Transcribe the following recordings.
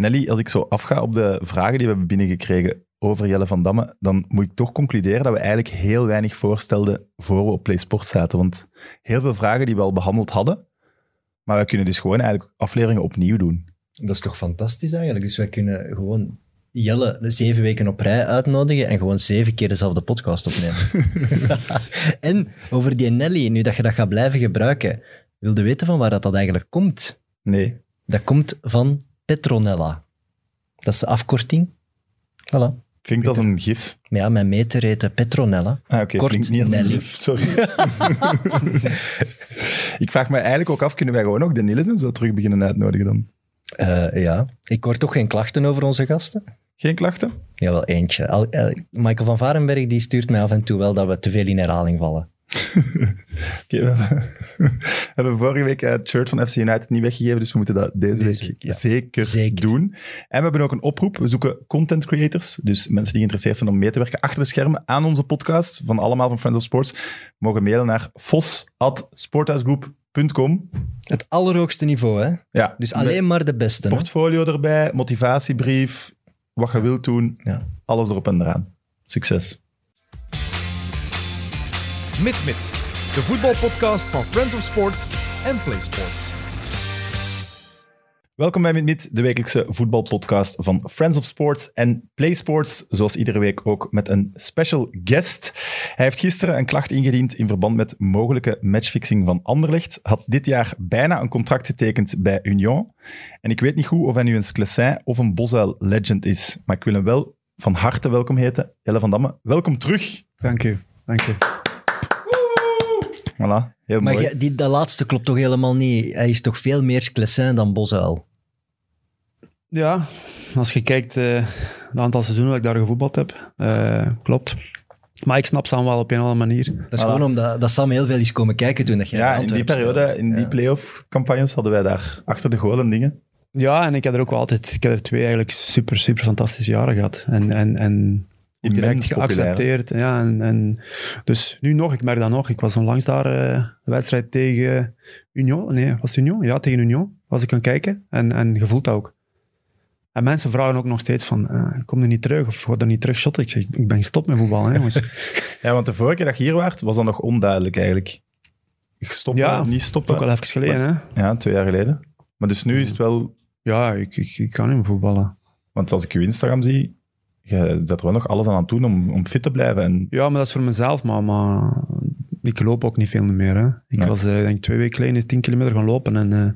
Nelly, als ik zo afga op de vragen die we hebben binnengekregen over Jelle van Damme, dan moet ik toch concluderen dat we eigenlijk heel weinig voorstelden voor we op PlaySport zaten. Want heel veel vragen die we al behandeld hadden, maar we kunnen dus gewoon eigenlijk afleveringen opnieuw doen. Dat is toch fantastisch eigenlijk? Dus wij kunnen gewoon Jelle zeven weken op rij uitnodigen en gewoon zeven keer dezelfde podcast opnemen. en over die Nelly, nu dat je dat gaat blijven gebruiken, wilde weten van waar dat, dat eigenlijk komt? Nee. Dat komt van Petronella. Dat is de afkorting. Voilà. Klinkt als een gif. Ja, mijn meter heet Petronella. Ah, oké. Kort Klinkt niet als een gif, sorry. ik vraag me eigenlijk ook af, kunnen wij gewoon ook de Niels en zo terug beginnen uitnodigen dan? Eh, ja, ik hoor toch geen klachten over onze gasten? Geen klachten? Jawel, eentje. Eh, Michael van Varenberg die stuurt mij af en toe wel dat we te veel in herhaling vallen. We, hebben, we hebben vorige week eh, het shirt van FC United niet weggegeven, dus we moeten dat deze, Deze week, ja. zeker, Zeker. doen. En we hebben ook een oproep. We zoeken content creators, dus mensen die geïnteresseerd zijn om mee te werken achter de schermen aan onze podcast, van allemaal van Friends of Sports, mogen mailen naar fos.sporthuisgroep.com. Het allerhoogste niveau, hè? Ja, Dus alleen maar de beste. hè? portfolio erbij, motivatiebrief, wat je wilt doen, Ja. alles erop en eraan. Succes. MidMid, de voetbalpodcast van Friends of Sports en Play Sports. Welkom bij Mit, de wekelijkse voetbalpodcast van Friends of Sports en Play Sports. Zoals iedere week ook met een special guest. Hij heeft gisteren een klacht ingediend in verband met mogelijke matchfixing van Anderlecht. Had dit jaar bijna een contract getekend bij Union. En ik weet niet goed of hij nu een Sclessin of een Bosuil legend is. Maar ik wil hem wel van harte welkom heten. Jelle van Damme, welkom terug. Dank u, dank u. Voilà, heel Maar mooi. die, dat laatste klopt toch helemaal niet? Hij is toch veel meer Sclessin dan Bosuil? Ja, als je kijkt uh, het aantal seizoenen dat ik daar gevoetbald heb, uh, klopt. Maar ik snap Sam wel op een of andere manier. Dat is Voilà. gewoon omdat dat Sam heel veel is komen kijken toen dat jij Ja, in die periode, speelde. in die Ja. play-off-campagnes hadden wij daar achter de goal en dingen. Ja, en ik heb er ook wel altijd, ik heb er twee eigenlijk super, super fantastische jaren gehad. En, en, en direct populair. geaccepteerd. Ja, en, en, dus nu nog, ik merk dat nog. Ik was onlangs daar uh, de wedstrijd tegen Union. Nee, was het Union? Ja, tegen Union. Was ik aan het kijken en, en gevoeld dat ook. En mensen vragen ook nog steeds van, uh, kom er niet terug of ga er niet terug shotten? Ik zeg, ik ben gestopt met voetbal, hè, jongens. Ja, want de vorige keer dat je hier waart, was dat nog onduidelijk eigenlijk. Stoppen, Ja, niet stoppen. ook al even geleden, hè. Ja, twee jaar geleden. Maar dus nu is het wel... Ja, ik, ik, ik kan niet meer voetballen. Want als ik je Instagram zie, je zet er wel nog alles aan aan doen om, om fit te blijven. En Ja, maar dat is voor mezelf, maar, maar ik loop ook niet veel meer. Hè. Ik Nee. was, eh, denk twee weken geleden is 10 kilometer gaan lopen. En, eh,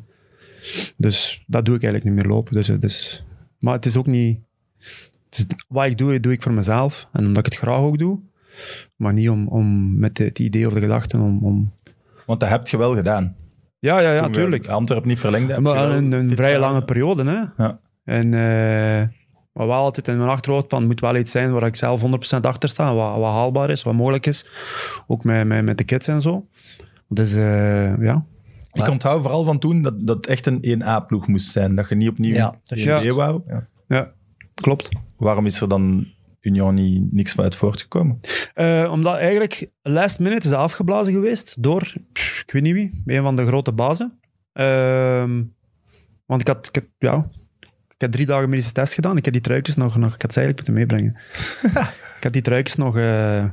dus dat doe ik eigenlijk niet meer lopen. Dus, eh, dus, maar het is ook niet... Het is, wat ik doe, doe ik voor mezelf. En omdat ik het graag ook doe. Maar niet om, om met het idee of de gedachten om... om Want dat heb je wel gedaan. ja, ja, ja, Toen we tuurlijk. Antwerpen niet verlengde. heb je Maar wel een, een vrij lange periode, hè. Ja. En, maar wel altijd in mijn achterhoofd van, het moet wel iets zijn waar ik zelf 100% achter sta, wat, wat haalbaar is, wat mogelijk is. Ook met, met, met de kids en zo. Dus eh, ja. Ik onthoud vooral van toen dat dat het echt een 1A-ploeg moest zijn. Dat je niet opnieuw Ja, dat. B wou. Ja. ja, klopt. Waarom is er dan Union niet, niks van uit voortgekomen? Eh, omdat eigenlijk last minute is dat afgeblazen geweest door, pff, ik weet niet wie, een van de grote bazen. Ehm, want ik had, ik, had, ja, ik had drie dagen medische test gedaan. Ik heb die truikjes nog, nog ik had ze eigenlijk moeten meebrengen. ik had die truikjes nog eh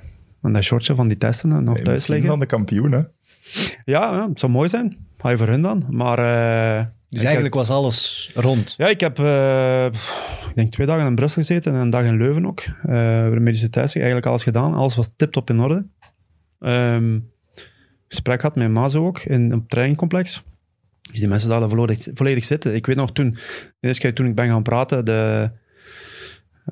aan dat shortje van die testen eh, nog thuis Misschien liggen. van de kampioen, hè? Ja, ja, het zou mooi zijn. Ga je voor hun dan. Maar eh, Dus eigenlijk was alles rond. Ja, ik heb eh, ik denk twee dagen in Brussel gezeten en een dag in Leuven ook. eh voor de medische test. Eigenlijk alles gedaan. Alles was tip-top in orde. Ehm, gesprek had met Mazo ook in op het trainingcomplex. Dus die mensen daar volledig, volledig zitten. Ik weet nog toen, de eerste keer toen ik ben gaan praten, de,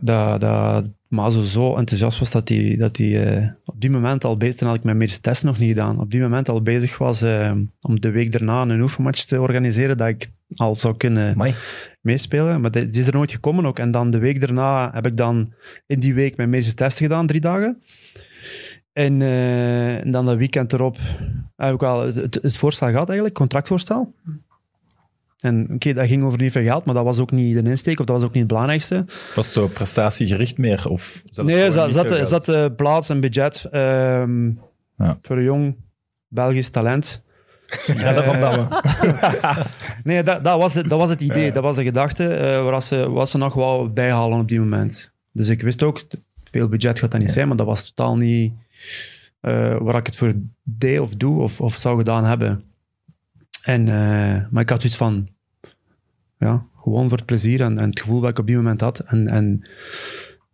dat, dat Mazo zo enthousiast was dat hij dat hij, eh, op die moment al bezig, toen had ik mijn medische test nog niet gedaan, op die moment al bezig was eh, om de week daarna een oefenmatch te organiseren, dat ik al zou kunnen Amai. meespelen. Maar die is er nooit gekomen ook. En dan de week daarna heb ik dan in die week mijn medische testen gedaan, drie dagen. En, eh, en dan dat weekend erop heb ik wel het, het, het voorstel gehad eigenlijk, contractvoorstel. En oké, dat ging over niet veel geld, maar dat was ook niet de insteek of dat was ook niet het belangrijkste. Was het zo prestatiegericht meer? Of nee, zat, zat eh, plaats en budget ehm, Ja. voor een jong Belgisch talent. Redder van Damme. Nee, dat, dat, was, het, dat was het idee, dat was de gedachte, eh, waar ze, wat ze nog wou bijhalen op die moment. Dus ik wist ook, veel budget gaat dat niet zijn, maar dat was totaal niet eh, waar ik het voor deed of doe of, of zou gedaan hebben. En, eh, maar ik had zoiets van, ja, gewoon voor het plezier en, en het gevoel dat ik op die moment had. En, en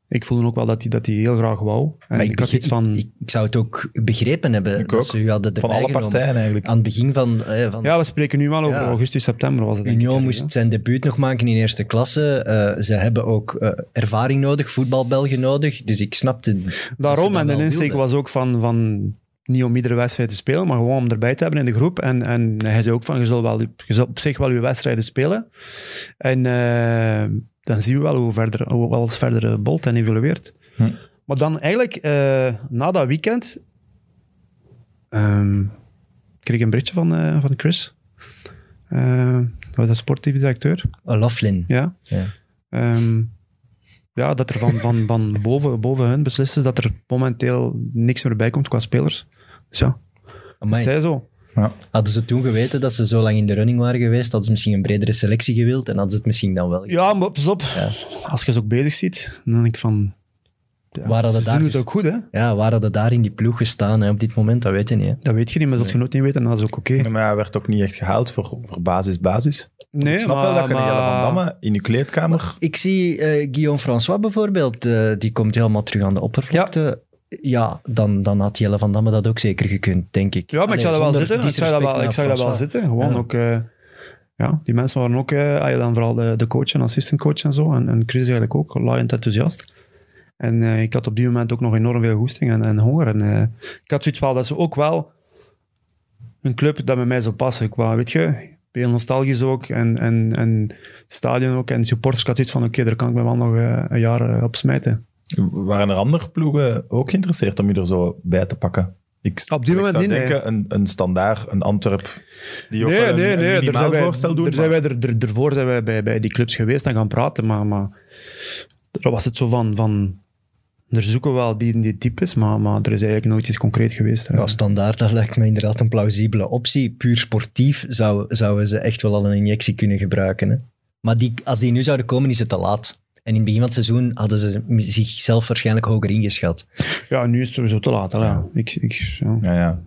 ik voelde ook wel dat hij dat die heel graag wou. En ik, had zoiets van... ik, ik zou het ook begrepen hebben Ik dat ook. ze u hadden Van alle partijen eigenlijk. Aan het begin van, eh, van ja, we spreken nu wel over Ja. augustus, september was het Union moest zijn debuut nog maken in eerste klasse. Eh, ze hebben ook eh, ervaring nodig, voetbalbelgen nodig. Dus ik snapte. Daarom, en de insteek was ook van, van niet om iedere wedstrijd te spelen, maar gewoon om erbij te hebben in de groep. En, en hij zei ook van, je zult, wel, je zult op zich wel je wedstrijden spelen. En eh, dan zien we wel hoe, verder, hoe alles verder eh, bolt en evolueert. Hm. Maar dan eigenlijk, eh, na dat weekend, ehm, kreeg ik een berichtje van, eh, van Chris. Dat was de sportief directeur. Oh, Laughlin. Ja. Ja. Ehm, ja, dat er van, van, van boven, boven hun beslissen dat er momenteel niks meer bij komt qua spelers. Dus ja, Amai. zij zo. Ja. Hadden ze toen geweten dat ze zo lang in de running waren geweest, hadden ze misschien een bredere selectie gewild en hadden ze het misschien dan wel. Ja, maar pas op. Ja. Als je ze ook bezig ziet, dan denk ik van... Ja, Waar hadden daar het ook goed, hè? Ja, waar hadden daar in die ploeg gestaan hè, op dit moment, dat weet je niet. Hè. Dat weet je niet, maar dat je nooit niet weten, en dat is ook oké. Maar hij werd ook niet echt gehaald voor, voor basis-basis. Nee, ik snap maar, wel dat je een maar- van Damme in je kleedkamer... Ik zie eh, Guillaume François bijvoorbeeld, eh, die komt helemaal terug aan de oppervlakte. Ja, dan, dan had Jelle van Damme dat ook zeker gekund, denk ik. Ja, maar ik zou dat wel zitten. Ik zou dat wel, ik zou dat wel zitten. Gewoon Ja. ook... eh, ja, die mensen waren ook... ja, dan vooral de, de coach en assistant coach en zo. En, en Chris eigenlijk ook, laaiend enthousiast. En eh, ik had op die moment ook nog enorm veel goesting en, en honger. En ik had zoiets wel dat ze ook wel een club dat bij mij zou passen. Wou, weet je, heel nostalgisch ook. En, en, en het stadion ook. En supporters, ik had zoiets van, oké, daar kan ik me wel nog een jaar op smijten. Waren er andere ploegen ook geïnteresseerd om je er zo bij te pakken? Ik, Op die ik moment zou niet, nee. denken, een, een standaard, een Antwerp, die ook Nee, een, nee, een nee. Daar minimaal zijn wij, voorstel doen. daar zijn wij er, er, ervoor zijn wij bij, bij die clubs geweest en gaan praten. Maar, maar daar was het zo van, van... Er zoeken wel die, die types, maar, maar er is eigenlijk nooit iets concreet geweest. hè. Ja, standaard, dat lijkt me inderdaad een plausibele optie. Puur sportief zou, zouden ze echt wel al een injectie kunnen gebruiken. Hè. Maar die, als die nu zouden komen, is het te laat. En in het begin van het seizoen hadden ze zichzelf waarschijnlijk hoger ingeschat. Ja, nu is het sowieso te laat. hè. Ja. Ik, ik, ja. Ja, ja.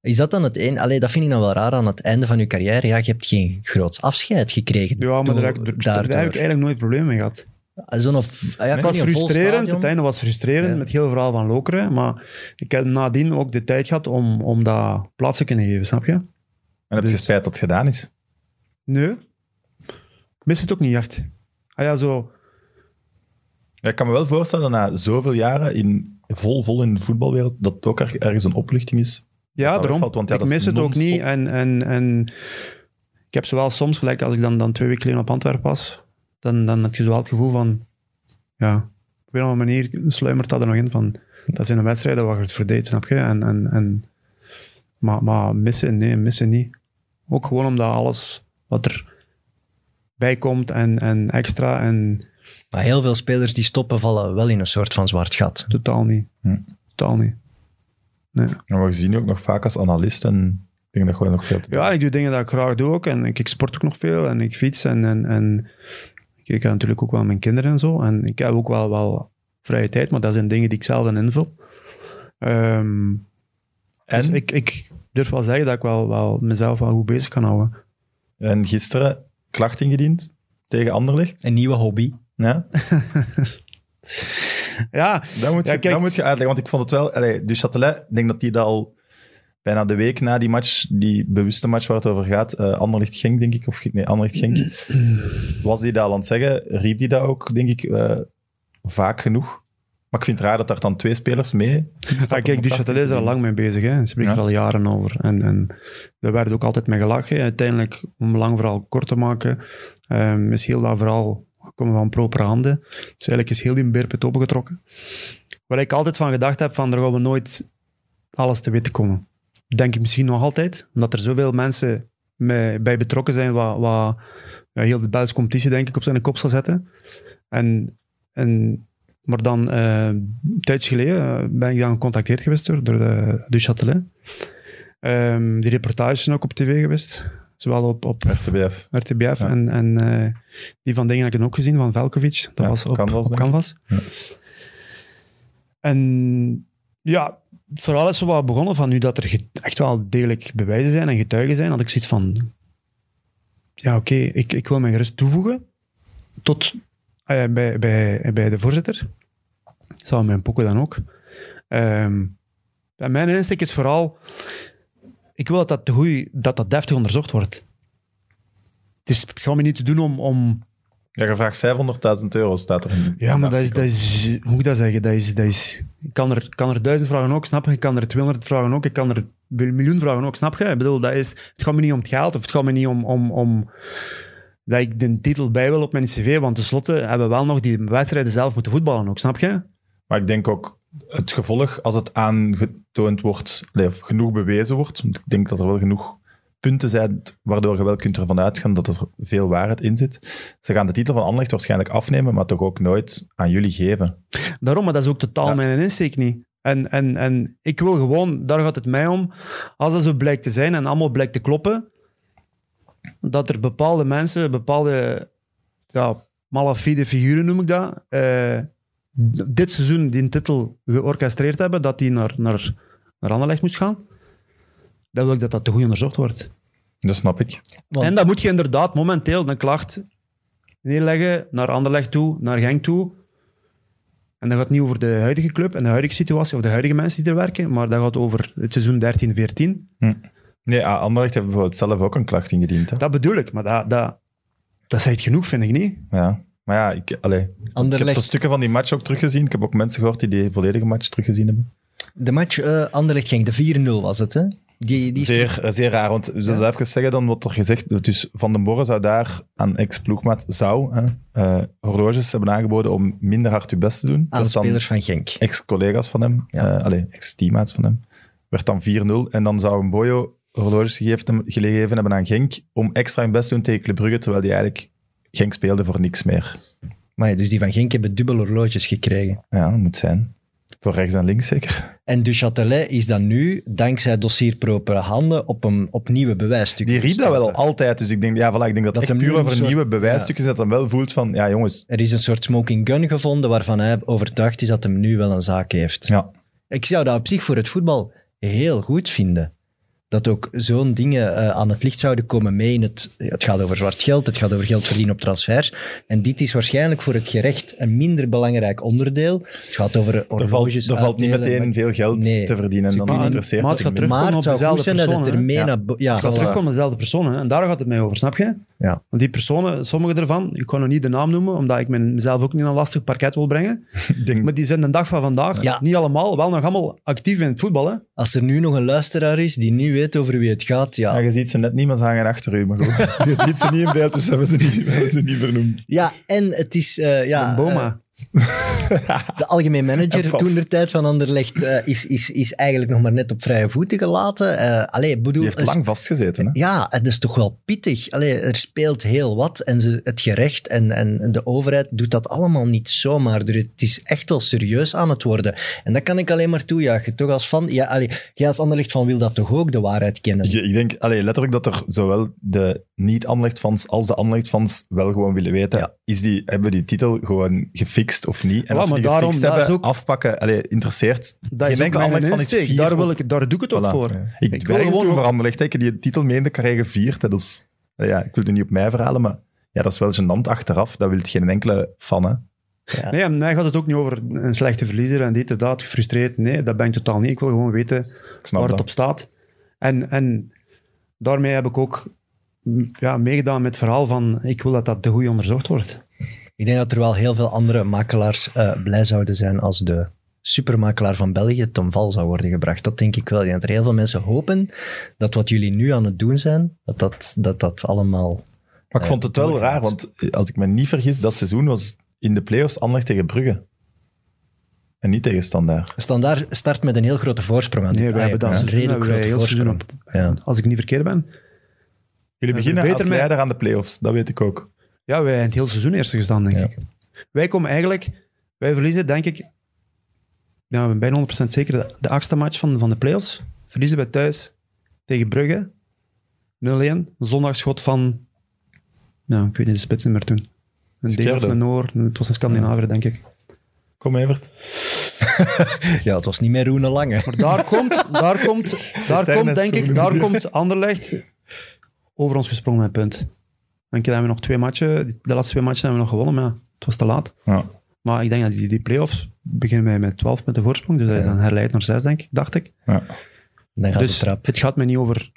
Is dat dan het een? Allee, dat vind ik dan wel raar aan het einde van je carrière. Ja, je hebt geen groots afscheid gekregen. Ja, maar door- daar, heb ik- daar, daar daardoor. heb ik eigenlijk nooit problemen mee gehad. Zo'n, v- ah ja, Het was frustrerend, het einde was frustrerend Ja. met heel verhaal van Lokeren, maar ik heb nadien ook de tijd gehad om, om dat plaats te kunnen geven, snap je? En heb je Dus- spijt dat het gedaan is? Nee. Ik mis het ook niet echt. Ah ja, zo... Ja, ik kan me wel voorstellen dat na zoveel jaren in, vol, vol in de voetbalwereld, dat het ook er- ergens een opluchting is. Ja, daarom. wegvalt, want ja, ik mis het ook niet. En, en, en ik heb zowel soms, gelijk als ik dan, dan twee weken geleden op Antwerpen was, dan, dan heb je wel het gevoel van, ja, op een of andere manier sluimert dat er nog in van, dat zijn de wedstrijden waar je het voor deed, snap je? En, en, en, maar, maar missen, nee, missen niet. Ook gewoon omdat alles wat er bij komt en, en extra en Maar heel veel spelers die stoppen vallen wel in een soort van zwart gat. totaal niet. Hm. Totaal niet. Nee. En we zien je ook nog vaak als analist en ik denk dat gewoon nog veel te doen. Ja, ik doe dingen dat ik graag doe ook. En ik, ik sport ook nog veel en ik fiets. En, en, en ik, heb natuurlijk ook wel mijn kinderen en zo. En ik heb ook wel, wel vrije tijd, maar dat zijn dingen die ik zelf dan invul. Ehm, En, dus ik, ik durf wel zeggen dat ik wel, wel mezelf wel goed bezig kan houden. en gisteren klacht ingediend tegen Anderlecht. Een nieuwe hobby. Ja, Ja, dat moet, je, Ja, dat moet je uitleggen, want ik vond het wel... Allee, du Châtelet, ik denk dat die dat al bijna de week na die match, die bewuste match waar het over gaat, eh Anderlecht Genk, denk ik, of nee, Anderlecht Genk, was die dat al aan het zeggen, riep die dat ook, denk ik, eh, vaak genoeg. Maar ik vind het raar dat daar dan twee spelers mee... Ja, kijk, Duchatelet is er al lang mee bezig. Hè. Hij spreekt Ja. er al jaren over. En, en daar werd ook altijd mee gelachen. Uiteindelijk, om lang verhaal kort te maken, ehm, is heel dat verhaal gekomen van handen. Dus eigenlijk is heel die beerput opengetrokken. Waar ik altijd van gedacht heb, van, er gaan we nooit alles te weten komen. Denk ik misschien nog altijd, omdat er zoveel mensen mee, bij betrokken zijn, wat, wat ja, heel de Belgische competitie denk ik op zijn kop zal zetten. En, en, maar dan, eh, een tijdje geleden, eh, ben ik dan gecontacteerd geweest door, de, de. Ehm, die reportages zijn ook op tv geweest. Zowel op, op RTBF. RTBF Ja. en, en eh, die van dingen heb ik ook gezien, van Velkovic. Dat Ja, was op Canvas, op. Canvas. Ja. En ja, verhaal is zo wat begonnen van nu dat er echt wel degelijk bewijzen zijn en getuigen zijn, had ik zoiets van, ja oké, ik, ik wil mij gerust toevoegen tot eh, bij, bij, bij de voorzitter. Samen met Pokken dan ook. Ehm, en mijn insteek is vooral, ik wil dat dat, goed, dat, dat deftig onderzocht wordt. Het is, me niet te doen om, om Ja, je vraagt 500.000 euro, staat er in. ja, maar dat is, dat is, hoe moet ik dat zeggen? Dat is, dat is, ik kan er, kan er duizend vragen ook, snap je? Ik kan er 200 vragen ook, ik kan er een miljoen vragen ook, snap je? Ik bedoel, dat is, het gaat me niet om het geld, of het gaat me niet om, om, om dat ik de titel bij wil op mijn cv, want tenslotte hebben we wel nog die wedstrijden zelf moeten voetballen ook, snap je? Maar ik denk ook het gevolg, als het aangetoond wordt, of genoeg bewezen wordt, want ik denk dat er wel genoeg punten zijn waardoor je wel kunt ervan uitgaan dat er veel waarheid in zit. Ze gaan de titel van Anderlecht waarschijnlijk afnemen, maar toch ook nooit aan jullie geven. Daarom, maar dat is ook totaal Ja. mijn insteek niet. En, en, en ik wil gewoon, daar gaat het mij om, als dat zo blijkt te zijn en allemaal blijkt te kloppen, dat er bepaalde mensen, bepaalde ja, malafide figuren noem ik dat, eh, dit seizoen die titel georchestreerd hebben, dat die naar, naar, naar Anderlecht moest gaan. Dan wil ik dat dat te goed onderzocht wordt. Dat snap ik. Want- En dan moet je inderdaad momenteel een klacht neerleggen naar Anderlecht toe, naar Genk toe. En dat gaat niet over de huidige club en de huidige situatie of de huidige mensen die er werken, maar dat gaat over het seizoen 13-14. Nee, ah, Anderlecht heeft bijvoorbeeld zelf ook een klacht ingediend. Hè? Dat bedoel ik, maar dat, dat, dat zegt genoeg, vind ik niet. Ja. Maar ja, ik, allee, ik heb Anderlecht, zo stukken van die match ook teruggezien. Ik heb ook mensen gehoord die die volledige match teruggezien hebben. de match eh Anderlecht ging, de 4-0 was het, hè? Die, die zeer, zeer raar, want we zullen even zeggen dan wat er gezegd Dus Van den Borre zou daar aan ex-ploegmaat zou hè, eh, horloges hebben aangeboden om minder hard je best te doen. aan de spelers van Genk. ex-collega's van hem, Ja. eh, ex-teammaats van hem, werd dan 4-0. En dan zou een Boyo horloges gegeven, gegeven hebben aan Genk om extra hun best te doen tegen Club Brugge, terwijl die eigenlijk Genk speelde voor niks meer. Maar dus die van Genk hebben dubbele horloges gekregen. Ja, dat moet zijn. Voor rechts en links zeker. En Du Châtelet is dan nu, dankzij dossier propere handen, op een op nieuwe bewijsstukken Die riep dat wel altijd, dus ik denk, ja, voilà, ik denk dat, Dat echt puur over soort- nieuwe bewijsstukken dat hij wel voelt van, ja jongens, Er is een soort smoking gun gevonden waarvan hij overtuigd is dat hem nu wel een zaak heeft. ja, Ik zou dat op zich voor het voetbal heel goed vinden. Dat ook zo'n dingen eh, aan het licht zouden komen mee in het... Het gaat over zwart geld, het gaat over geld verdienen op transfers. En dit is waarschijnlijk voor het gerecht een minder belangrijk onderdeel. Het gaat over er valt, horloges er valt niet uitdelen, meteen maar- veel geld Nee. te verdienen dan kunnen- interesseert maar dat het gaat terug- Maar het Terugkomen zou op goed zijn dat het dezelfde er mee persoon, naar... bo- Ja, Ik ga voilà. terugkomen dezelfde personen. En daar gaat het mij over, snap je? Ja. Want die personen, sommige ervan, ik kan nog niet de naam noemen, omdat ik mijn- mezelf ook niet in een lastig parket wil brengen. Ik denk, Maar die zijn de dag van vandaag, Ja. niet allemaal, wel nog allemaal actief in het voetbal. Hè? Als er nu nog een luisteraar is die niet weet over wie het gaat, ja. ja, je ziet ze net niet meer hangen achter u, maar goed. je ziet ze niet in beeld, dus hebben ze niet, hebben ze niet vernoemd. Ja, en het is... eh, ja, Een Boma. De algemeen En manager toen de tijd van Anderlecht eh, is, is, is eigenlijk nog maar net op vrije voeten gelaten. Eh allee, bedoel, Die heeft lang vastgezeten. Hè? Ja, het is toch wel pittig. Allee, er speelt heel wat en ze, het gerecht en, en de overheid doet dat allemaal niet zomaar. Er- Het is echt wel serieus aan het worden. En dat kan ik alleen maar toejuichen. Toch als fan, ja, allee, jij als Anderlecht van wil dat toch ook de waarheid kennen? Ik, ik denk allee, letterlijk dat er zowel de niet-Anderlecht-fans als de Anderlecht-fans wel gewoon willen weten, Ja. is die, hebben we die titel gewoon gefixt of niet? En Ja, als we die daarom, gefixt hebben, ook- afpakken, allee, interesseert Dat is Daar, wil ik, daar doe ik het ook Voilà. voor. Ik, Ik ik wil ben gewoon- voor Anderlecht. Ik die titel mee in de carrière gevierd. hè. Dat is, ja, ik wil het nu niet op mij verhalen, maar ja, dat is wel gênant achteraf. Dat wil geen enkele fan. Hè. Ja. Nee, en mij gaat het ook niet over een slechte verliezer en dit of dat, gefrustreerd. Nee, dat ben ik totaal niet. Ik wil gewoon weten waar het op staat. En, en daarmee heb ik ook ja, meegedaan met het verhaal van ik wil dat dat te goed onderzocht wordt. Ik denk dat er wel heel veel andere makelaars eh, blij zouden zijn als de supermakelaar van België ten val zou worden gebracht. Dat denk ik wel. Ik denk dat er heel veel mensen hopen dat wat jullie nu aan het doen zijn, dat dat, dat, dat allemaal... Maar ik vond het wel raar, want als ik me niet vergis, dat seizoen was in de play-offs Anderlecht tegen Brugge. En niet tegen Standaard. Standaard start met een heel grote voorsprong aan. Nee, we Ah, hebben dat een redelijk wij grote voorsprong. op, Ja. Als ik niet verkeerd ben. Jullie beginnen beter als met- leider aan de play-offs, dat weet ik ook. Ja, wij hebben het hele seizoen eerste gestaan, denk Ja. ik. Wij komen eigenlijk... Wij verliezen, denk ik... Ja, ben bijna 100% zeker de, de achtste match van, van de playoffs. Verliezen wij thuis tegen Brugge. 0-1. Zondagschot van... Ja, ik weet niet de spits niet meer toen. Een Deen of Scherder. een Noor. Het was een Scandinaviër, denk ik. Kom, Evert. Ja, het was niet meer Roene Lange. Maar daar komt, daar komt, daar komt denk ik, daar komt Anderlecht over ons gesprongen met een punt. Dan hebben we nog twee matchen, de laatste twee matchen hebben we nog gewonnen, maar het was te laat. Ja. Maar ik denk dat die, die play-offs beginnen wij met 12 punten voorsprong, dus dat is dan herleid naar 6, denk ik, dacht ik. Ja. Dan gaat dus de trap. het gaat me niet over...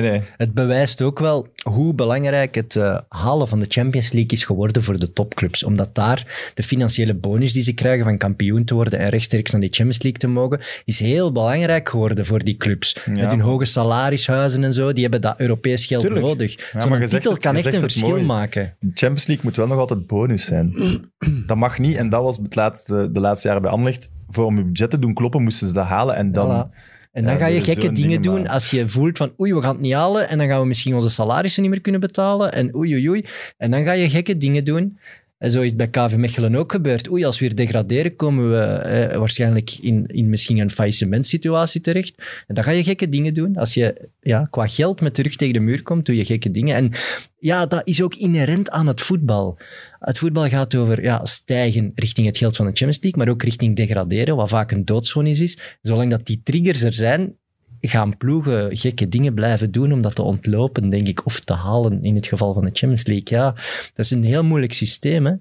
Nee, nee. Het bewijst ook wel hoe belangrijk het eh, halen van de Champions League is geworden voor de topclubs. Omdat daar de financiële bonus die ze krijgen van kampioen te worden en rechtstreeks naar die Champions League te mogen, is heel belangrijk geworden voor die clubs. Met hun hoge salarishuizen en zo, die hebben dat Europees geld Tuurlijk. nodig. maar Zo'n je zegt titel het- kan echt een verschil mooi. maken. De Champions League moet wel nog altijd bonus zijn. Dat mag niet. En dat was het laatste, de laatste jaren bij Anderlecht. Voor om je budget te doen kloppen, moesten ze dat halen. En dan... Voilà. En dan Ja, ga je gekke dingen dingen, doen maar- als je voelt van oei, we gaan het niet halen en dan gaan we misschien onze salarissen niet meer kunnen betalen en oei, oei, oei. En dan ga je gekke dingen doen. En zo is het bij KV Mechelen ook gebeurd. Oei, als we weer degraderen, komen we eh, waarschijnlijk in, in misschien een faillissementsituatie terecht. En dan ga je gekke dingen doen. Als je ja, qua geld met de rug tegen de muur komt, doe je gekke dingen. En ja, dat is ook inherent aan het voetbal. Het voetbal gaat over ja, stijgen richting het geld van de Champions League, maar ook richting degraderen, wat vaak een doodzone is. Zolang dat die triggers er zijn, gaan ploegen gekke dingen blijven doen om dat te ontlopen, denk ik, of te halen in het geval van de Champions League. Ja, dat is een heel moeilijk systeem, hè.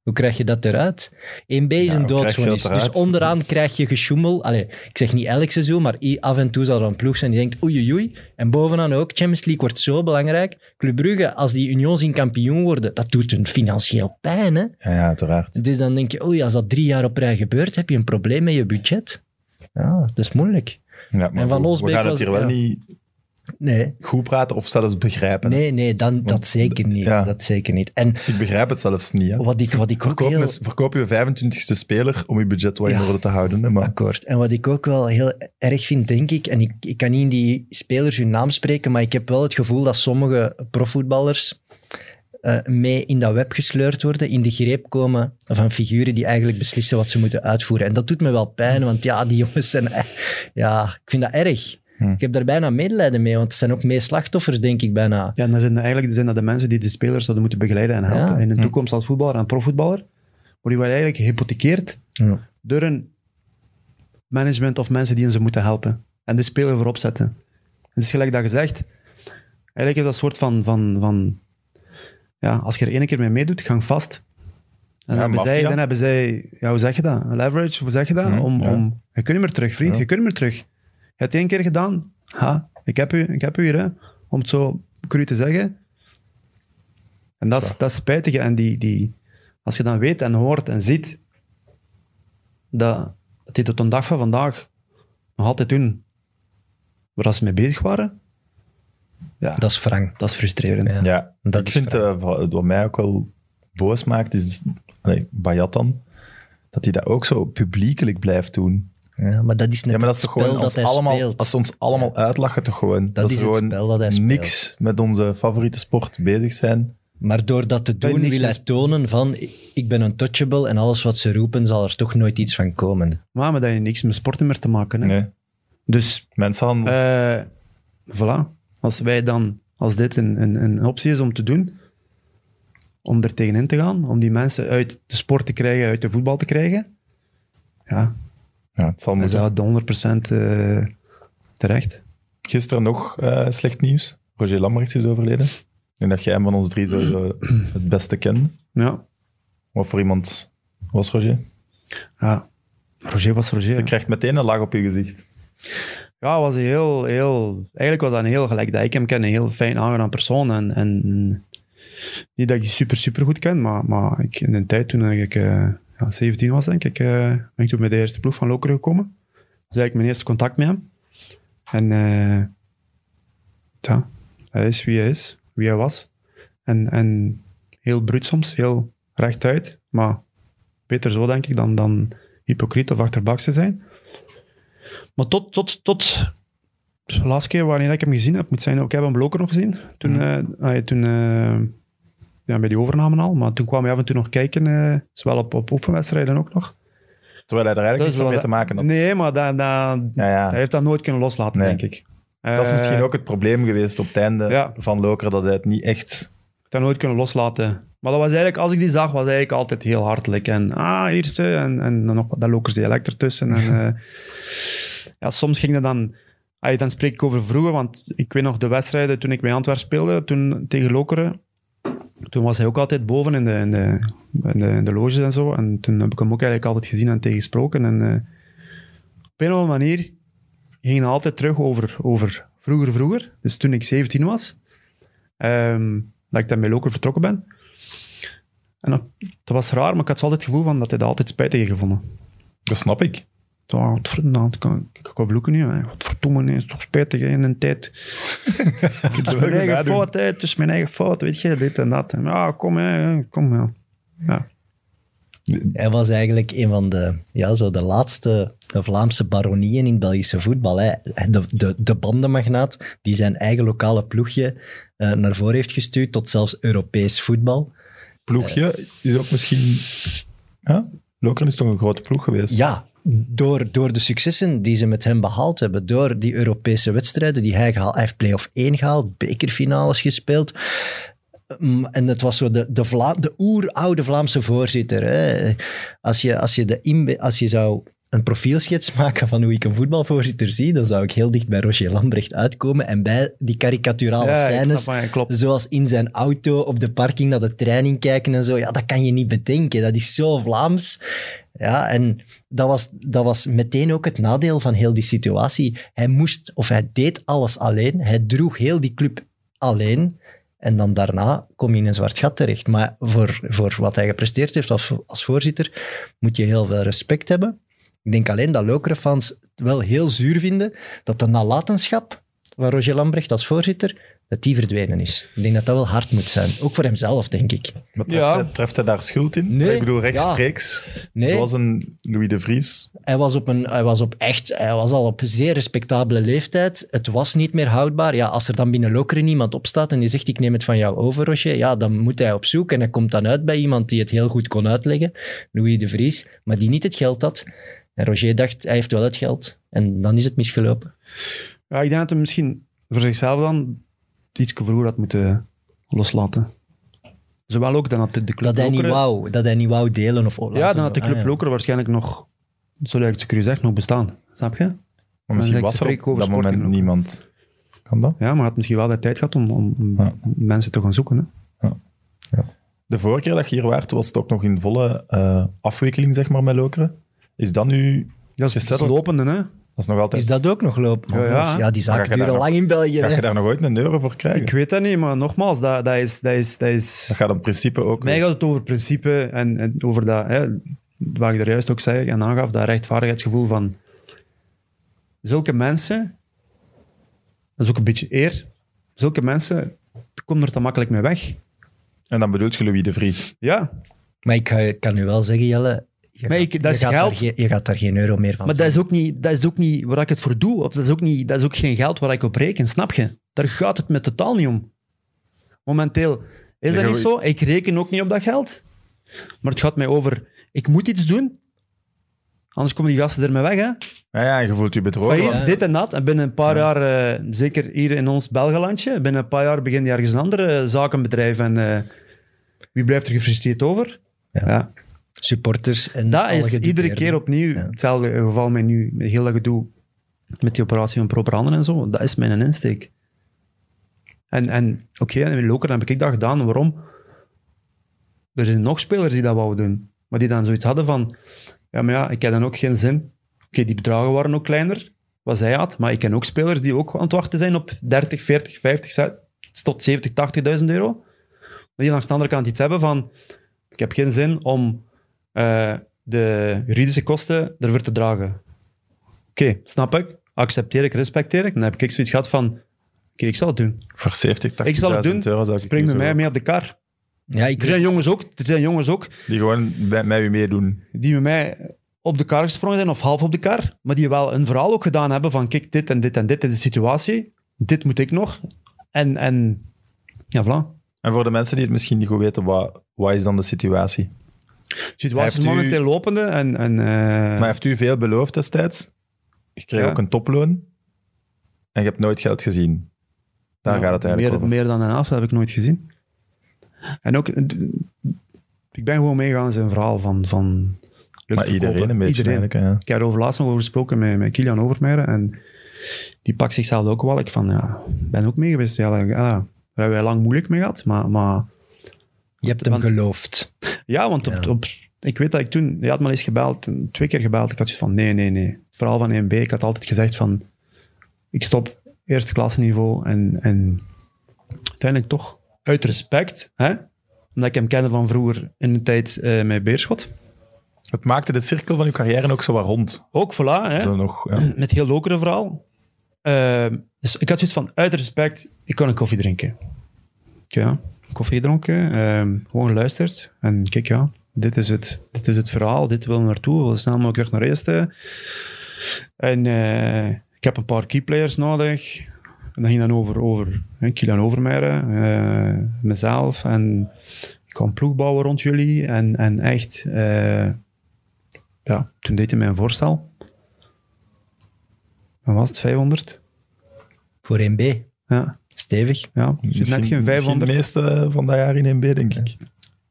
Hoe krijg je dat eruit? 1B is Ja, een doodzone. is. Dus onderaan krijg je gesjoemel. Allee, ik zeg niet elk seizoen, maar af en toe zal er een ploeg zijn die denkt oei oei oei. En bovenaan ook, Champions League wordt zo belangrijk. Club Brugge, als die Union zien kampioen worden, dat doet hun financieel pijn. Hè? Ja, ja, uiteraard. Dus dan denk je, oei, als dat drie jaar op rij gebeurt, heb je een probleem met je budget. Ja, dat is moeilijk. Ja, maar En Van we- gaan het was- hier wel ja. niet Nee, goed praten of zelfs begrijpen. nee, nee dan, dat zeker niet. ja. Dat zeker niet. En Ik begrijp het zelfs niet. Hè. wat ik, wat ik ook Verkoop, heel... een- verkoop je 25ste speler om je budget wel in orde te houden. Hè, maar Akkoord. En wat ik ook wel heel erg vind, denk ik, en ik, ik kan niet in die spelers hun naam spreken, maar ik heb wel het gevoel dat sommige profvoetballers eh, mee in dat web gesleurd worden, in de greep komen van figuren die eigenlijk beslissen wat ze moeten uitvoeren. En dat doet me wel pijn, want ja, die jongens zijn... Ja, ik vind dat erg. Hm. Ik heb daar bijna medelijden mee, want het zijn ook mee slachtoffers, denk ik, bijna. Ja, en dan zijn dat eigenlijk zijn dat de mensen die de spelers zouden moeten begeleiden en helpen Ja. in de Hm. toekomst als voetballer en profvoetballer. Maar die worden eigenlijk gehypothekeerd Ja. door een management of mensen die hen ze moeten helpen. En de speler voorop zetten. Het is gelijk dat gezegd. Eigenlijk is dat een soort van... van, van ja, als je er één keer mee meedoet, gang vast. En dan, hebben zij, dan hebben zij... Ja, hoe zeg je dat? Leverage, hoe zeg je dat? Hm, om, om, je kunt niet meer terug, vriend. Je kunt niet meer terug. Je hebt het één keer gedaan. Ha, ik heb u, ik heb u hier, hè. Om het zo cru te zeggen. En dat is, dat is spijtig. En die, die, als je dan weet en hoort en ziet dat, dat die tot een dag van vandaag nog altijd doen waar ze mee bezig waren, ja, dat, Dat is wrang. is frustrerend. Ja. ja, Dat ik is vind eh, wat mij ook wel boos maakt, is allee, Bayat dan, dat hij dat ook zo publiekelijk blijft doen. Ja, maar dat is net Ja, maar dat het is spel gewoon dat als, hij allemaal, speelt. als ze ons allemaal uitlachen, toch gewoon. Dat is het gewoon spel dat hij speelt. niks met onze favoriete sport bezig zijn. Maar door dat te doen wil hij tonen van ik ben untouchable en alles wat ze roepen zal er toch nooit iets van komen. Maar, maar dat heeft niks met sporten meer te maken. Hè. Nee. Dus, Mensenhandel. eh voilà. Als wij dan, als dit een, een, een optie is om te doen, om er tegenin te gaan, om die mensen uit de sport te krijgen, uit de voetbal te krijgen, ja, ja, het zal dan is moeten. dat 100% eh, terecht. Gisteren nog eh, slecht nieuws. Roger Lambrechts is overleden. Denk dat jij hem van ons drie sowieso het beste kende. Ja, Wat voor iemand was Roger? ja. Roger was Roger. Je krijgt meteen een lach op je gezicht. Ja, was heel, heel... Eigenlijk was dat een heel, gelijk dat ik hem ken, een heel fijn, aangenaam persoon. En, en niet dat ik super, super goed ken, maar, maar ik, in de tijd toen ik eh, ja, 17 was, denk ik, eh, ben ik toen bij de eerste ploeg van Lokeren gekomen. Dat was eigenlijk mijn eerste contact met hem. En eh, ja, hij is wie hij is, wie hij was. En, en heel bruut soms, heel rechtuit, maar beter zo, denk ik, dan, dan hypocriet of achterbaks te zijn. Maar tot, tot, tot de laatste keer wanneer ik hem gezien heb, moet zijn, ook ik heb hem Bloker nog gezien. Toen, ja, toen eh, ja, bij die overname al. Maar toen kwam hij af en toe nog kijken, eh, zowel op, op oefenwedstrijden ook nog. Terwijl hij er eigenlijk niets mee te maken had. Nee, maar dat, dat, Ja, ja. hij heeft dat nooit kunnen loslaten, Nee. denk ik. Dat is misschien ook het probleem geweest op het einde van Loker, dat hij het niet echt... dat nooit kunnen loslaten. Maar dat was eigenlijk, als ik die zag, was eigenlijk altijd heel hartelijk. En ah, hier ze, en, en dan nog dat lokers dialect ertussen. En, eh, ja, soms ging dat dan... ah, dan spreek ik over vroeger, want ik weet nog de wedstrijden toen ik bij Antwerpen speelde, toen tegen Lokeren. Toen was hij ook altijd boven in de, in de, in de, in de loges en zo. En toen heb ik hem ook eigenlijk altijd gezien en tegensproken. En eh, op een of andere manier ging het altijd terug over, over vroeger, vroeger. Dus toen ik 17 was. Ehm, dat ik dan bij Loker vertrokken ben. En dat, dat was raar, maar ik had zo altijd het gevoel van dat hij dat altijd spijtig heeft gevonden. Dat snap ik. Wat nou, ik kan, ik kan vloeken nu. hè. Wat verdomme, nee, is toch spijtig hè, in een tijd. Het is mijn eigen fout, hè. het is mijn eigen fout, weet je, dit en dat. Ja, kom, hè, kom, ja. ja. Hij was eigenlijk een van de, ja, zo de laatste Vlaamse baronieën in Belgische voetbal. Hè. De, de, de bandenmagnaat die zijn eigen lokale ploegje eh, naar voren heeft gestuurd tot zelfs Europees voetbal. Ploegje is ook misschien... Ja? Loker is toch een grote ploeg geweest? Ja, door, door de successen die ze met hem behaald hebben, door die Europese wedstrijden die hij gehaald hij heeft play-off 1 gehaald, bekerfinales gespeeld. Mm, En het was zo de, de, Vla de oeroude Vlaamse voorzitter. Hè. Als, je, als, je de als je zou een profielschets maken van hoe ik een voetbalvoorzitter zie, dan zou ik heel dicht bij Roger Lambrecht uitkomen. En bij die karikaturale Ja, scènes, zoals in zijn auto op de parking naar de training kijken en zo, ja, dat kan je niet bedenken. Dat is zo Vlaams. Ja, en dat was, dat was meteen ook het nadeel van heel die situatie. Hij moest, of hij deed alles alleen. Hij droeg heel die club alleen. En dan daarna kom je in een zwart gat terecht. Maar voor, voor wat hij gepresteerd heeft als, als voorzitter, moet je heel veel respect hebben. Ik denk alleen dat Lokeren-fans het wel heel zuur vinden dat de nalatenschap van Roger Lambrecht als voorzitter, dat die verdwenen is. Ik denk dat dat wel hard moet zijn. Ook voor hemzelf, denk ik. Maar treft, Ja. hij, treft hij daar schuld in? Nee. Ik bedoel, rechtstreeks. Nee. Zoals een Louis de Vries. Hij was, op een, hij was op echt, hij was al op een zeer respectabele leeftijd. Het was niet meer houdbaar. Ja, als er dan binnen Lokeren iemand opstaat en die zegt ik neem het van jou over, Roger, ja, dan moet hij op zoek en hij komt dan uit bij iemand die het heel goed kon uitleggen, Louis de Vries, maar die niet het geld had. En Roger dacht, hij heeft wel het geld. En dan is het misgelopen. Ja, ik denk dat hij misschien voor zichzelf dan iets vroeger had moeten loslaten. Zowel ook dan had de, club Dat hij, niet wou, dat hij niet wou delen of laten. Ja, dan had de Ah, club ja. Lokeren waarschijnlijk nog, zoals ik het zeg, nog bestaan. Snap je? Maar misschien was er op dat moment niemand. Kan dat? Ja, maar hij had misschien wel de tijd gehad om, om Ja. mensen te gaan zoeken. Hè? De vorige keer dat je hier waart, was het ook nog in volle eh, afwikkeling, zeg maar, met Lokeren. Is dat nu... Dat is, dat is Gesetteld. lopende, hè? Dat is nog altijd... Is dat ook nog lopen? Ja, ja. ja die zaken duren nog- lang in België. Ga hè. je daar nog ooit een euro voor krijgen? Ik weet dat niet, maar nogmaals, dat, dat is... Dat is, dat is Dat gaat in principe ook... mij gaat het over principe en, en over dat, hè, wat ik er juist ook zei en aangaf, dat rechtvaardigheidsgevoel van zulke mensen, dat is ook een beetje eer, zulke mensen komen er te makkelijk mee weg. En dan bedoelt je Louis de Vries. Ja, Maar ik kan u wel zeggen, Jelle, je, Maar gaat, ik- dat je is gaat geld. Daar geen, je gaat daar geen euro meer van maar dat is, ook niet, dat is ook niet waar ik het voor doe, of dat is ook, niet, dat is ook geen geld waar ik op reken, snap je? Daar gaat het me totaal niet om. Momenteel is dat niet zo. Ik reken ook niet op dat geld. Maar het gaat mij over, ik moet iets doen, anders komen die gasten ermee weg, hè. Ja, ja, en je voelt je bedrogen. Van dit en dat. En binnen een paar jaar, eh, zeker hier in ons Belgelandje, binnen een paar jaar begin je ergens een andere zakenbedrijf. En eh, wie blijft er gefrustreerd over? Ja. Ja. Supporters en Dat is iedere keer opnieuw Ja. hetzelfde geval met nu, met heel dat gedoe met die operatie van proper handen en zo. Dat is mijn insteek. En, en oké, en in Lokeren heb ik dat gedaan. Waarom? Er zijn nog spelers die dat wouden doen. Maar die dan zoiets hadden van... Ja, maar ja, ik heb dan ook geen zin. Oké, die bedragen waren ook kleiner, wat zij had. Maar ik ken ook spelers die ook aan het wachten zijn op 30, 40, 50, ze- tot 70, 80.000 euro. Maar die langs de andere kant iets hebben van... Ik heb geen zin om eh, de juridische kosten ervoor te dragen. Oké, snap ik. Accepteer ik, respecteer ik. Dan heb ik zoiets gehad van... Oké, ik zal het doen. Voor 70, 80.000 Ik zal het doen. euro zou ik Spring met mij mee op de kar. Ja, ik Er zijn jongens ook, er zijn jongens ook Die gewoon bij, met u meedoen. die met mij op de kar gesprongen zijn, of half op de kar, maar die wel een verhaal ook gedaan hebben van kijk, dit en dit en dit is de situatie, dit moet ik nog. En, en ja, voilà. En voor de mensen die het misschien niet goed weten, wat, wat is dan de situatie? De situatie is u- momenteel lopende en... en eh, Maar heeft u veel beloofd destijds? Je kreeg Ja. ook een toploon. En je hebt nooit geld gezien. Daar Ja, gaat het eigenlijk meer, over. meer dan een helft heb ik nooit gezien. En ook, ik ben gewoon meegegaan in zijn verhaal van... van maar iedereen een beetje Iedereen. Ja. Ik heb er over laatst nog over gesproken met, met Kilian Overmeijer en die pakt zichzelf ook wel. Ik van, ja, ben ook mee geweest. Ja, daar, ja, daar hebben wij lang moeilijk mee gehad, maar... maar Je hebt hem Want- geloofd. Ja, want op, Ja. op, ik weet dat ik toen... Je had me eens gebeld, twee keer gebeld. Ik had zoiets van, nee, nee, nee. Het verhaal van 1B, ik had altijd gezegd van... Ik stop eerste klasse niveau en, en uiteindelijk toch uit respect, hè, omdat ik hem kende van vroeger in de tijd eh, met Beerschot. Het maakte de cirkel van uw carrière ook zo wat rond. Ook, voilà, hè, Zo nog, ja. met heel lokere verhaal. Eh, dus ik had zoiets van, uit respect, ik kon een koffie drinken. Ja, koffie gedronken, eh, gewoon geluisterd. En kijk, ja, dit is het, dit is het verhaal, dit willen we naartoe, we willen snel mogelijk terug naar eerste. En eh, ik heb een paar keyplayers nodig. En dat ging dan over, over hè, Kilian eh, mezelf. En ik kan ploeg bouwen rond jullie. En, en echt, eh, ja, toen deed hij mij een voorstel. Wat was het, 500? Voor 1B. Ja, Stevig. ja. Misschien- net geen Misschien 500. de meeste van dat jaar in 1B, denk ik.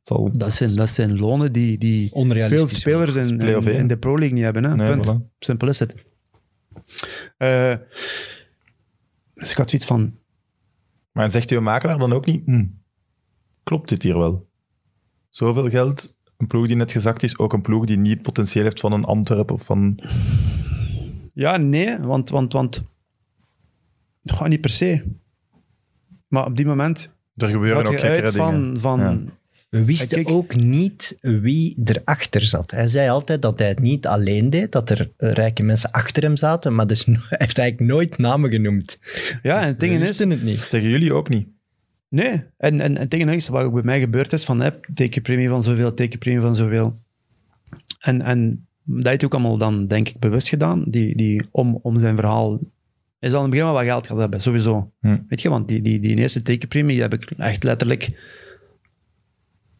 Zal, Dat zijn, dat zijn lonen die, die veel spelers in, in, in de Pro League niet hebben. Hè? Nee, Punt. voilà. Simpel is het. Eh, dus ik had zoiets van... Maar zegt uw makelaar dan ook niet, hm, klopt dit hier wel? Zoveel geld, een ploeg die net gezakt is, ook een ploeg die niet het potentieel heeft van een Antwerpen of van... Ja, nee, want... want, want Goh, niet per se. Maar op die moment Er gebeuren ook gekkere dingen. van... van Ja. We wisten kijk- ook niet wie erachter zat. Hij zei altijd dat hij het niet alleen deed, dat er rijke mensen achter hem zaten, maar dus, hij heeft eigenlijk nooit namen genoemd. Ja, en het ding is... wisten het niet. Tegen jullie ook niet. Nee, en, en, en het ding is, wat ook bij mij gebeurd is, van hè, tekenpremie van zoveel, tekenpremie van zoveel. En, en dat heeft hij ook allemaal dan, denk ik, bewust gedaan, die, die, om, om zijn verhaal... Hij zal in het begin wel wat geld gehad hebben, sowieso. Hm. Weet je, want die, die, die eerste tekenpremie die heb ik echt letterlijk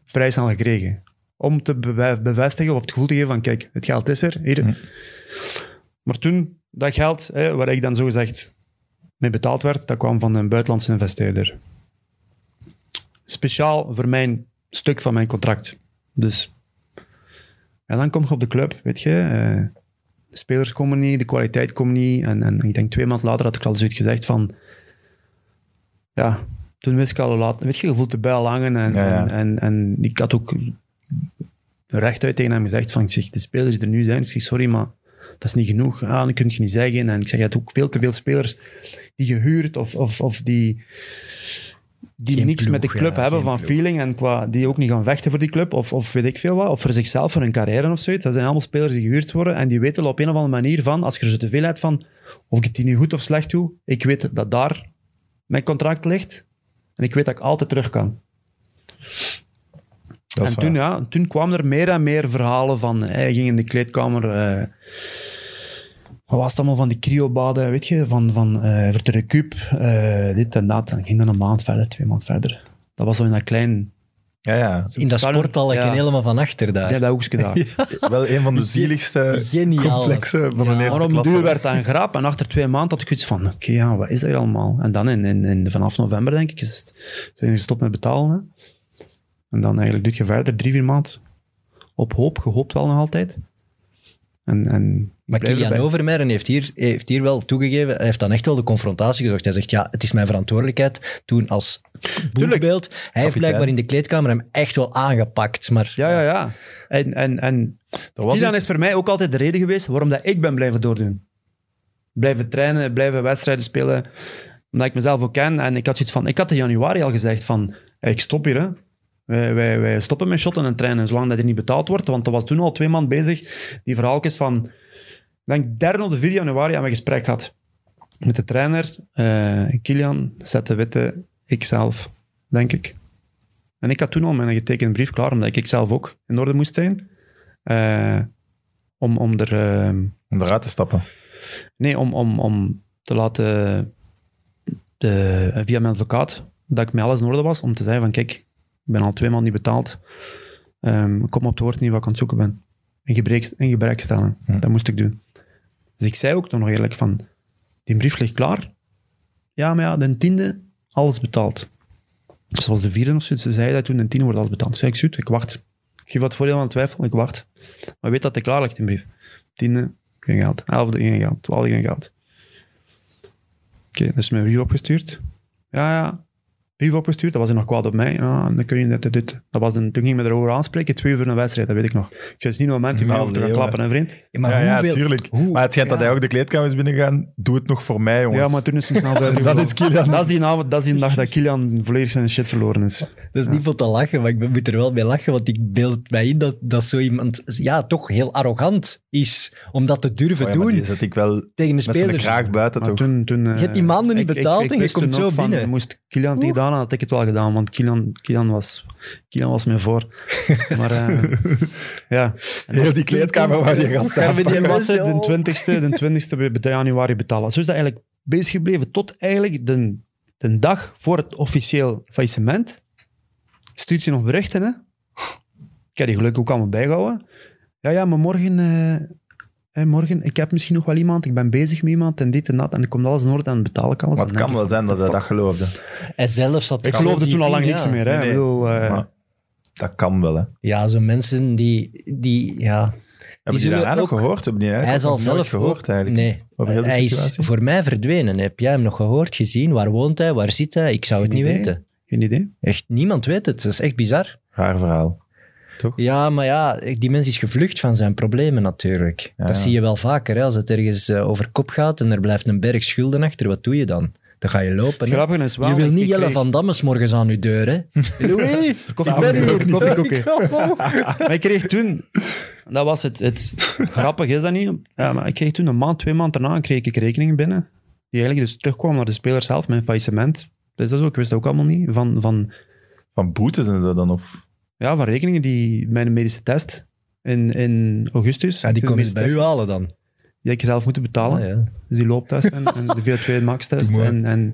vrij snel gekregen. Om te bevestigen of het gevoel te geven van, kijk, het geld is er, hier. Hm. Maar toen, dat geld, hè, waar ik dan zogezegd mee betaald werd, dat kwam van een buitenlandse investeerder speciaal voor mijn stuk van mijn contract. Dus. En dan kom je op de club, weet je. eh, de spelers komen niet, de kwaliteit komt niet. En, en ik denk twee maanden later had ik al zoiets gezegd van... Ja, toen wist ik al laat... Weet je, je voelt de bel hangen. En, Ja, ja. En, en, en ik had ook rechtuit tegen hem gezegd van... Ik zeg, de spelers die er nu zijn, ik zeg, sorry, maar dat is niet genoeg. Ah, dat kun je niet zeggen. En ik zeg, je hebt ook veel te veel spelers die gehuurd of, of, of die die Geen niks met de club ja, hebben van ploeg. feeling en qua, die ook niet gaan vechten voor die club of, of weet ik veel wat, of voor zichzelf, voor hun carrière of zoiets. Dat zijn allemaal spelers die gehuurd worden en die weten op een of andere manier van, als je er zo te veel hebt van, of ik het die nu goed of slecht doe, ik weet dat daar mijn contract ligt en ik weet dat ik altijd terug kan. Dat en toen, waar. ja, toen kwamen er meer en meer verhalen van, hij ging in de kleedkamer... eh, wat was het allemaal van die cryobaden, weet je, van, van eh voor de recup, eh, dit en dat. En ging dan een maand verder, twee maanden verder. Dat was zo in dat klein... Ja, ja. In dat sporthalletje ja. helemaal van achter daar. Ja, dat hoekje daar. Wel een van de zieligste Geniaal. complexen van Ja, een eerste Maar om klasse. duur werd dat een grap. En achter twee maanden had ik iets van, oké, ja, wat is dat hier allemaal? En dan in, in, in, vanaf november, denk ik, is het, zijn we gestopt met betalen. Hè. En dan eigenlijk doe je verder, drie, vier maanden. Op hoop, gehoopt wel nog altijd. En, en Maar Kilian erbij. Overmeijer heeft hier, heeft hier wel toegegeven, hij heeft dan echt wel de confrontatie gezocht. Hij zegt, ja, het is mijn verantwoordelijkheid. Toen als boegbeeld, hij heeft blijkbaar in de kleedkamer hem echt wel aangepakt. Maar Ja, ja, ja. En, en, en Er was Kilian is voor mij ook altijd de reden geweest waarom dat ik ben blijven doordoen. Blijven trainen, blijven wedstrijden spelen. Omdat ik mezelf ook ken. En ik had zoiets van... Ik had in januari al gezegd van... ik stop hier, hè. Wij, wij, wij stoppen met shotten en trainen, zolang dat er niet betaald wordt. Want er was toen al twee maanden bezig. Die verhaaltjes van... Ik denk derde of de vierde januari hebben we een gesprek gehad. Met de trainer, eh Kilian, Zette Witte, ikzelf, denk ik. En ik had toen al mijn getekende brief klaar, omdat ik zelf ook in orde moest zijn. Eh, om, om er... eh, Om eruit te stappen. nee, om, om, om te laten... De, via mijn advocaat, dat ik met alles in orde was, om te zeggen van, kijk, ben al twee maanden niet betaald. Ik kom op het woord niet wat ik aan het zoeken ben. In gebrek, in gebrek stellen. Dat moest ik doen. Dus ik zei ook nog eerlijk van, die brief ligt klaar. ja, maar ja, de tiende, alles betaald. Dus dat was de vierde of zo. Ze zei dat toen, de tiende wordt alles betaald. Dus zei ik, zoet, ik wacht. Ik geef wat voordeel aan twijfel, ik wacht. Maar weet dat het klaar ligt in brief. Tiende, geen geld. Elfde, geen geld. Twaalfde, geen geld. Oké, dus mijn brief opgestuurd. Ja, ja. Brief opgestuurd, dat was hij nog kwaad op mij. Ja, dan kun je dit, dit, dit. Dat was een, toen ging ik me erover aanspreken, twee uur voor een wedstrijd, dat weet ik nog. Ik zei, het is niet een moment om me te gaan klappen, hè, vriend. Ja, maar ja, ja, hoeveel- tuurlijk. hoe- maar het schijnt dat hij ook de kleedkamer is binnengegaan. Doe het nog voor mij, jongens. Ja, maar toen is hij snel buiten Dat is Kylian. Dat is die avond, dat is die dag dat Kilian volledig zijn shit verloren is. Dat is niet voor te lachen, maar ik moet er wel bij lachen, want ik beeld mij in dat, dat zo iemand ja, toch heel arrogant is om dat te durven Oh doen Die zet ik wel tegen de spelers. buiten, Maar toch? toen, toen, eh, Je hebt die maanden niet ik- ik- betaald ik en je komt zo binnen. Moest Kilian het gedaan had ik het wel gedaan, want Kilian, was, Kilian was me voor. Maar eh, ja. Heel dat- die kleedkamer waar die gast Gerben die was de 20ste, de 20ste bij bij januari betalen. Zo is dat eigenlijk bezig gebleven tot eigenlijk de, de dag voor het officieel faillissement. Stuurt je nog berichten, hè? Ik heb die gelukkig ook allemaal bijgehouden. Ja, ja, maar morgen, eh, morgen, ik heb misschien nog wel iemand, ik ben bezig met iemand en dit en dat, en dan komt alles in orde en betaal ik alles. Maar En het kan wel zijn dat hij dat geloofde. Hij zelf zat Ik geloofde toen al lang niks meer. Hè? Nee, nee. Ik bedoel, eh, Maar dat kan wel, hè. Ja, zo mensen die, die ja... Hebben die, zullen daarna nog gehoord? Hebben die Hij zal zelf gehoord, ook... eigenlijk? Nee, Over heel de hij is voor mij verdwenen. Heb jij hem nog gehoord, gezien? Waar woont hij? Waar zit hij? Ik zou het niet idee. weten. geen idee. Echt, niemand weet het. Dat is echt bizar. Raar verhaal. Ja, maar ja, die mens is gevlucht van zijn problemen natuurlijk. Ja, dat ja. zie je wel vaker. Hè? Als het ergens eh, over kop gaat en er blijft een berg schulden achter, wat doe je dan? Dan ga je lopen. Grappige is wel... Je wil niet Jelle kreeg- van Damme 's morgens aan je deur, hè? Louis, Koffie-. Maar ik kreeg toen, dat was het, het grappig is dat niet, ja, maar ik kreeg toen een maand, twee maanden daarna, kreeg ik rekeningen binnen, die eigenlijk dus terugkwamen naar de speler zelf, mijn faillissement. Dus dat is ook, ik wist dat ook allemaal niet, van, van, Van boetes en zo dan? Of... ja, van rekeningen die, mijn medische test in, in augustus, Ja, die de ze bij u halen dan. die heb ik zelf moeten betalen. Ah, ja. Dus die looptest en, en de VO2 max test. Doe maar. En, en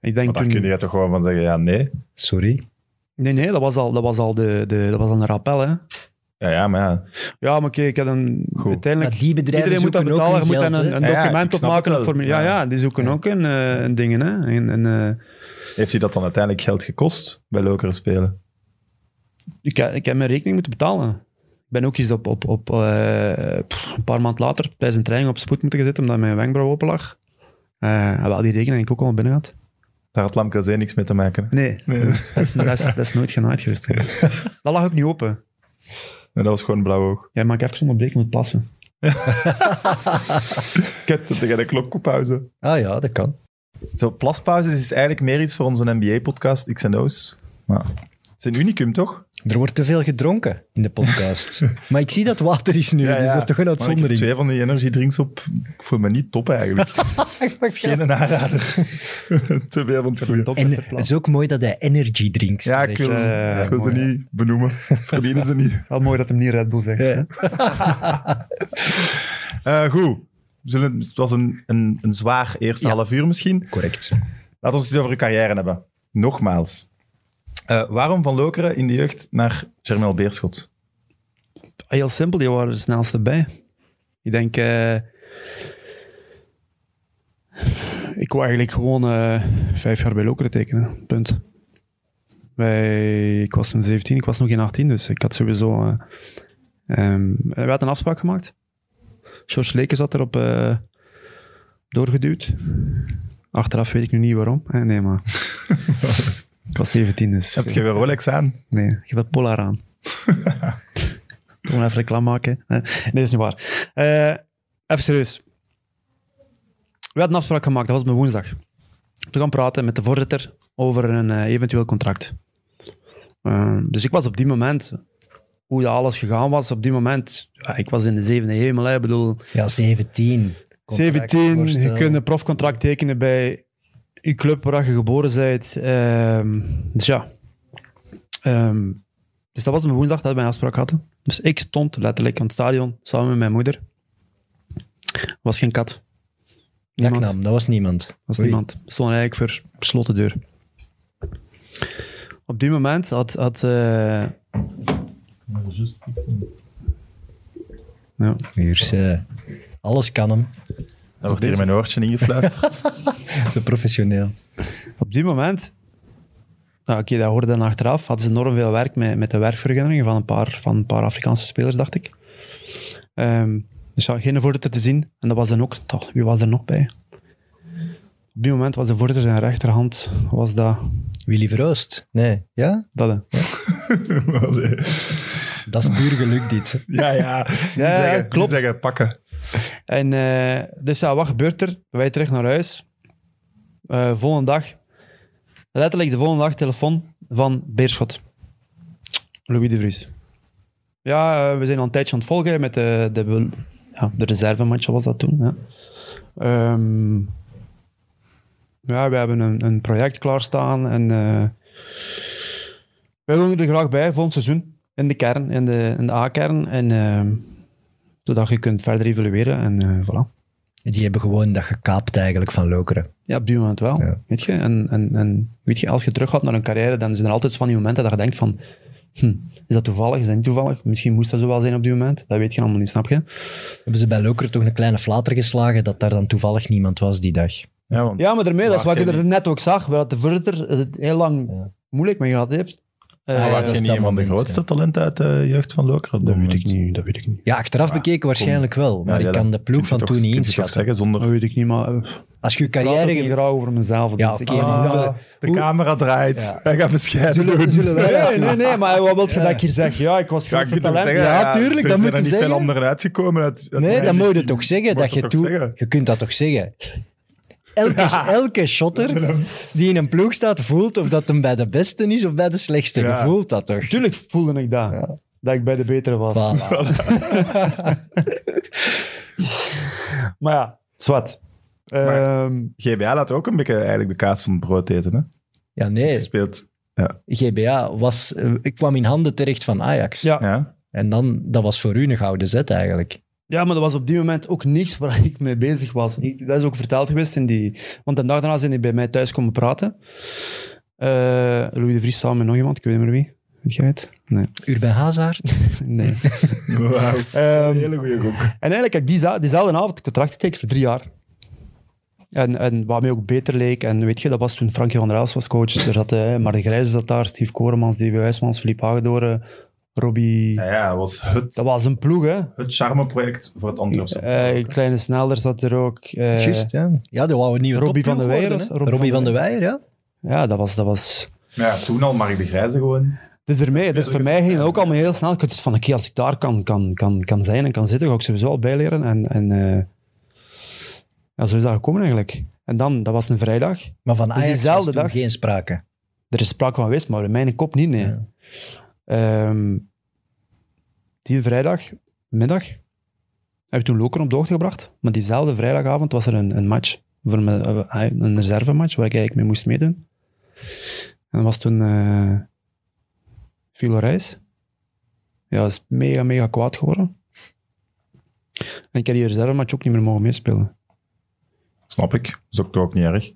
ik denk Maar daar kun je toch gewoon van zeggen, ja, nee. Sorry. nee, nee, dat was al, dat was al de, de, dat was al een rappel, hè. Ja, ja, maar ja. Ja, maar kijk, ik heb een, Goed. uiteindelijk... Maar die bedrijven Iedereen moet dat betalen. Je moet dan een, Ja, ja, document snap opmaken. formulier. Ja, Ja. ja, die zoeken ook een, eh, een dingen. Hè. En, en, eh, Heeft hij dat dan uiteindelijk geld gekost bij Lokeren spelen? Ik, heb- ik heb mijn rekening moeten betalen. Ik ben ook eens op, op, op eh, pff, een paar maanden later tijdens een training op spoed moeten zitten omdat mijn wenkbrauw open lag. Eh, en wel, die rekening ik ook al binnen gehad. Daar had Lamke Zee niks mee te maken. hè? Nee, Dat, is, dat, is, dat is nooit genaaid geweest. Dat lag ook niet open. Nee, dat was gewoon blauw oog. Ja, maar ik heb even onderbreken met plassen. Kut. Zit jij de klok op pauze? Ah ja, dat kan. Zo, plaspauzes is eigenlijk meer iets voor onze NBA-podcast, X en O's. Maar het is een unicum, toch? Er wordt te veel gedronken in de podcast. maar ik zie dat water is nu, Ja, ja. dus dat is toch een Maar ik heb uitzondering. twee van die energiedrinks op. Ik voel me niet top eigenlijk. Het is geen aanrader. te veel van het goede. En het is ook mooi dat hij energy drinks Ja, ik wil, ik wil ze niet benoemen. Verdienen ze niet. Wel mooi dat hem niet Red Bull zegt. Eh, goed. We Zullen, het was een, een, een zwaar eerste Ja. half uur misschien. Correct. Laten we het eens over uw carrière hebben. Nogmaals. Eh, waarom van Lokeren in de jeugd naar Germel Beerschot? Heel simpel, die waren er snelste bij. Ik denk... eh, ik wou eigenlijk gewoon eh, vijf jaar bij Lokeren tekenen. Punt. Wij, ik was toen 17, ik was nog geen 18, dus ik had sowieso... eh ehm, we hadden een afspraak gemaakt. George Leken zat erop eh, doorgeduwd. Achteraf weet ik nu niet waarom. Nee, maar... ik was 17, dus... Heb je weer Rolex aan? Nee, je hebt Polar aan. Gewoon even reclame maken. hè. Nee, dat is niet waar. Eh, even serieus. We hadden een afspraak gemaakt, dat was mijn woensdag. We gaan praten met de voorzitter over een eh, eventueel contract. Eh, dus ik was op die moment, hoe dat alles gegaan was, op die moment, ja, ik was in de zevende hemel. hè. Ik bedoel, Ja, 17. Contract, 17, je kunt een profcontract tekenen bij je club waar je geboren bent. Ehm, dus ja. Ehm, dus dat was mijn woensdag dat we mijn afspraak hadden. Dus ik stond letterlijk aan het stadion samen met mijn moeder. Er was geen kat. Niemand. dat was niemand. was Oei. niemand. We stonden eigenlijk voor gesloten deur. Op die moment had... had eh, ja. Hier is, eh, alles kan hem. Dat wordt hier in mijn oortje ingefluisterd. Zo professioneel. Op die moment, nou, oké, dat hoorde dan achteraf, hadden ze enorm veel werk met, met de werkvergunningen van een paar, van een paar Afrikaanse spelers, dacht ik. Ehm, dus ja, geen voorzitter te zien. En dat was dan ook, toch, wie was er nog bij? Op die moment was de voorzitter zijn rechterhand, was dat, Willy Verhoost. Nee, ja? dat hè. Dat is puur geluk, dit. ja, ja. Die Ja, ja, zeggen, die klopt. zeggen pakken. En eh, dus ja, wat gebeurt er? Wij terug naar huis. Eh, volgende dag, letterlijk de volgende dag, telefoon van Beerschot. Louis de Vries. Ja, eh, we zijn al een tijdje aan het volgen met de, de, ja, de was dat toen. Ja. Ehm, ja, we hebben een, een project klaarstaan en wij willen er graag bij volgend seizoen in de kern, in de, in de A-kern. En ehm, zodat je kunt verder evalueren en eh, voilà. Die hebben gewoon dat gekaapt eigenlijk van Lokeren. Ja, op die moment wel. Ja. Weet je? En, en, en weet je, als je terug gaat naar een carrière, dan zijn er altijd van die momenten dat je denkt van, hm, is dat toevallig, is dat niet toevallig? Misschien moest dat zo wel zijn op die moment. Dat weet je allemaal niet, snap je? Hebben ze bij Lokeren toch een kleine flater geslagen dat daar dan toevallig niemand was die dag. Ja, want Ja, maar daarmee, dat is wat je er net ook zag, waar de voorzitter het heel lang Ja. moeilijk mee gehad heeft. Eh, Ah, ja, dat je is niet dat een van de grootste talenten uit de jeugd van Lokeren? dat dat weet ik niet, dat weet ik niet. Ja, achteraf bekeken waarschijnlijk wel. Maar Ja, ik ja, kan de dat ploeg van je toen niet je inschatten. zeggen zonder... Dat weet ik niet, maar... eh, Als je je Ik carrière... ge- graag over mezelf. Ja, dus ik- oké, Ah, hoeveel- de hoe- camera draait. Ja. Hij gaat bescheiden Zullen, doen. zullen wij dat Nee, nee, nee, maar wat wil je dat ik hier zeg? Ja, ik was ik grootste je talent. zeggen? Ja, tuurlijk, er dat zijn moet er je niet zeggen. veel anderen uitgekomen. Uit, uit Nee, dan moet je toch zeggen dat je dat toe... zeggen? Je kunt dat toch zeggen? Elke, elke shotter die in een ploeg staat voelt of dat hem bij de beste is of bij de slechtste. Ja. Je voelt dat toch? Tuurlijk voelde ik dat. Dat ik bij de betere was. Voilà. Maar ja, zwart. Ehm, GBA laat ook een beetje eigenlijk de kaas van het brood eten. Hè? Ja, nee. speelt... GBA was... eh, Ik kwam in handen terecht van Ajax. ja. Ja. En dan, dat was voor u een gouden zet eigenlijk. Ja, maar dat was op die moment ook niks waar ik mee bezig was. Ik- dat is ook verteld geweest in die... Want de dag daarna zijn die bij mij thuis komen praten. Eh, Louis de Vries samen met nog iemand, ik weet niet meer wie. Weet jij het? Nee. Urban Hazard. nee. Wauw. Ehm, een hele goede gok. En eigenlijk heb ik die, diezelfde avond contract getekend voor drie jaar. En, en wat mij ook beter leek, en weet je, dat was toen Frankie van der Els was coach. Er zat uh, Mark Grijze zat daar, Steve Koremans, Davy Huismans, Philippe Hagedoren, Robbie... Ja, ja, dat was het, Dat was een ploeg, hè. het charmeproject voor het Antwerpse. Eh, Kleine Snelder zat er ook. eh, Juist, ja. Ja, dat wou een nieuwe Robbie van der Weijer. Robbie Robbie van der Weijer, ja. Ja, dat was... Dat was Maar ja, toen al Mark de Grijze gewoon. dus ermee, dus voor mij ging het ook allemaal heel snel. Ik had iets van, oké, als ik daar kan, kan, kan, kan zijn en kan zitten, ga ik sowieso al bijleren. En, en eh, ja, zo is dat gekomen eigenlijk. En dan, dat was een vrijdag. Maar van Dus Ajax diezelfde was toen dag- geen sprake. Er is sprake van geweest, maar in mijn kop niet, nee. Ja. Ehm, die vrijdag, middag, heb ik toen Lokeren op de hoogte gebracht. Maar diezelfde vrijdagavond was er een, een match, voor me, eh, een reservematch, waar ik eigenlijk mee moest meedoen. En dat was toen uh, Reis. Ja, dat is mega, mega kwaad geworden. En ik heb die reservematch ook niet meer mogen meespelen. Snap ik. Dat is ook toch ook niet erg.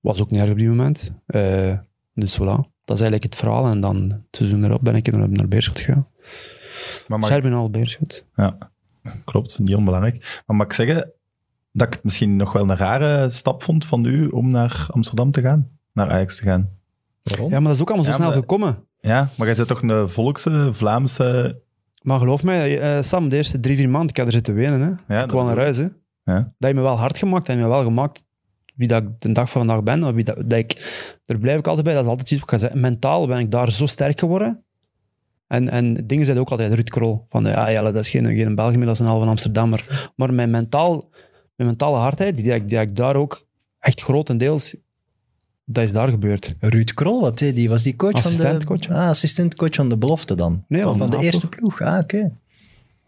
Was ook niet erg op die moment. Eh, dus voilà. Dat is eigenlijk het verhaal. En dan het seizoen erop ben ik naar, naar Beerschot gegaan. Maar mag, Sherbinal Beerschot. ja, klopt. Niet onbelangrijk. Maar mag ik zeggen dat ik het misschien nog wel een rare stap vond van u om naar Amsterdam te gaan? Naar Ajax te gaan? Waarom? Ja, maar dat is ook allemaal zo Ja, snel maar- gekomen. Ja, maar jij bent toch een volkse, Vlaamse... Maar geloof mij, eh, Sam, de eerste drie, vier maanden, ik heb er zitten wenen. Hè. Ja, ik kwam naar huis. Hè. Ja. Dat heeft me wel hard gemaakt. Dat heeft me wel gemaakt wie dat ik de dag van vandaag ben. of Wie dat, dat ik, daar blijf ik altijd bij. Dat is altijd iets wat ik ga zeggen. Mentaal ben ik daar zo sterk geworden. En, en dingen zeiden ook altijd Ruud Krol. Van ja, ja, dat is geen, geen België meer, dat is een halve Amsterdammer. Maar mijn, mentaal, mijn mentale hardheid, die, ik- die ik daar ook echt grotendeels... Dat is daar gebeurd. Ruud Krol, wat die? Was die coach van de... Assistentcoach. Ah, assistentcoach van de belofte dan? Nee, Of van van de de eerste ploeg. Ah, oké.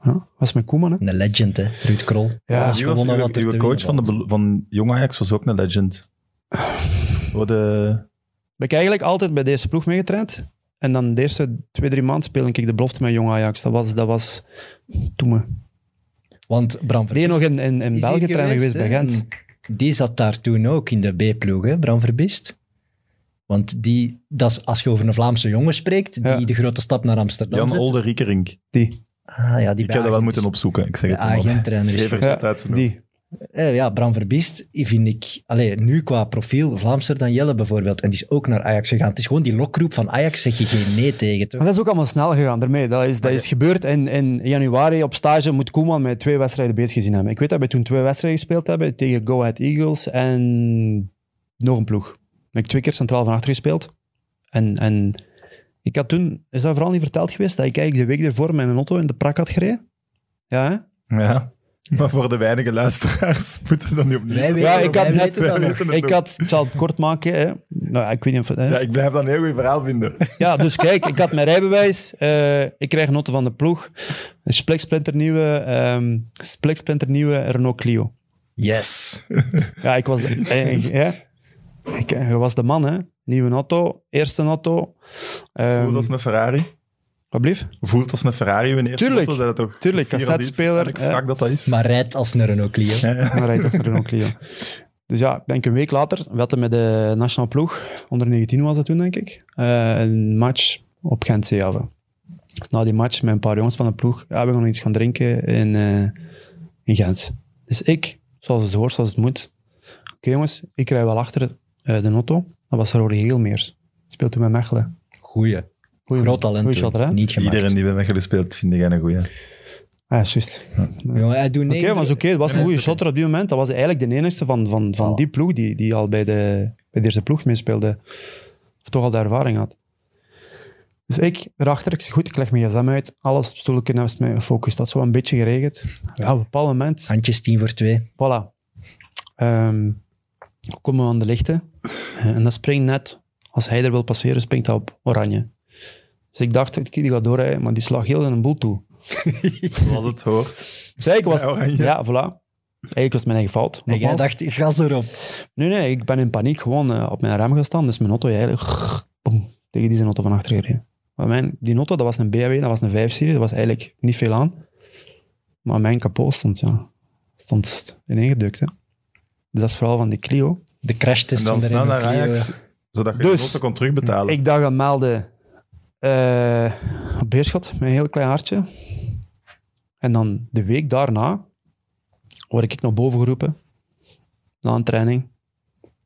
Ja, was met Koeman, hè. Een legend, hè. Ruud Krol. Ja, Wie was wat uw te coach van, de, van Jong Ajax was ook een legend. De... ben ik eigenlijk altijd bij deze ploeg meegetraind. En dan de eerste twee, drie maanden speelde ik de belofte met Jong Ajax. Dat was, dat was toen me. Want Bram Die nog in, in, België trainen geweest bij. Gent. En Die zat daar toen ook in de B-ploeg, hè, Bram Verbist. Want die, dat is, als je over een Vlaamse jongen spreekt, die Ja. de grote stap naar Amsterdam Jan zet. Olde Riekerink. Die. Ah ja, die Ik heb dat wel moeten opzoeken. Ik zeg het agenttrainer zijn Die. eh, ja, Bram Verbiest vind ik, allee, nu qua profiel, Vlaamser dan Jelle bijvoorbeeld, en die is ook naar Ajax gegaan. Het is gewoon die lokroep van Ajax, zeg je geen nee tegen, toch? Maar dat is ook allemaal snel gegaan daarmee. Dat is, dat is gebeurd in, in januari op stage. Moet Koeman met twee wedstrijden bezig gezien hebben. Ik weet dat we toen twee wedstrijden gespeeld hebben tegen Go Ahead Eagles en nog een ploeg. Ik twee keer centraal van achter gespeeld. En, en ik had toen, is dat vooral niet verteld geweest, dat ik eigenlijk de week ervoor met een auto in de prak had gereden? Ja, hè? Ja. Maar voor de weinige luisteraars moeten we dat niet opnieuw weten, Ja, ik had net- het Ik had, ik zal het kort maken, hè. Nou, ik weet niet of... Hè? Ja, ik blijf dat een heel goed verhaal vinden. Ja, dus kijk, ik had mijn rijbewijs. eh, ik krijg een auto van de ploeg. Een spliksplinternieuwe, ehm spliksplinternieuwe Renault Clio. Yes. Ja, ik was de, eh, ja. ik, eh, je was de man, hè. Nieuwe auto, eerste auto. Ehm, Voelt als een Ferrari. wat? Voelt als een Ferrari in eerste Tuurlijk. auto, dat het toch Tuurlijk, cassettespeler, vak dat dat is. Maar rijdt als een Renault Clio. Ja, ja. Maar rijdt als een Renault Clio. Dus ja, ik denk een week later, we hadden met de nationale ploeg, onder 19 was dat toen, denk ik, eh, een match op Gent Zeehaven. Na die match met een paar jongens van de ploeg, ja, we gaan nog iets gaan drinken in, eh, in Gent. Dus ik, zoals het hoort, zoals het moet. Oké jongens, ik rij wel achter eh, de auto. Dat was Rory Heelmeers. Speelt toen met Mechelen. Goeie. Goeie Groot talent. Goeie hè? Niet gemaakt. Iedereen die bij Mechelen speelt, vind ik een goeie. Ah, ja, juist. Jongen, hij doet Oké, is oké. Het was een goede shotter op die moment. Dat was eigenlijk de enigste van, van, van Oh. die ploeg die, die al bij de, bij de eerste ploeg meespeelde. Of toch al de ervaring had. Dus ik erachter, ik zeg goed, ik leg mijn gsm uit. Alles stoeltje naast mij gefocust. Dat is zo een beetje geregeld. Ja, op een bepaald moment, Handjes 10 voor 2. voilà. Ehm, komen we aan de lichten. Eh, En dat springt net, als hij er wil passeren, springt dat op oranje. Dus ik dacht, die gaat doorrijden, maar die slag heel in een boel toe. Zoals het hoort. Dus was, oranje. ja, voilà. Eigenlijk was het mijn eigen fout. En jij dacht, gas erop. Nee, nee, ik ben in paniek gewoon eh, op mijn rem gestaan. Dus mijn auto eigenlijk boem, tegen die zijn auto van achter gereden. Maar mijn, die auto, dat was een BMW, dat was een 5-serie, dat was eigenlijk niet veel aan. Maar mijn kapot stond, ja, stond ineengedrukt. Hè. Dus dat is vooral van die Clio. De crashtest van de snel Renault Clio. Ajax, zodat je Dus, de auto kon terugbetalen. Ik dacht aan melden eh, op Beerschot, met een heel klein hartje. En dan de week daarna word ik naar boven geroepen. Na een training.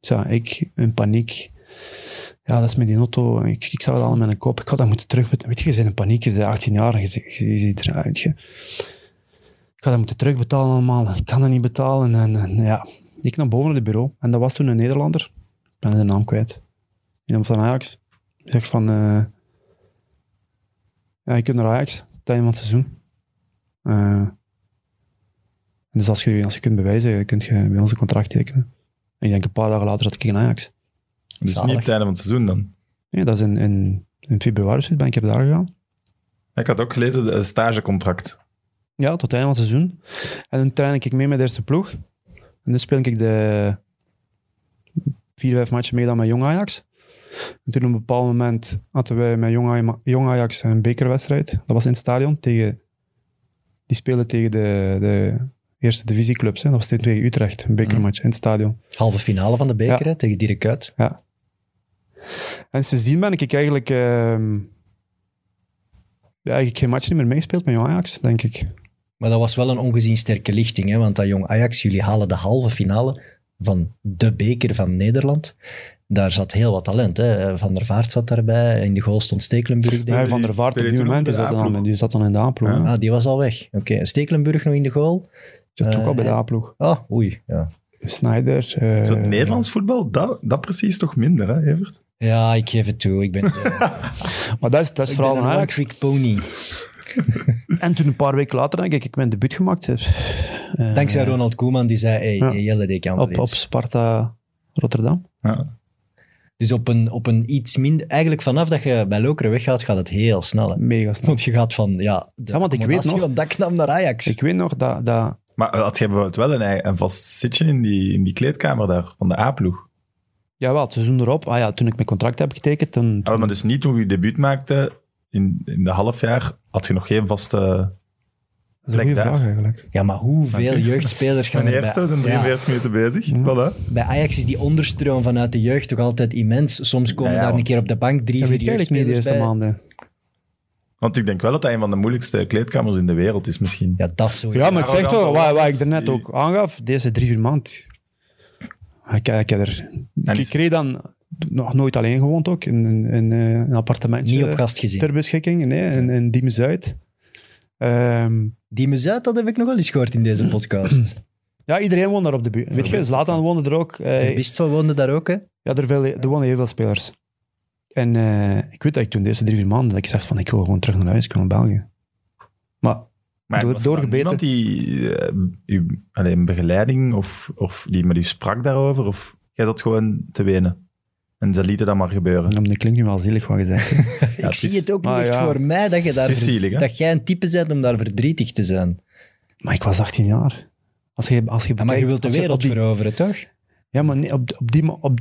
Dus ja, ik in paniek. Ja, dat is met die auto. Ik, ik zag het al in mijn kop. Ik had dat moeten terugbetalen. Weet je, je bent in paniek. Je bent 18 jaar. Je, je, je ziet eruit. Je. Ik had dat moeten terugbetalen allemaal. Ik kan dat niet betalen. En, en ja, ik naar boven naar het bureau. En dat was toen een Nederlander. Ik ben de naam kwijt. Iemand van Ajax. Ik zeg van... eh, ja, je kunt naar Ajax. Het einde van het seizoen. Eh, dus als je, als je kunt bewijzen, kun je bij ons een contract tekenen. En ik denk een paar dagen later zat ik in Ajax. dus Zalig. niet op het einde van het seizoen dan. Nee, dat is in, in, in februari ben ik er daar gegaan. Ik had ook gelezen, een stagecontract. Ja, tot het einde van het seizoen. En dan train ik mee met de eerste ploeg. En dan speel ik de vier, vijf matchen mee dan met Jong Ajax. En toen op een bepaald moment hadden wij met Jong Aj- Jong Ajax een bekerwedstrijd. Dat was in het stadion. Tegen, die speelden tegen de, de eerste divisieclubs. Hè. Dat was tegen Utrecht, een bekermatch in het stadion. Halve finale van de beker Ja. tegen Dirk Kuyt. Ja. En sindsdien ben ik eigenlijk, ehm, ja, eigenlijk geen match meer meegespeeld met Jong Ajax, denk ik. Maar dat was wel een ongezien sterke lichting. Hè, want dat jong Ajax, jullie halen de halve finale van de beker van Nederland. Daar zat heel wat talent. Hè. Van der Vaart zat daarbij. In de goal stond Stekelenburg, denk Ja, ik. van der Vaart op die moment, die de zat, dan, die zat dan in de A-ploeg. Ja. Ah, die was al weg. Oké, en Stekelenburg nog in de goal. Die zat ook Eh, al bij de en- A-ploeg. Ah, oei. Ja. Snyder. eh, Zo het Nederlands voetbal, dat, dat precies toch minder, hè, Evert? ja, ik geef het toe. Ik ben, eh, Maar dat is, dat is ik vooral een Ajax. pony. En toen een paar weken later, denk ik, ik mijn debuut gemaakt. heb. Eh, Dankzij Ronald Koeman, die zei, hey, Ja. Jelle, die kan wel op, op. Sparta Rotterdam. Ja. Dus op een, op een iets minder... Eigenlijk vanaf dat je bij Lokeren weggaat, gaat het heel snel. Hè? Mega snel. Want je gaat van, ja, de Ja, want ik weet nog- van Daknam naar Ajax. Ik weet nog dat... dat Maar had jij bijvoorbeeld wel een, een vast zitje in die, in die kleedkamer daar, van de A-ploeg? jawel, het seizoen erop, ah ja, toen ik mijn contract heb getekend, toen... Ah, maar dus niet toen je debuut maakte, in, in de halfjaar, had je nog geen vaste... dat is vraag eigenlijk. Ja, maar hoeveel jeugdspelers gaan Mijn er eerste bij... zijn Ja, 43 minuten bezig. Voilà. bij Ajax is die onderstroom vanuit de jeugd toch altijd immens. Soms komen Ja, ja, daar een keer op de bank drie, vier niet de jeugdspelers eerste bij. maanden. Want ik denk wel dat hij een van de moeilijkste kleedkamers in de wereld is misschien. Ja, dat is zo. Ja, maar ik zeg toch, wat, wat ik daarnet ook aangaf, deze drie, vier maanden. Ik, ik, er, ik kreeg dan nog nooit alleen gewoond ook, in, in, in eh, een appartementje. Niet op gast gezien. Ter beschikking, nee, in, in Diemen-Zuid. Ehm, Die muziek, dat heb ik nog wel eens gehoord in deze podcast. ja, iedereen woont daar op de buurt. Weet je. Zlatan woonde er ook. eh, Verbist woonde daar ook, hè? ja, er, veel, er wonen heel veel spelers. En eh, ik weet dat ik toen deze drie, vier maanden, dat ik zeg van, ik wil gewoon terug naar huis, ik wil naar België. Maar Maar Door- was er dan doorgebeten. Iemand die eh, uw allee, een begeleiding of, of die met u sprak daarover? Of jij zat gewoon te wenen? En ze lieten dat maar gebeuren. dat klinkt nu wel zielig wat gezegd. ik het zie is- het ook niet Ah, echt ja. voor mij dat je daar... Zielig, dat jij een type bent om daar verdrietig te zijn. maar ik was 18 jaar. Als je, als je Ja, maar je wilt de je wereld die- veroveren, toch? Ja, maar nee, op, op, die, op,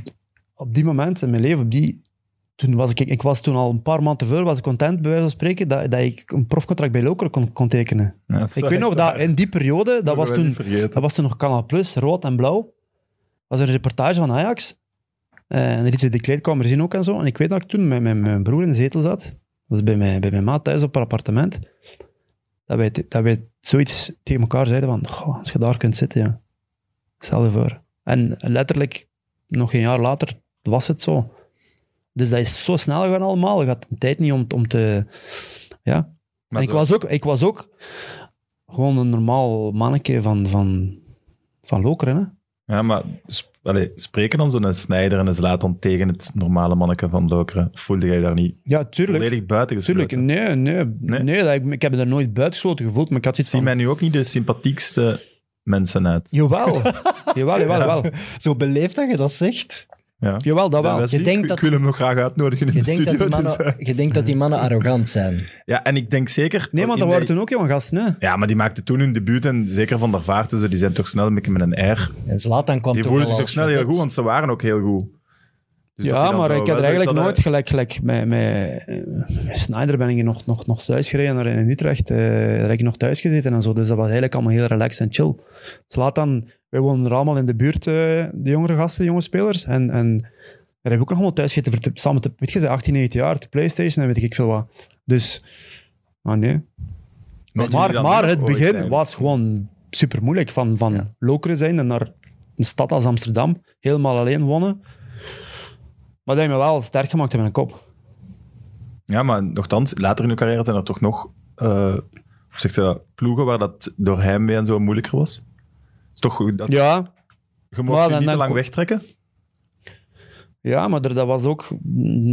op die moment in mijn leven, op die, toen was ik, ik was toen al een paar maanden tevoren, was ik content, bij wijze van spreken, dat, dat ik een profcontract bij Lokeren kon, kon tekenen. Ja, Ik weet nog dat in die periode, dat was, toen, dat was toen nog Canal Plus, rood en blauw. was een reportage van Ajax. Eh, en er liet ze de kleedkamer zien ook en zo. En ik weet dat ik toen met, met mijn broer in de zetel zat. Dat was bij mijn, bij mijn maat thuis op haar appartement. Dat wij, dat wij zoiets tegen elkaar zeiden van, "Goh, als je daar kunt zitten, ja. Stel je voor. En letterlijk, nog een jaar later, was het zo. Dus dat is zo snel gegaan allemaal. Je had de tijd niet om, om te... Ja. Maar en ik was, ook, ik was ook gewoon een normaal manneke van, van, van Lokeren, hè. Ja, maar allee, spreken dan zo'n Snijder en een Zlatan tegen het normale manneke van Lokeren? Voelde jij je daar niet Ja, tuurlijk. volledig buiten Tuurlijk, nee, nee. Nee? nee? dat, ik, ik heb me er nooit buitengesloten gevoeld, maar ik had zoiets Zie van... mij nu ook niet de sympathiekste mensen uit. Jawel, jawel, jawel, jawel. Zo beleefd dat je dat zegt. Ja. Jawel, dat wel. Je denkt ik, dat- ik wil hem nog graag uitnodigen in Je de denkt, dat studio. die dus, mannen, eh, je denkt dat die mannen arrogant zijn. ja, en ik denk zeker... Nee, maar in er de- waren toen ook jonge gasten, hè. Ja, maar die maakten toen hun debuut en zeker Van der Vaart, dus die zijn toch snel een beetje met een R. En Zlatan kwam Die voelden wel zich toch snel heel goed, want ze waren ook heel goed. Dus ja, dan maar ik heb er eigenlijk nooit gelijk, gelijk met, met, met Snyder ben ik nog, nog, nog thuis gereden naar in Utrecht. eh daar heb ik nog thuis gezeten en zo. Dus dat was eigenlijk allemaal heel relaxed en chill. Zlatan, wij wonen er allemaal in de buurt, eh, de jongere gasten, jonge spelers. En, en daar heb ik ook nog gewoon thuis gezeten, samen te, weet je, ze 18, 19 jaar, de Playstation en weet ik veel wat. Dus, maar nee. Maar, maar het begin was gewoon super moeilijk. Van, van Lokeren zijn en naar een stad als Amsterdam. Helemaal alleen wonen. Maar dat heeft me wel sterk gemaakt in mijn kop. Ja, maar nogthans, later in uw carrière zijn er toch nog hoe zegt je dat, ploegen waar dat door heimwee en zo moeilijker was. Toch goed dat Ja, je mocht niet te lang wegtrekken. ja maar er, dat was ook...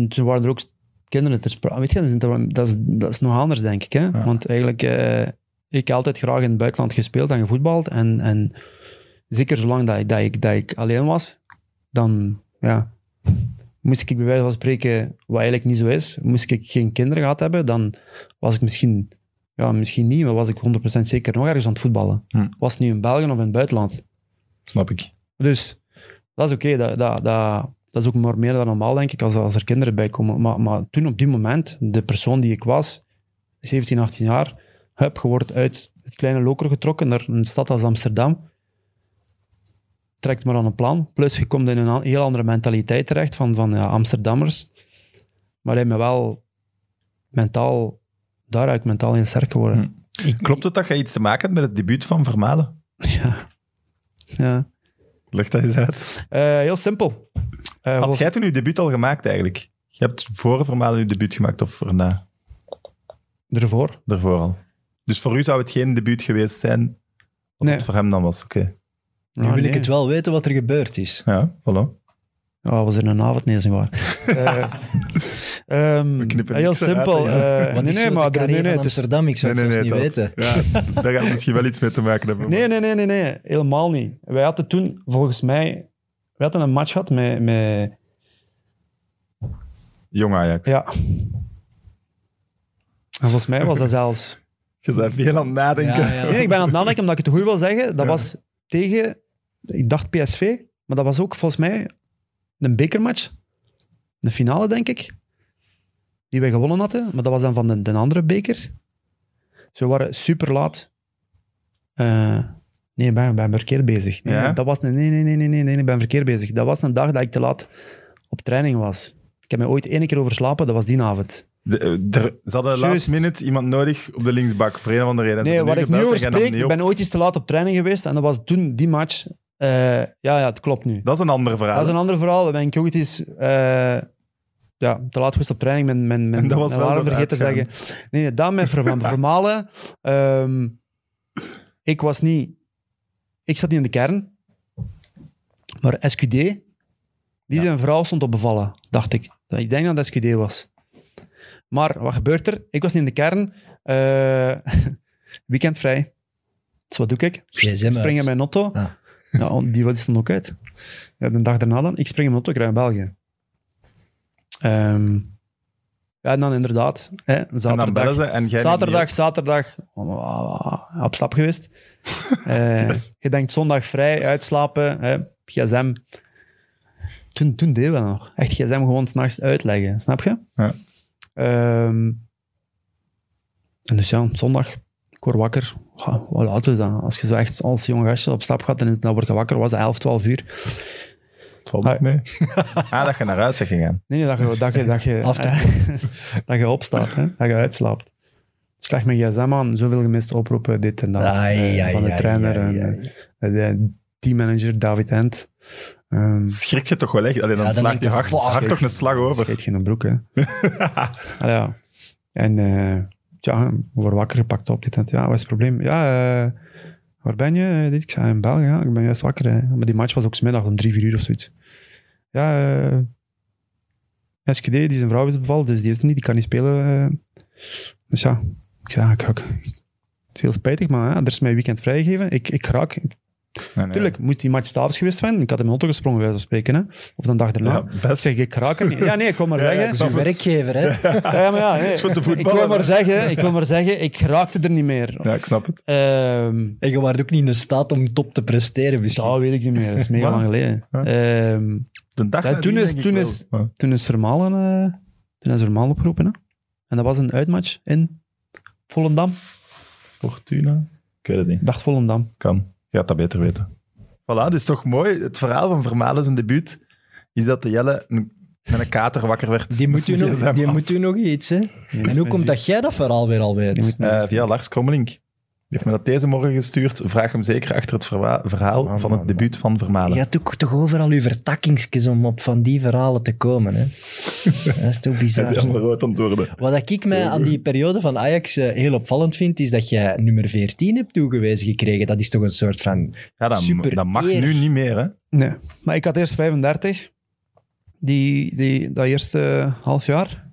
Toen waren er ook kinderen ter sprake. Weet je, dat is, dat is, nog anders, denk ik. Hè? Want eigenlijk... eh, ik heb altijd graag in het buitenland gespeeld en gevoetbald. En, en zeker zolang dat ik, dat, ik, dat ik alleen was, dan... Ja, moest ik bij wijze van spreken, wat eigenlijk niet zo is, moest ik geen kinderen gehad hebben, dan was ik misschien... Ja, misschien niet, maar was ik 100% zeker nog ergens aan het voetballen. Hm. Was het nu in België of in het buitenland. Snap ik. Dus dat is oké. Dat, dat, dat, dat is ook maar meer dan normaal, denk ik, als, als er kinderen bij komen. Maar, maar toen op die moment, de persoon die ik was, 17, 18 jaar, heb je wordt uit het kleine loker getrokken naar een stad als Amsterdam. Trekt maar aan een plan. Plus je komt in een heel andere mentaliteit terecht van, van ja, Amsterdammers. Maar hij me wel mentaal, daaruit mentaal heel sterk geworden. Klopt het dat je iets te maken hebt met het debuut van Vermalen? Ja. ja. Leg dat eens uit. Eh, heel simpel. Eh, Had volgens- jij toen je debuut al gemaakt eigenlijk? Je hebt voor Vermalen je debuut gemaakt of erna? Ervoor. Daarvoor al. Dus voor u zou het geen debuut geweest zijn, wat Nee. het voor hem dan was. Oké. Nu Ah, wil nee. ik het wel weten wat er gebeurd is. Ja, voilà. Oh, was er een avond? Nee, waar. Heel simpel. eh, Wat nee, nee, maar nee, nee, het is- Amsterdam? Ik zou het zelfs niet dat- weten. Ja, daar gaat misschien wel iets mee te maken hebben. nee, nee, nee, nee, nee, helemaal niet. Wij hadden toen, volgens mij, we hadden een match gehad met, met Jong Ajax. ja. En volgens mij was dat zelfs... Je bent veel aan het nadenken. Ja, ja. Nee, ik ben aan het nadenken omdat ik het goed wil zeggen. Dat was tegen, ik dacht PSV, maar dat was ook volgens mij een bekermatch. De finale, denk ik. Die wij gewonnen hadden, maar dat was dan van de, de andere beker. Dus we waren super laat. Eh, nee, ik ben, ben verkeerd bezig. Nee, Ja? dat was, een- nee, nee, nee, nee, nee, nee, ik ben verkeerd bezig. Dat was een dag dat ik te laat op training was. Ik heb me ooit één keer overslapen, dat was die avond. De, er, ze hadden Juist. last minute iemand nodig op de linksbak, voor een of andere reden. En ze Nee, waar ik nu over spreek, ik ben ooit eens te laat op training geweest en dat was toen die match. Eh, ja, ja, het klopt nu. Dat is een ander verhaal. Dat is een ander verhaal. Dan ben ik ook eens eh, ja, te laat geweest op training. Mijn, mijn, mijn, En dat was mijn wel vergeten te zeggen. Nee, nee, dat met Verma- Vermalen. ehm, ik was niet... Ik zat niet in de kern. Maar SQD, die zijn vrouw stond op bevallen, dacht ik. Ik denk dat het SQD was. Maar wat gebeurt er? Ik was niet in de kern. Eh, weekend vrij. Dus wat doe ik? Spring in mijn auto. Ah. Ja, die was dan ook uit. Ja, de dag daarna dan. Ik spring in mijn auto, ik rij naar België. Ehm, ja, en dan inderdaad. Hè, en dan zaterdag, en jij zaterdag, zaterdag. Op stap geweest. Eh, Yes. Je denkt zondag vrij, uitslapen, hè, gsm. Toen, toen deden we dat nog. Echt gsm gewoon s'nachts uitleggen, snap je? Ja. Ehm, en dus ja, zondag, ik word wakker. Ja, Hoe laat is dat? Als je zo echt als jong gastje op stap gaat, dan, is- dan word je wakker. was het 11, 12 uur. Ook mee. ah, dat je naar huis gegaan. Nee, nee dat je, dat je, dat je, dat je opstaat, hè? dat je uitslaapt. Dus ik leg mijn gsm aan, zoveel gemiste oproepen, dit en dat. Ai, eh, ai, van de ai, trainer ai, en ai. eh, de teammanager David Ent. Ehm Schrik je toch wel echt? Allee, dan Ja, dan slaat je je, hart toch een slag over. scheet geen broek, hè. Ah, ja. En eh tja, we worden wakker gepakt op dit en. Ja, wat is het probleem? Ja, eh, waar ben je? Eh, Dit, ik zei in België, ja, ik ben juist wakker. Hè. Maar die match was ook smiddag om drie, vier uur of zoiets. Ja, eh SQD, die zijn vrouw is bevallen, dus die is er niet, die kan niet spelen. Dus ja, ik zei, ja. Het is heel spijtig, maar ja, er is mij weekend vrijgegeven. Ik, ik raak. Nee, nee. Tuurlijk, moest die match s'avonds geweest zijn. Ik had in mijn auto gesprongen, bij wijze van spreken. Hè. Of dan dag erna. Ja, Ik best. zeg, ik raak er niet. Ja, nee, ik wil maar Ja, ja, zeggen... is uw werkgever, hè? Ja, maar ja, nee. Ik, wil maar zeggen, ik wil maar zeggen, ik raakte er niet meer. Ja, ik snap het. Ehm, En je was ook niet in staat om top te presteren, misschien. dat weet ik niet meer, dat is mega lang geleden. Ja. Ehm, De dag Ja, toen is- ik toen is- Ja. toen is Vermalen, eh, toen is Vermalen opgeroepen. Hè. En dat was een uitmatch in Volendam. Fortuna? Ik weet het niet. Dacht Volendam. Kan. Je gaat dat beter weten. Voilà, dus toch mooi. Het verhaal van Vermalen zijn debuut is dat de Jelle een- met een kater wakker werd. Die moet, u nog, die af. moet u nog iets, hè? En hoe komt dat jij dat verhaal weer al weet? Eh, via Lars Krommelink. Heeft me dat deze morgen gestuurd. Vraag hem zeker achter het verwa- verhaal Man, van man, het debuut van Vermalen. Je hebt ook toch overal uw vertakkingsjes om op van die verhalen te komen, hè? Dat is toch Hij is bizar. helemaal rood aan het worden. Wat ik mij aan die periode van Ajax eh, heel opvallend vind, is dat jij nummer 14 hebt toegewezen gekregen. Dat is toch een soort van... Ja, dat, Super dat mag eer. nu niet meer, hè? Nee, maar ik had eerst 35, die, die, dat eerste half jaar.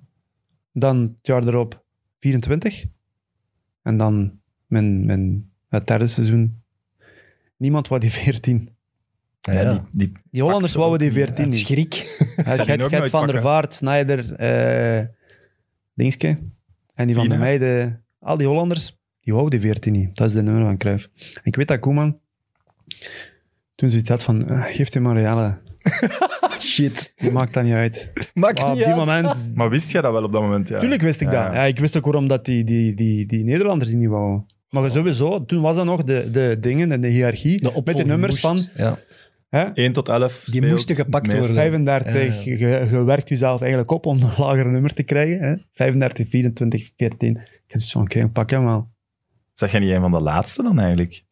Dan het jaar erop 24. En dan mijn, mijn, het derde seizoen. Niemand wou die 14. Ja, Ja, die, die, Die Hollanders wouden die ook niet, 14 het niet. schrik. Nooit van der. Vaart, Snyder, eh Dingske. En die van de meiden, al die Hollanders, die wouden die 14 niet. Dat is de nummer van Cruijff. En ik weet dat Koeman toen zoiets had van, eh, geef hem maar Jelle. Shit. Die maakt dat niet uit. Maakt Maar op niet die uit. moment... maar wist jij dat wel op dat moment? Ja. Tuurlijk wist ik Ja. dat. Ja, ik wist ook waarom dat die, die, die, die Nederlanders die niet wouden. Maar sowieso, toen was dat nog de, de dingen en de hiërarchie. De met de nummers moest. van Ja. hè, 1 tot 11 Die moesten gepakt het worden. 35. Ja, Je, je werkt jezelf eigenlijk op om een lager nummer te krijgen. Hè. 35, 24, 14. Ik heb dus van, oké, pak hem wel. Zeg jij niet een van de laatste dan eigenlijk?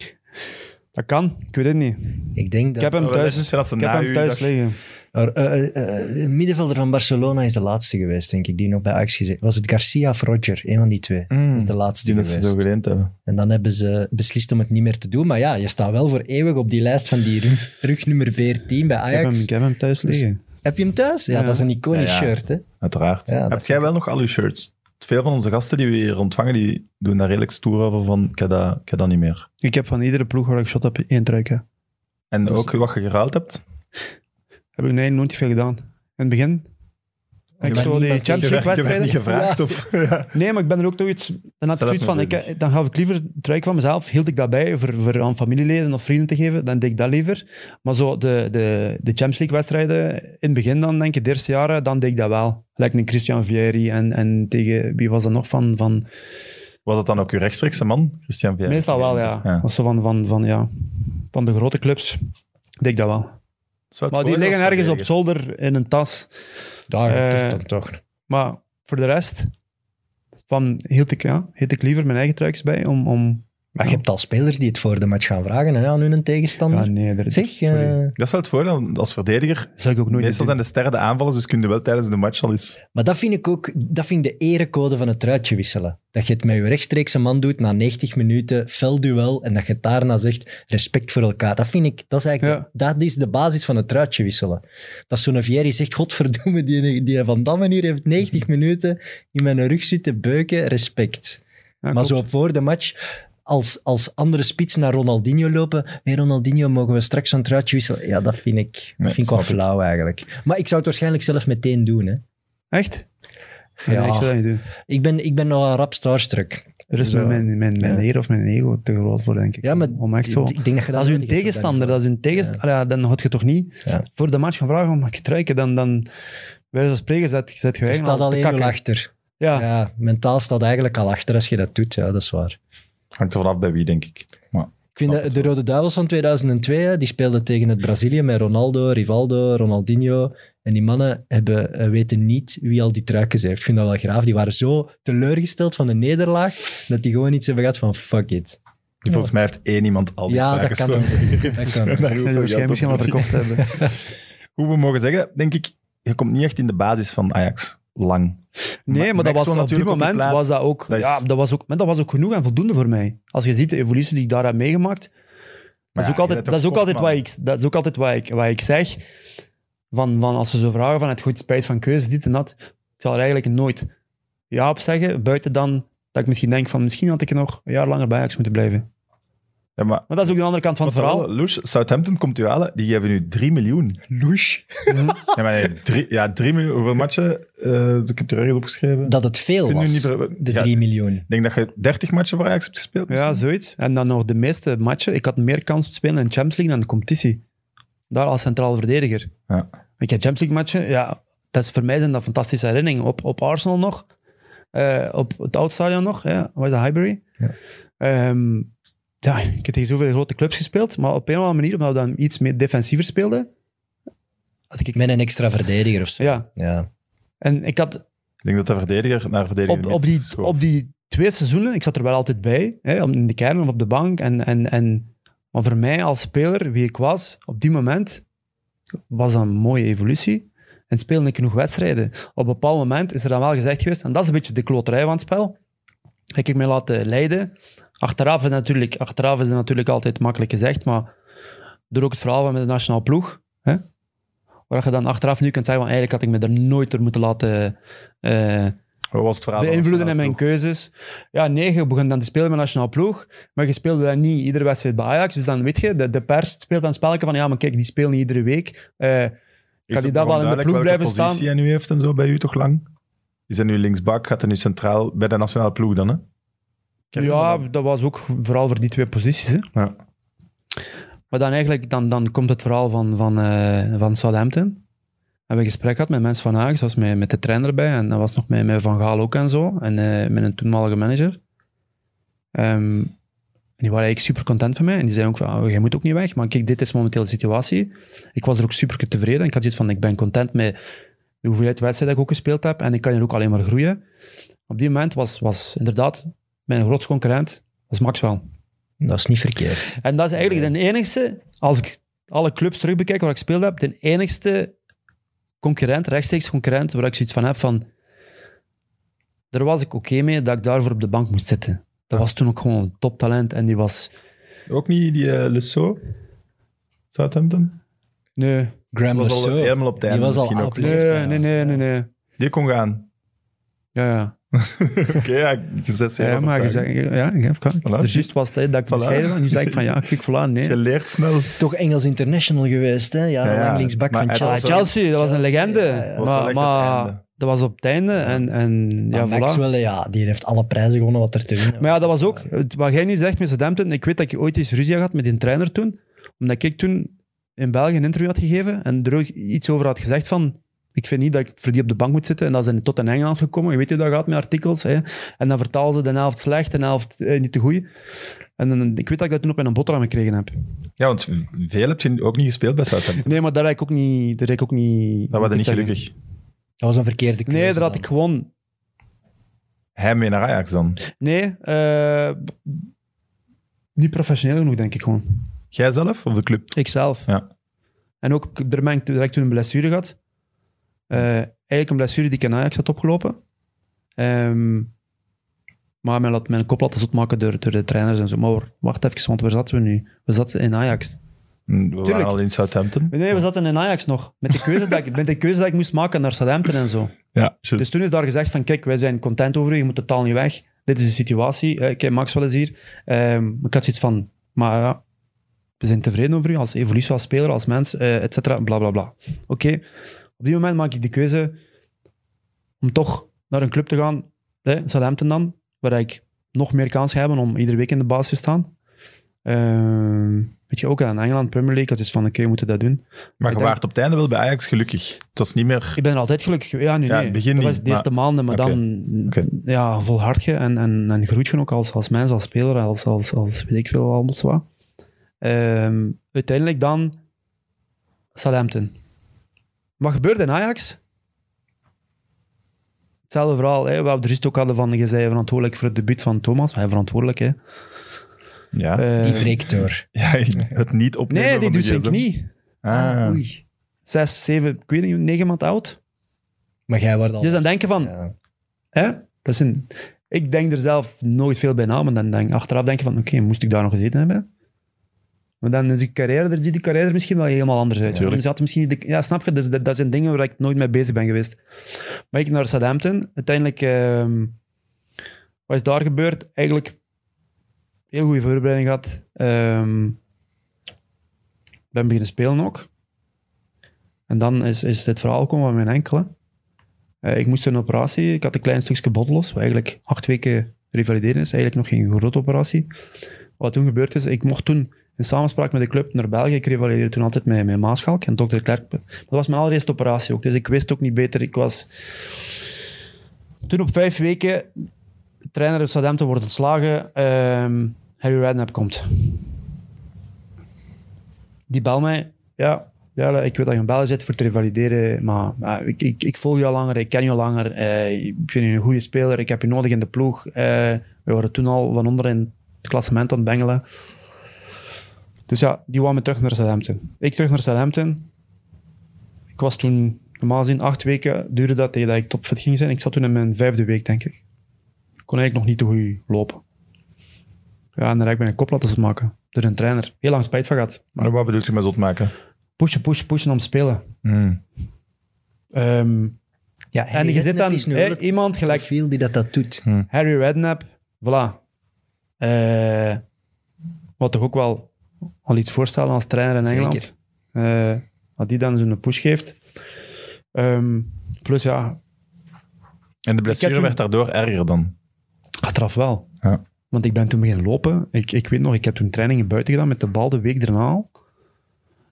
Dat kan, ik weet het niet. Ik denk Ik dat... heb hem thuis, ik heb hem thuis dat- liggen. Er, eh, eh, eh, de middenvelder van Barcelona is de laatste geweest, denk ik, die nog bij Ajax gezeten. Was het Garcia of Roger? Een van die twee. Dat is de laatste die dat ze geweest. zo geleend hebben. En dan hebben ze beslist om het niet meer te doen. Maar ja, je staat wel voor eeuwig op die lijst van die rug, rug nummer 14 bij Ik heb, hem, Ajax. ik heb hem thuis liggen. Heb je hem thuis? Ja, Ja. dat is een iconisch Ja, ja. shirt, hè? Uiteraard. Heb jij ik- wel nog al uw shirts? Veel van onze gasten die we hier ontvangen, die doen daar redelijk stoer over van, ik heb dat, ik heb dat niet meer. Ik heb van iedere ploeg waar ik shot heb één trui. hè. En Dus- ook wat je geruild hebt? Heb ik nee, nooit niet veel gedaan. In het begin. Ik zo die Champions League wedstrijden. gevraagd of... Ja. Nee, maar ik ben er ook toch iets... Dan had ik Zelf zoiets van, ik, bezig. dan gaf ik liever trui van mezelf, hield ik dat bij voor, voor aan familieleden of vrienden te geven, dan deed ik dat liever. Maar zo de, de, de Champions League wedstrijden, in het begin dan denk ik, de eerste jaren, dan deed ik dat wel. Lijkt een Christian Vieri en, en tegen, wie was dat nog van... van Was het dan ook uw rechtstreekse man, Christian Vier? meestal wel, ja. ja. Was zo van, van, van, ja. Van de grote clubs deed ik dat wel. Maar die liggen ergens op zolder in een tas. Daar, Eh, dat is dan toch. Maar voor de rest, van, hield ik, ja, hield ik liever mijn eigen truikjes bij om... om Maar je hebt al spelers die het voor de match gaan vragen hè, aan hun tegenstander. ja, nee, daar, zeg, sorry. eh, Dat is wel het voordeel als verdediger. zou ik ook nooit Meestal zijn de sterren de aanvallers, dus kun je wel tijdens de match al eens... maar dat vind ik ook dat vind ik de erecode van het truitje wisselen. Dat je het met je rechtstreekse man doet na 90 minuten, fel duel, en dat je daarna zegt respect voor elkaar. Dat vind ik, dat is eigenlijk, dat is de basis van het truitje wisselen. Dat zo'n Vieri zegt, godverdomme, die, die Van Damme hier heeft 90 minuten in mijn rug zitten beuken, respect. Ja, maar klopt. zo voor de match, als, als andere spits naar Ronaldinho lopen, hey Ronaldinho, mogen we straks een truitje wisselen? Ja, dat vind ik, dat Nee, vind ik wel ik. flauw eigenlijk. Maar ik zou het waarschijnlijk zelf meteen doen. Hè. Echt? Ja, Ja. ik zou dat niet doen. Ik ben, ik ben nogal rap starstruck. Er is Zo. mijn, mijn, mijn, mijn Ja. eer of mijn ego te groot voor, denk ik. Ja, maar Om echt zo... ik denk dat je dat Als een tegenstander, dat u een tegenstander, ja. dan had je toch niet voor de match gaan vragen om mag je truiken, dan, dan wij als spreken zet, zet je Je eigenlijk staat al achter. Ja. mentaal staat eigenlijk al achter als je dat doet. Ja, dat is waar. Hangt er vanaf bij wie, denk ik. Maar, Ik vind dat de Rode Duivels van 2002, hè, die speelden tegen het Brazilië met Ronaldo, Rivaldo, Ronaldinho. En die mannen hebben, eh, weten niet wie al die truikens heeft. Ik vind dat wel graaf. Die waren zo teleurgesteld van de nederlaag, dat die gewoon iets hebben gehad van fuck it. die volgens mij heeft één iemand al die Ja, dat kan. Dat kan. Waarschijnlijk misschien wat verkocht hebben. Hoe we mogen zeggen, denk ik, je komt niet echt in de basis van Ajax. Lang. Nee, maar dat was, op die op moment was dat ook, Dat is- ja, dat was ook, maar dat was ook genoeg en voldoende voor mij. Als je ziet de evolutie die ik daar heb meegemaakt, dat is, ook altijd, bent dat is toch ook altijd wat ik, dat is ook altijd wat ik, wat ik zeg. Van, van als ze zo vragen van het goed spijt van keuzes, dit en dat. Ik zal er eigenlijk nooit ja op zeggen, buiten dan dat ik misschien denk van misschien had ik nog een jaar langer bij Ajax moeten blijven. Ja, maar Maar dat is ook de andere kant van het verhaal. Loes, Southampton komt u halen, die geven nu 3 miljoen. Loes. Ja, maar nee, drie, ja, 3 miljoen. Hoeveel matchen? Eh, ik heb er ergens opgeschreven. Dat het veel Kun was, niet de Ja, 3 miljoen. Ik denk dat je 30 matchen voor Ajax hebt gespeeld. Ja, zoiets. En dan nog de meeste matchen. Ik had meer kans te spelen in de Champions League dan de competitie. Daar als centraal verdediger. Ja. Ik heb Champions League matchen, ja, dat is, voor mij zijn dat fantastische herinneringen. Op, op Arsenal nog, eh, op het oudstadion nog, ja, waar is dat, Highbury? Ja. Ehm, ja, ik heb tegen zoveel grote clubs gespeeld, maar op een of andere manier, omdat we dan iets meer defensiever speelden, had ik... Met een extra verdediger of zo. Ja, Ja. en ik had Ik denk dat de verdediger naar verdediger op, op, die, op die twee seizoenen, ik zat er wel altijd bij, hè, om- in de kern of op de bank. En, en, en, maar voor mij als speler, wie ik was, op die moment, was dat een mooie evolutie. En speelde ik genoeg wedstrijden. Op een bepaald moment is er dan wel gezegd geweest, en dat is een beetje de kloterij van het spel, heb ik mij laten leiden. Achteraf is, natuurlijk, achteraf is het natuurlijk altijd makkelijk gezegd, maar door ook het verhaal van met de nationale ploeg, hè, waar je dan achteraf nu kunt zeggen, van, eigenlijk had ik me er nooit door moeten laten... eh, Hoe was het verhaal? beïnvloeden in mijn ploeg? keuzes. Ja, nee, je begon dan te spelen met nationale ploeg, maar je speelde dan niet iedere wedstrijd bij Ajax. Dus dan weet je, de, de pers speelt dan spelletje van, ja, maar kijk, die spelen niet iedere week. Eh, Is die daar nog wel in de ploeg blijven staan? positie hij nu heeft en zo bij u toch lang? Is hij nu linksbak? Gaat hij nu centraal bij de nationale ploeg dan? Hè? Ja, dat? was ook vooral voor die twee posities. Hè. Ja. Maar dan eigenlijk, dan, dan komt het verhaal van, van, eh, van Southampton. We hebben een gesprek gehad met mensen van Ajax, was met, met de trainer erbij en dat was nog met, met Van Gaal ook en zo, en eh, met een toenmalige manager. Ehm, en die waren eigenlijk super content van mij en die zeiden ook van, oh, jij moet ook niet weg, maar kijk, dit is momenteel de situatie. Ik was er ook super tevreden. Ik had zoiets van, ik ben content met de hoeveelheid wedstrijden dat ik ook gespeeld heb en ik kan hier ook alleen maar groeien. Op die moment was, was inderdaad mijn grootste concurrent, was Maxwell. Dat is niet verkeerd. En dat is eigenlijk de enigste, als ik alle clubs terug bekijk waar ik gespeeld heb, de enigste concurrent, rechtstreeks concurrent, waar ik zoiets van heb van... Daar was ik oké mee dat ik daarvoor op de bank moest zitten. Dat was toen ook gewoon een toptalent en die was... Ook niet die uh, Lusso? Southampton? Nee, Graham Was al Lasso, helemaal op die was al op nee, leeftijd. nee, nee, nee, nee. Die kon gaan. Ja, ja. Oké, ja, je zet ze Ja, maar je zei, ja, ik heb Voilà. Dus juist was het tijd dat ik Voilà. bescheiden was. Nu zeg ik van, ja, kijk, voilà, nee. Je leert snel. Toch Engels international geweest, hè? Ja, Ja, ja. linksbak Maar van was Chelsea. Chelsea, dat was een Chelsea, legende. ja. Was Maar, dat was op het einde. En, en ja, Maar voilà. Maxwell, ja, die heeft alle prijzen gewonnen wat er te winnen Maar ja, dat was Dus, ook, het- wat jij nu zegt met Southampton, ik weet dat ik ooit eens ruzie had gehad met die trainer toen, omdat ik toen in België een interview had gegeven en er ook iets over had gezegd van, ik vind niet dat ik voor die op de bank moet zitten. En dat in- tot in Engeland gekomen. Je weet hoe dat gaat met artikels. Hè? En dan vertalen ze de helft slecht en de helft eh, niet te goed. En dan, ik weet dat ik dat toen op mijn boterham gekregen heb. Ja, want veel heb je ook niet gespeeld bij Southampton. Nee, maar daar heb ik ook niet... Daar heb ik ook niet Dat was niet zeggen. gelukkig. Dat was een verkeerde keuze Nee, daar had ik gewoon... hij mee naar Ajax dan? Nee, eh, niet professioneel genoeg, denk ik gewoon. Jij zelf of de club? Ikzelf. Ja. En ook, daar ben ik direct toen een blessure gehad. Eh, eigenlijk een blessure die ik in Ajax had opgelopen. Ehm, maar mijn, laat- mijn kop laten zot maken door, door de trainers en zo. Maar wacht even, want waar zaten we nu? We zaten in Ajax. Hm, We waren al in Southampton. Nee, we zaten in Ajax nog. Met de keuze dat ik, met de keuze dat ik moest maken naar Southampton en zo. Ja, Dus toen is daar gezegd van, kijk, wij zijn content over u, je moet totaal niet weg. Dit is de situatie. Eh, Kijk, Max wel eens hier. Ehm, ik had zoiets van, maar ja, we zijn tevreden over u als evolutie, als speler, als mens, eh et cetera, bla bla bla. Oké, op die moment maak ik de keuze om toch naar een club te gaan, hè, Southampton dan, waar ik nog meer kans ga hebben om iedere week in de basis te staan. Ehm, weet je, ook aan Engeland, Premier League, het is van, oké, we moeten dat doen. Maar je waart op het einde wel bij Ajax gelukkig. Het was niet meer... Ik ben altijd gelukkig. Ja, nu Ja, nee. in het begin dat was de eerste maar- maanden, maar dan ja, volhard je en, en, en groeit je ook als, als mens, als speler, als, als, als weet ik veel, allemaal zo. Ehm, uiteindelijk dan Southampton. Wat gebeurde in Ajax? Hetzelfde verhaal. Hè? We hebben rust ook hadden van, je zei verantwoordelijk voor het debuut van Thomas. Hij verantwoordelijk, hè. Ja, Eh, Die wreekt door. ja het niet opnemen nee, die doet zijn gsm. knie. Ah, Oei. Zes, zeven, ik weet niet, negen maand oud. Maar jij wordt al... Dus dan denken van, Ja. Hè? Dat is een, ik denk er zelf nooit veel bij na, maar dan denk, achteraf denk je van, oké, moest ik daar nog gezeten hebben? Maar dan is die carrière er, die carrière er misschien wel helemaal anders uit. Dan zat misschien niet de- ja, snap je? Dus dat, dat zijn dingen waar ik nooit mee bezig ben geweest. Maar ik naar Southampton. Uiteindelijk, ehm, wat is daar gebeurd? Eigenlijk heel goede voorbereiding gehad. Ehm ben beginnen spelen ook. En dan is, is dit verhaal komen van mijn enkele. Eh, ik moest een operatie. Ik had een klein stukje botlos, wat eigenlijk acht weken revalideren is. Eigenlijk nog geen grote operatie. Wat toen gebeurd is, ik mocht toen in samenspraak met de club naar België. Ik revalideerde toen altijd met, met Maaschalk en dokter Klerk. Dat was mijn allereerste operatie ook, dus ik wist ook niet beter. Ik was toen op vijf weken trainer in Southampton wordt ontslagen. Ehm, Harry Redknapp komt. Die bel mij. Ja, ja, ik weet dat je een bel zit voor te revalideren, maar ik, ik, ik volg je al langer, ik ken je langer. eh, ik vind je een goede speler, ik heb je nodig in de ploeg. Eh, we waren toen al van onder in het klassement aan het bengelen. Dus ja, die wou me terug naar Southampton. Ik terug naar Southampton. Ik was toen, normaal gezien, acht weken duurde dat tegen dat ik topfit ging zijn. Ik zat toen in mijn vijfde week, denk ik. Ik kon eigenlijk nog niet te goed lopen. Ja, en dan heb ik mijn kop laten zot maken. Door een trainer. Heel lang spijt van gehad. Maar wat bedoelt je met zot maken? Pushen, pushen, pushen om te spelen. Hmm. Ehm, Ja, en je zit dan het iemand gelijk profiel die dat, dat doet. Harry Redknapp, voilà. Eh, wat toch ook wel al iets voorstellen als trainer in Zeker. Engeland. Eh, wat die dan zo'n push geeft. Ehm, plus ja, En de blessure toen- werd daardoor erger dan. achteraf wel. Ja. Want ik ben toen beginnen lopen. Ik, ik weet nog, ik heb toen trainingen buiten gedaan met de bal de week daarna.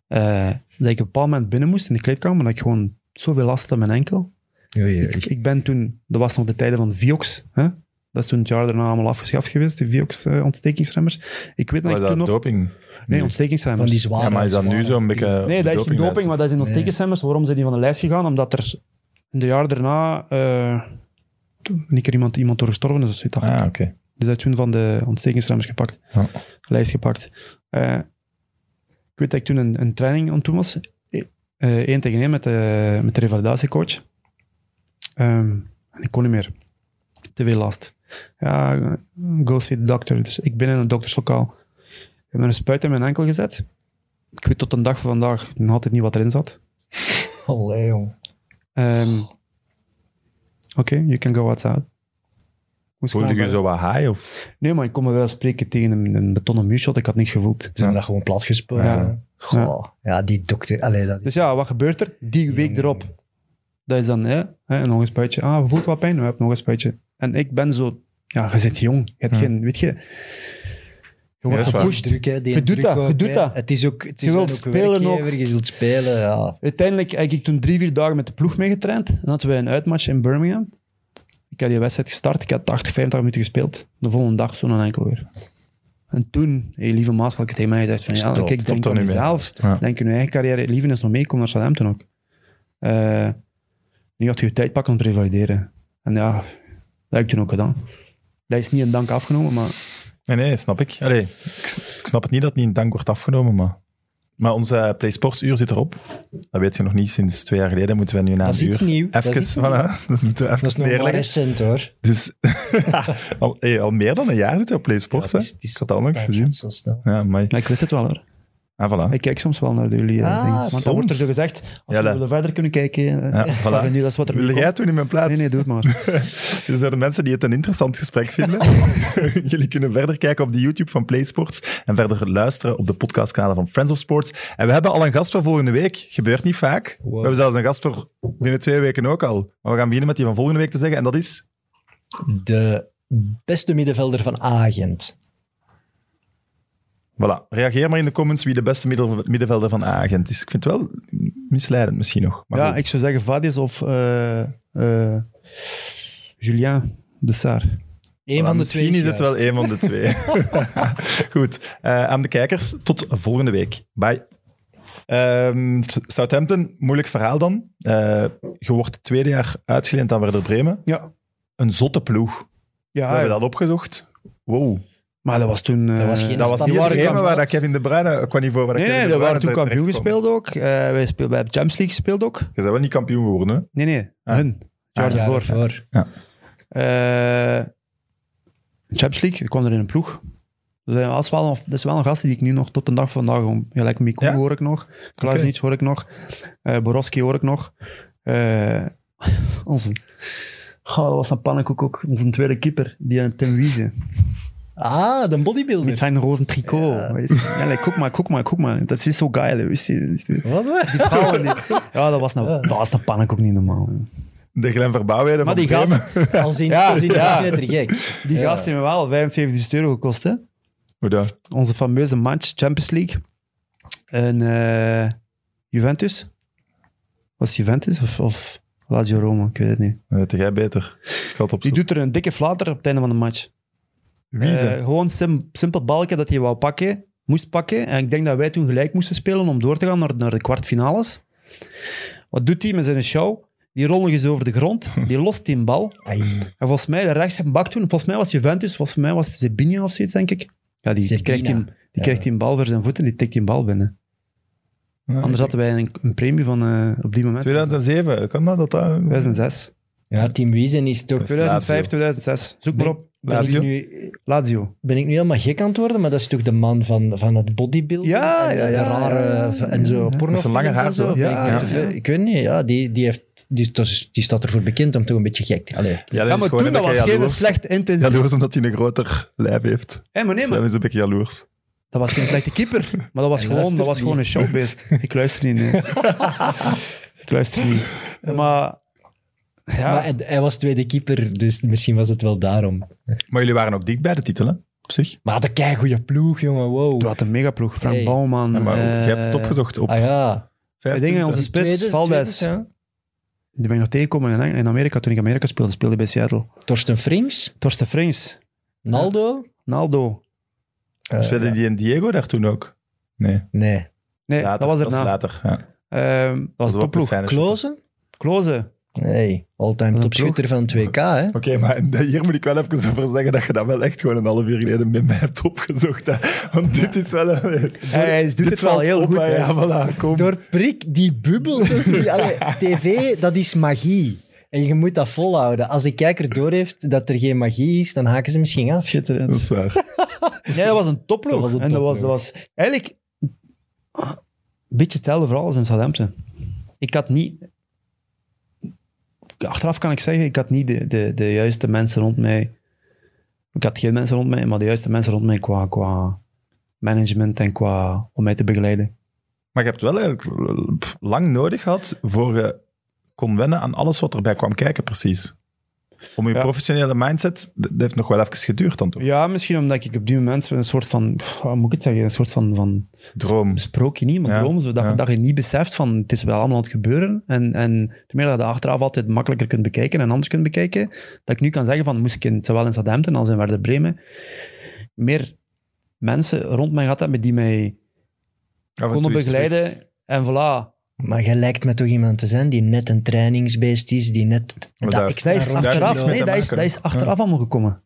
Eh, dat ik op een bepaald moment binnen moest in de kleedkamer, dat ik gewoon zoveel last had aan mijn enkel. Oei, oei. Ik, ik ben toen, dat was nog de tijden van de Viox. Hè? Dat is toen het jaar daarna allemaal afgeschaft geweest, de Viox-ontstekingsremmers. ik weet dat Was ik dat toen nog... doping? Nee, ontstekingsremmers. Van die zware... Ja, maar is dat nu zo'n beetje... Nee, dat is geen doping, maar dat is in ontstekingsremmers. Waarom zijn die van de lijst gegaan? Omdat er in de jaar daarna eh toen een keer iemand, iemand door gestorven is of zoiets. Ah, oké. Dus dat is toen van de ontstekingsremmers gepakt. Ja. Lijst gepakt. Eh, ik weet dat ik toen een, een training aan het doen was. Eh, één tegen één met de, met de revalidatiecoach. Ehm, en ik kon niet meer. Te veel last. Ja, go see the doctor. Dus ik ben in het dokterslokaal. Ik heb er een spuit in mijn enkel gezet. Ik weet tot de dag van vandaag nog altijd niet wat erin zat. Allee, jong. Ehm, Oké, you can go outside. Moest Voelde je zo wat high? Of? Nee, maar ik kon me wel spreken tegen een, een betonnen muurshot. Ik had niks gevoeld. Ze hebben dat gewoon plat gespoten. Ja. Goh, ja. die dokter... Allee, dat is... Dus ja, wat gebeurt er? Die week erop. Dat is dan, hè, hè, nog een spuitje. Ah, voelt wat pijn? We hebben nog een spuitje. En ik ben zo... Ja, je zit jong. Je hebt Ja. geen... Weet je... Je wordt waar. gepusht. druk, hè. Die Je doet dat, je ook, doet hè. dat. Het is ook, het Je is wilt ook spelen werkgever, je wilt spelen, ja. Uiteindelijk heb ik toen drie, vier dagen met de ploeg meegetraind. Dan hadden wij een uitmatch in Birmingham. Ik had die wedstrijd gestart. Ik had 80, 85 minuten gespeeld. De volgende dag zo'n enkel weer. En toen, hey, lieve is tegen mij gezegd van, ja, Stop, kijk, denk aan jezelf. Ja. Denk in je eigen carrière. Lieve is nog mee, kom naar Southampton ook. Eh, nu had je je tijd pakken om te revalideren. En ja, Dat heb ik toen ook gedaan. Dat is niet een dank afgenomen, maar Nee, nee, snap ik. Allee, ik, snap het niet dat het niet in dank wordt afgenomen, maar... Maar onze Play Sports uur zit erop. Dat weet je nog niet. Sinds twee jaar geleden moeten we nu na Dat is een iets uur... nieuw. Dat is Even, iets voilà. Dat moeten we even Dat is nog maar recent hoor. Dus al, hey, al meer dan een jaar zit je op Play Sports, Ja, hè? het is- het is ik had het al nog gezien. gaat zo snel. Ja, maar... maar ik wist het wel hoor. Ah, voilà. Ik kijk soms wel naar jullie eh, Ah, dingen. Want dan wordt er zo gezegd, als Jelle. we willen verder kunnen kijken, eh, Ja, eh, voilà. nu, dat is wat er Wil jij toen in mijn plaats? Nee, nee, doe het maar. Dus voor de mensen die het een interessant gesprek vinden, jullie kunnen verder kijken op de YouTube van PlaySports en verder luisteren op de podcastkanalen van Friends of Sports. En we hebben al een gast voor volgende week. Gebeurt niet vaak. We hebben zelfs een gast voor binnen twee weken ook al. Maar we gaan beginnen met die van volgende week te zeggen. En dat is... De beste middenvelder van A-agent. Voilà. Reageer maar in de comments wie de beste middenvelder van A-agent is. Ik vind het wel misleidend misschien nog. Maar ja, goed. ik zou zeggen Vadius of eh, eh, Julien de Saar. Eén Voilà, van de twee Misschien is het wel één van de twee. Goed. Eh, aan de kijkers, tot volgende week. Bye. Ehm, Southampton, moeilijk verhaal dan. Eh, je wordt het tweede jaar uitgeleend aan Werder Bremen. Ja. Een zotte ploeg. Ja, We hebben dat opgezocht. Wow. Maar dat was toen... Dat was eh, geen Dat was niet waar dat. Kevin De Bruyne, qua niveau waar dat Nee, nee, Kevin we De waren Bruyne toen kampioen gespeeld ook. Eh wij speelden bij de Champions League gespeeld ook. Je bent wel niet kampioen geworden, hè? Nee, nee, Ah. hun. Jaar Ah, Ja. Eh, Champions League, ik kwam er in een ploeg. Dat, is wel, dat is wel een gast die ik nu nog tot de dag van vandaag... om- Gelijk Miku Ja? hoor ik nog. Klasnic hoor ik nog. eh Borowski hoor ik nog. Eh, onze... Oh, dat was een pannenkoek ook. Onze tweede keeper, die een Tim Wiese. Ah, de bodybuilder. Met zijn roze tricot. Ja. weet je. Ja, like, guck mal, guck mal, guck mal. Dat is zo geil, je. Wat? Die vrouwen, die... Ja, dat was, een, Ja. dat was een pannenkoek niet normaal. De Glen Verbouwheden Maar die gast, Als in, Ja, als in ja. ja. gek. die Ja. gast heeft me wel 75 euro gekost, hè. Hoe dat? onze fameuze match Champions League. En eh, Juventus. Was het Juventus of, of Lazio Roma? Ik weet het niet. Dat weet jij beter. Ik Die doet er een dikke flater op het einde van de match. Eh, gewoon sim, simpel balken dat hij wou pakken, moest pakken. En ik denk dat wij toen gelijk moesten spelen om door te gaan naar, naar de kwartfinales. Wat doet hij met zijn show? Die rollen eens over de grond, die lost die bal. En volgens mij, de rechtsbak toen, volgens mij was Juventus, volgens mij was het Zebinia of zoiets, denk ik. Ja, die, krijgt, die, die, Ja. krijgt die bal voor zijn voeten, die tikt die bal binnen. Ja, Anders hadden wij een, een premie van eh, op die moment. 2007, kan dat? dat, dat 2006. Ja, Team Wiesen is toch... 2005, 2006. Zoek maar op. Ben ik, Lazio? nu, Lazio. ben ik nu helemaal gek aan het worden? Maar dat is toch de man van, van het bodybuilding? Ja, en ja, de ja, rare... ja. En zo zijn lange haar zo. Ja, ik, weet niet, ja, die, die, heeft, die, die staat ervoor bekend om toch een beetje gek te Allee. Ja, dat is maar gewoon toen dat was geen slecht intensief. Jaloers omdat hij een groter lijf heeft. Hé, maar nee, Dat maar is een beetje jaloers. dat was geen slechte keeper. Maar dat was, gewoon, dat was gewoon een showbeest. Ik luister niet, nee. ik luister niet. Maar... Ja, Maar hij, hij was tweede keeper, dus misschien was het wel daarom. Maar jullie waren ook dicht bij de titel, hè? Op zich. Maar had een keigoeie ploeg, jongen, wow. wat een megaploeg. Frank Hey. Bouwman. Ja, maar eh, jij hebt het opgezocht op Ah ja. vijf dingen, onze spits, Valdes. ja. Die ben ik nog tegengekomen in, in Amerika toen ik Amerika speelde. Speelde bij Seattle. Torsten Frings, Torsten Frings. Naldo. Naldo. Eh, Speelde die in Diego daar toen ook? Nee. nee. Nee, Later, dat was is erna. later. Ja. Ehm, dat was de topploeg. fijne Klozen? Nee, all-time topschutter van 2K, hè? Oké, maar hier moet ik wel even over zeggen dat je dat wel echt gewoon een half uur geleden met mij hebt opgezocht. Hè. Want dit is wel... Een, Hij doet het wel heel op, goed. hè. Ja, voilà, kom. Door prik, die bubbel. toch? Die, allee, tv, dat is magie. En je moet dat volhouden. Als de kijker doorheeft dat er geen magie is, dan haken ze misschien af. Schitterend. Dat is waar. Nee, dat was een topploeg. Dat was een en dat was, dat was eigenlijk een beetje hetzelfde verhaal als in Southampton. Ik had niet... Achteraf kan ik zeggen, ik had niet de, de, de juiste mensen rond mij. Ik had geen mensen rond mij, maar de juiste mensen rond mij qua, qua management en qua om mij te begeleiden. Maar je hebt wel eigenlijk lang nodig gehad voor je kon wennen aan alles wat erbij kwam kijken, precies. Om je Ja. professionele mindset, dat heeft nog wel even geduurd dan toch? Ja, misschien omdat ik op die moment een soort van, hoe moet ik het zeggen, een soort van, van Droom. sprookje niet, maar Ja, droom, zodat ja. dat je niet beseft van het is wel allemaal aan het gebeuren. En, en ten meer dat je achteraf altijd makkelijker kunt bekijken en anders kunt bekijken, dat ik nu kan zeggen van, moest ik in, zowel in Southampton als in Werder Bremen meer mensen rond mij gehad hebben die mij konden terug. begeleiden. En voilà. Maar jij lijkt me toch iemand te zijn die net een trainingsbeest is, die net dat daar- extra Dat is achteraf, nee, dat is, dat is achteraf allemaal gekomen.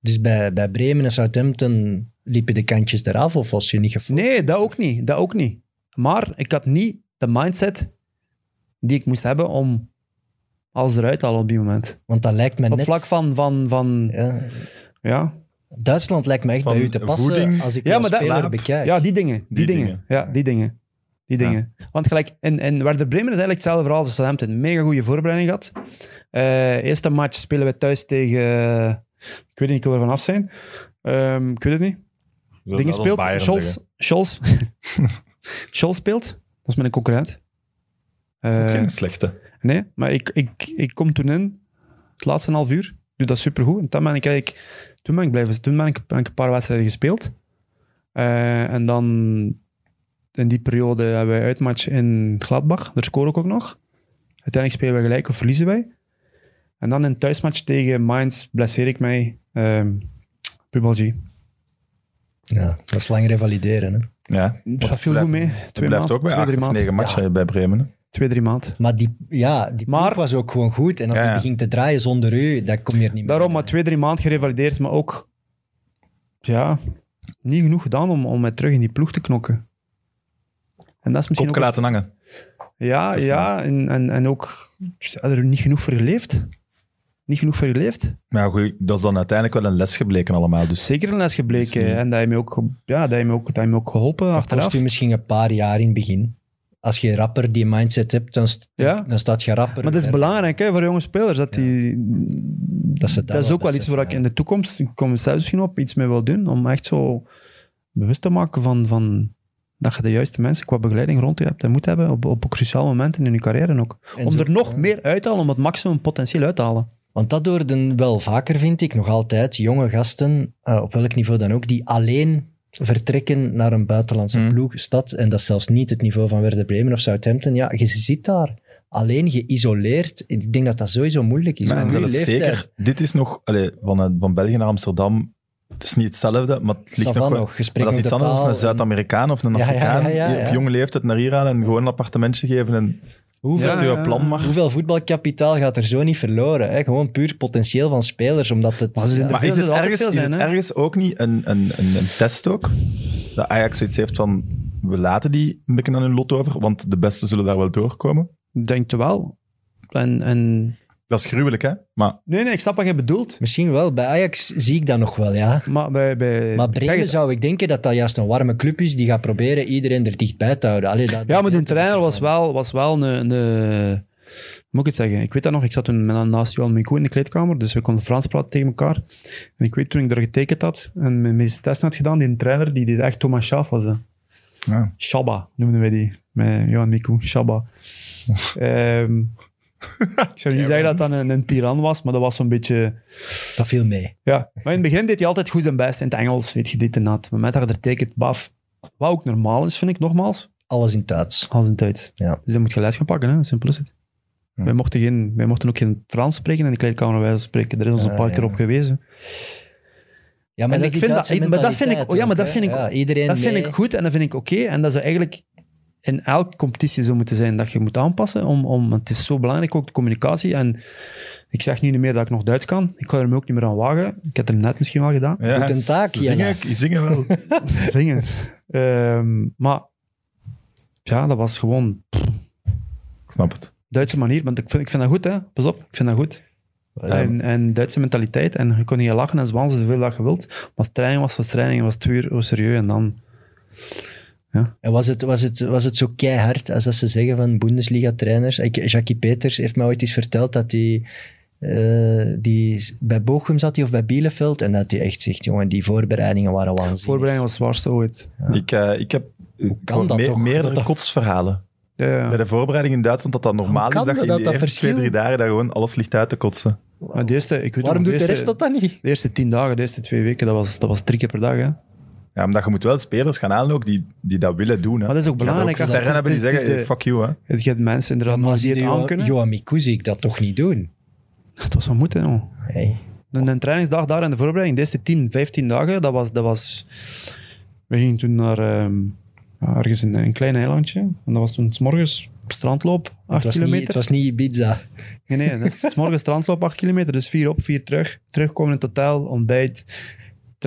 Dus bij, bij Bremen en Southampton liepen de kantjes eraf of was je niet gevoeld? Nee, dat ook niet. Dat ook niet. Maar ik had niet de mindset die ik moest hebben om alles eruit te halen op die moment. Want dat lijkt me Op net... vlak van, van, van Ja, ja. Duitsland lijkt me echt Van bij u te passen voeding. als ik Ja, ja, maar dat- speler slaap. bekijk. ja, die dingen. Die, Die dingen. dingen. Ja, die dingen. Die Ja. dingen. Want gelijk, in, in Werder Bremen is eigenlijk hetzelfde verhaal als Southampton. Mega goede voorbereiding gehad. Eh, eerste match spelen we thuis tegen... eh, ik weet niet, ik wil er vanaf zijn. Ehm, ik weet het niet. Dingen speelt. Scholz. Scholz, Scholz speelt. Dat is mijn concurrent. Eh, Geen slechte. Nee, maar ik, ik, ik kom toen in, het laatste half uur, doe dat supergoed. En toen ben ik eigenlijk, toen ben ik blijven, toen ben ik, ben ik een paar wedstrijden gespeeld. Eh, en dan in die periode hebben wij uitmatch in Gladbach, daar scoor ik ook nog. Uiteindelijk spelen we gelijk of verliezen wij. En dan in een thuismatch tegen Mainz blesseer ik mij, ehm pubalgie. Ja, dat is lang revalideren. Hè. Ja. Dat viel goed mee. Twee blijft maanden, ook bij twee, drie maanden. negen matchen bij Bremen. hè. Twee, drie maanden. Maar die, ja, die Maar- ploeg was ook gewoon goed. En als Ja, die begint te draaien zonder u, dan kom je er niet meer Daarom maar twee, drie maanden gerevalideerd, maar ook ja, niet genoeg gedaan om, om mij terug in die ploeg te knokken. En dat is misschien Kopje laten hangen. Ja, ja en, en, en ook ja, er niet genoeg voor geleefd. Niet genoeg voor geleefd. Maar ja, goed, dat is dan uiteindelijk wel een les gebleken allemaal. Dus Zeker een les gebleken. Dus, eh, en dat heeft me ook, ja, dat heeft me ook, dat heeft me ook geholpen Dat achteraf. kost u misschien een paar jaar in het begin. Als je rapper die mindset hebt, dan, st- Ja. dan staat je rapper. Maar dat is belangrijk hè, voor jonge spelers. Dat, die, Dat ze dat dat is ook wel iets waar ik in de toekomst, ik kom er zelfs misschien op, iets mee wil doen. Om echt zo bewust te maken van, van dat je de juiste mensen qua begeleiding rond je hebt en moet hebben op, op cruciale momenten in je carrière ook. En om zo- er nog ja. meer uit te halen, om het maximum potentieel uit te halen. Want dat worden wel vaker, vind ik, nog altijd jonge gasten, eh, op welk niveau dan ook, die alleen vertrekken naar een buitenlandse Hmm. ploeg, stad. En dat is zelfs niet het niveau van Werder Bremen of Southampton. Ja, je zit daar alleen geïsoleerd. Ik denk dat dat sowieso moeilijk is. Maar en Op uw zelfs leeftijd. zeker, dit is nog, allee, van, eh, van België naar Amsterdam, het is niet hetzelfde, maar het ligt nog Maar dat is iets de anders dan een Zuid-Amerikaan of een Ja, ja, Afrikaan ja, ja, die op jonge leeftijd naar hier halen en gewoon een appartementje geven en Hoeveel, Ja, plan maar. hoeveel voetbalkapitaal gaat er zo niet verloren? Hè? Gewoon puur potentieel van spelers, omdat het... Maar ja. Is het, ergens, is zijn, ook niet een, een, een, een test ook? Dat Ajax zoiets heeft van, we laten die een beetje aan hun lot over, want de beste zullen daar wel doorkomen. Ik denk het wel. En, en... Dat is gruwelijk, hè? Maar Nee, nee, ik snap wat je bedoelt. Misschien wel. Bij Ajax zie ik dat nog wel, ja. Maar bij... bij Maar Bremen het, zou ik denken dat dat juist een warme club is die gaat proberen iedereen er dichtbij te houden. Allee, dat, Ja, maar de trainer was wel, was wel een, een... Moet ik het zeggen? Ik weet dat nog. Ik zat toen met, naast Johan Mico in de kleedkamer, dus we konden Frans praten tegen elkaar. En ik weet toen ik daar getekend had en mijn medische test had gedaan, die trainer, die deed echt Thomas Schaaf was. ja. Shabba noemden wij die. Met Johan Mico, Shabba. Ehm, ik zou niet zeggen dat dat een, een tiran was, maar dat was zo'n beetje... Dat viel mee. Ja, maar in het begin deed hij altijd goed zijn best in het Engels, weet je, dit en dat. Moment dat je er tekent, baf. Wat ook normaal is, vind ik, nogmaals, Alles in Duits. als een tijd. Ja. Dus dan moet je les gaan pakken, hè. simpel is het. Ja. Wij, mochten geen, wij mochten ook geen Frans spreken in de kleedkamer wijze van spreken. Daar is ons een Ah, paar keer op gewezen. Ja, maar dat ik is vind dat- Duitse maar dat vind ik- oh ja, maar dat vind ik- Ja, iedereen Dat vind ik goed en dat vind ik oké. En dat zou eigenlijk in elke competitie zo moeten zijn dat je moet aanpassen. Om, om, het is zo belangrijk, ook de communicatie. En ik zeg nu niet meer dat ik nog Duits kan. Ik ga er me ook niet meer aan wagen. Ik heb het net misschien wel gedaan. ja. Goed een taak. Zingen, zingen wel. Zingen. Ehm, maar ja, dat was gewoon Ik snap het. Duitse manier. Want ik vind, ik vind dat goed, hè. Pas op, ik vind dat goed. En, en Duitse mentaliteit. En je kon hier lachen en zwansen zoveel dat je wilt. Maar als training was, was training. was het weer oh, serieus. En dan... En was het, was, het, was het zo keihard als dat ze zeggen van Bundesliga-trainers? Ik- Jackie Peters heeft mij ooit eens verteld dat hij eh, die bij Bochum zat hij of bij Bielefeld en dat hij echt zegt, jongen, die voorbereidingen waren waanzinnig. Voorbereiding was het zwaarste ooit. Ik, eh, ik heb kan ik dat me- toch? meerdere Dat dat- kotsverhalen. Ja, ja. Bij de voorbereiding in Duitsland dat dat normaal is kan dat je dat, in dat de dat eerste verschil? twee, drie dagen dat gewoon alles ligt uit te kotsen. Maar de eerste, ik weet Waarom nog, doet de eerste, rest dat dan niet? De eerste tien dagen, de eerste twee weken, dat was, dat was drie keer per dag. Hè. Ja, omdat je moet wel spelers gaan halen ook die, die dat willen doen. Hè. Maar dat is ook belangrijk. ook sterren hebben die Het zeggen, het is hey, fuck you. Hè. de- Je hebt mensen inderdaad Maar die zie het kunnen. Johan ik dat toch niet doen? Het was wat moeten, joh. Hey. Een, een trainingsdag daar in de voorbereiding, de eerste 10, 15 dagen, dat was... Dat was we gingen toen naar... ehm, ergens in een klein eilandje. En dat was toen 's morgens strandloop, 8 Het was, niet, kilometer. het was niet Ibiza. Nee, nee, dat 's morgens strandloop 8 kilometer, dus vier op, vier terug. Terugkomen in het hotel, ontbijt,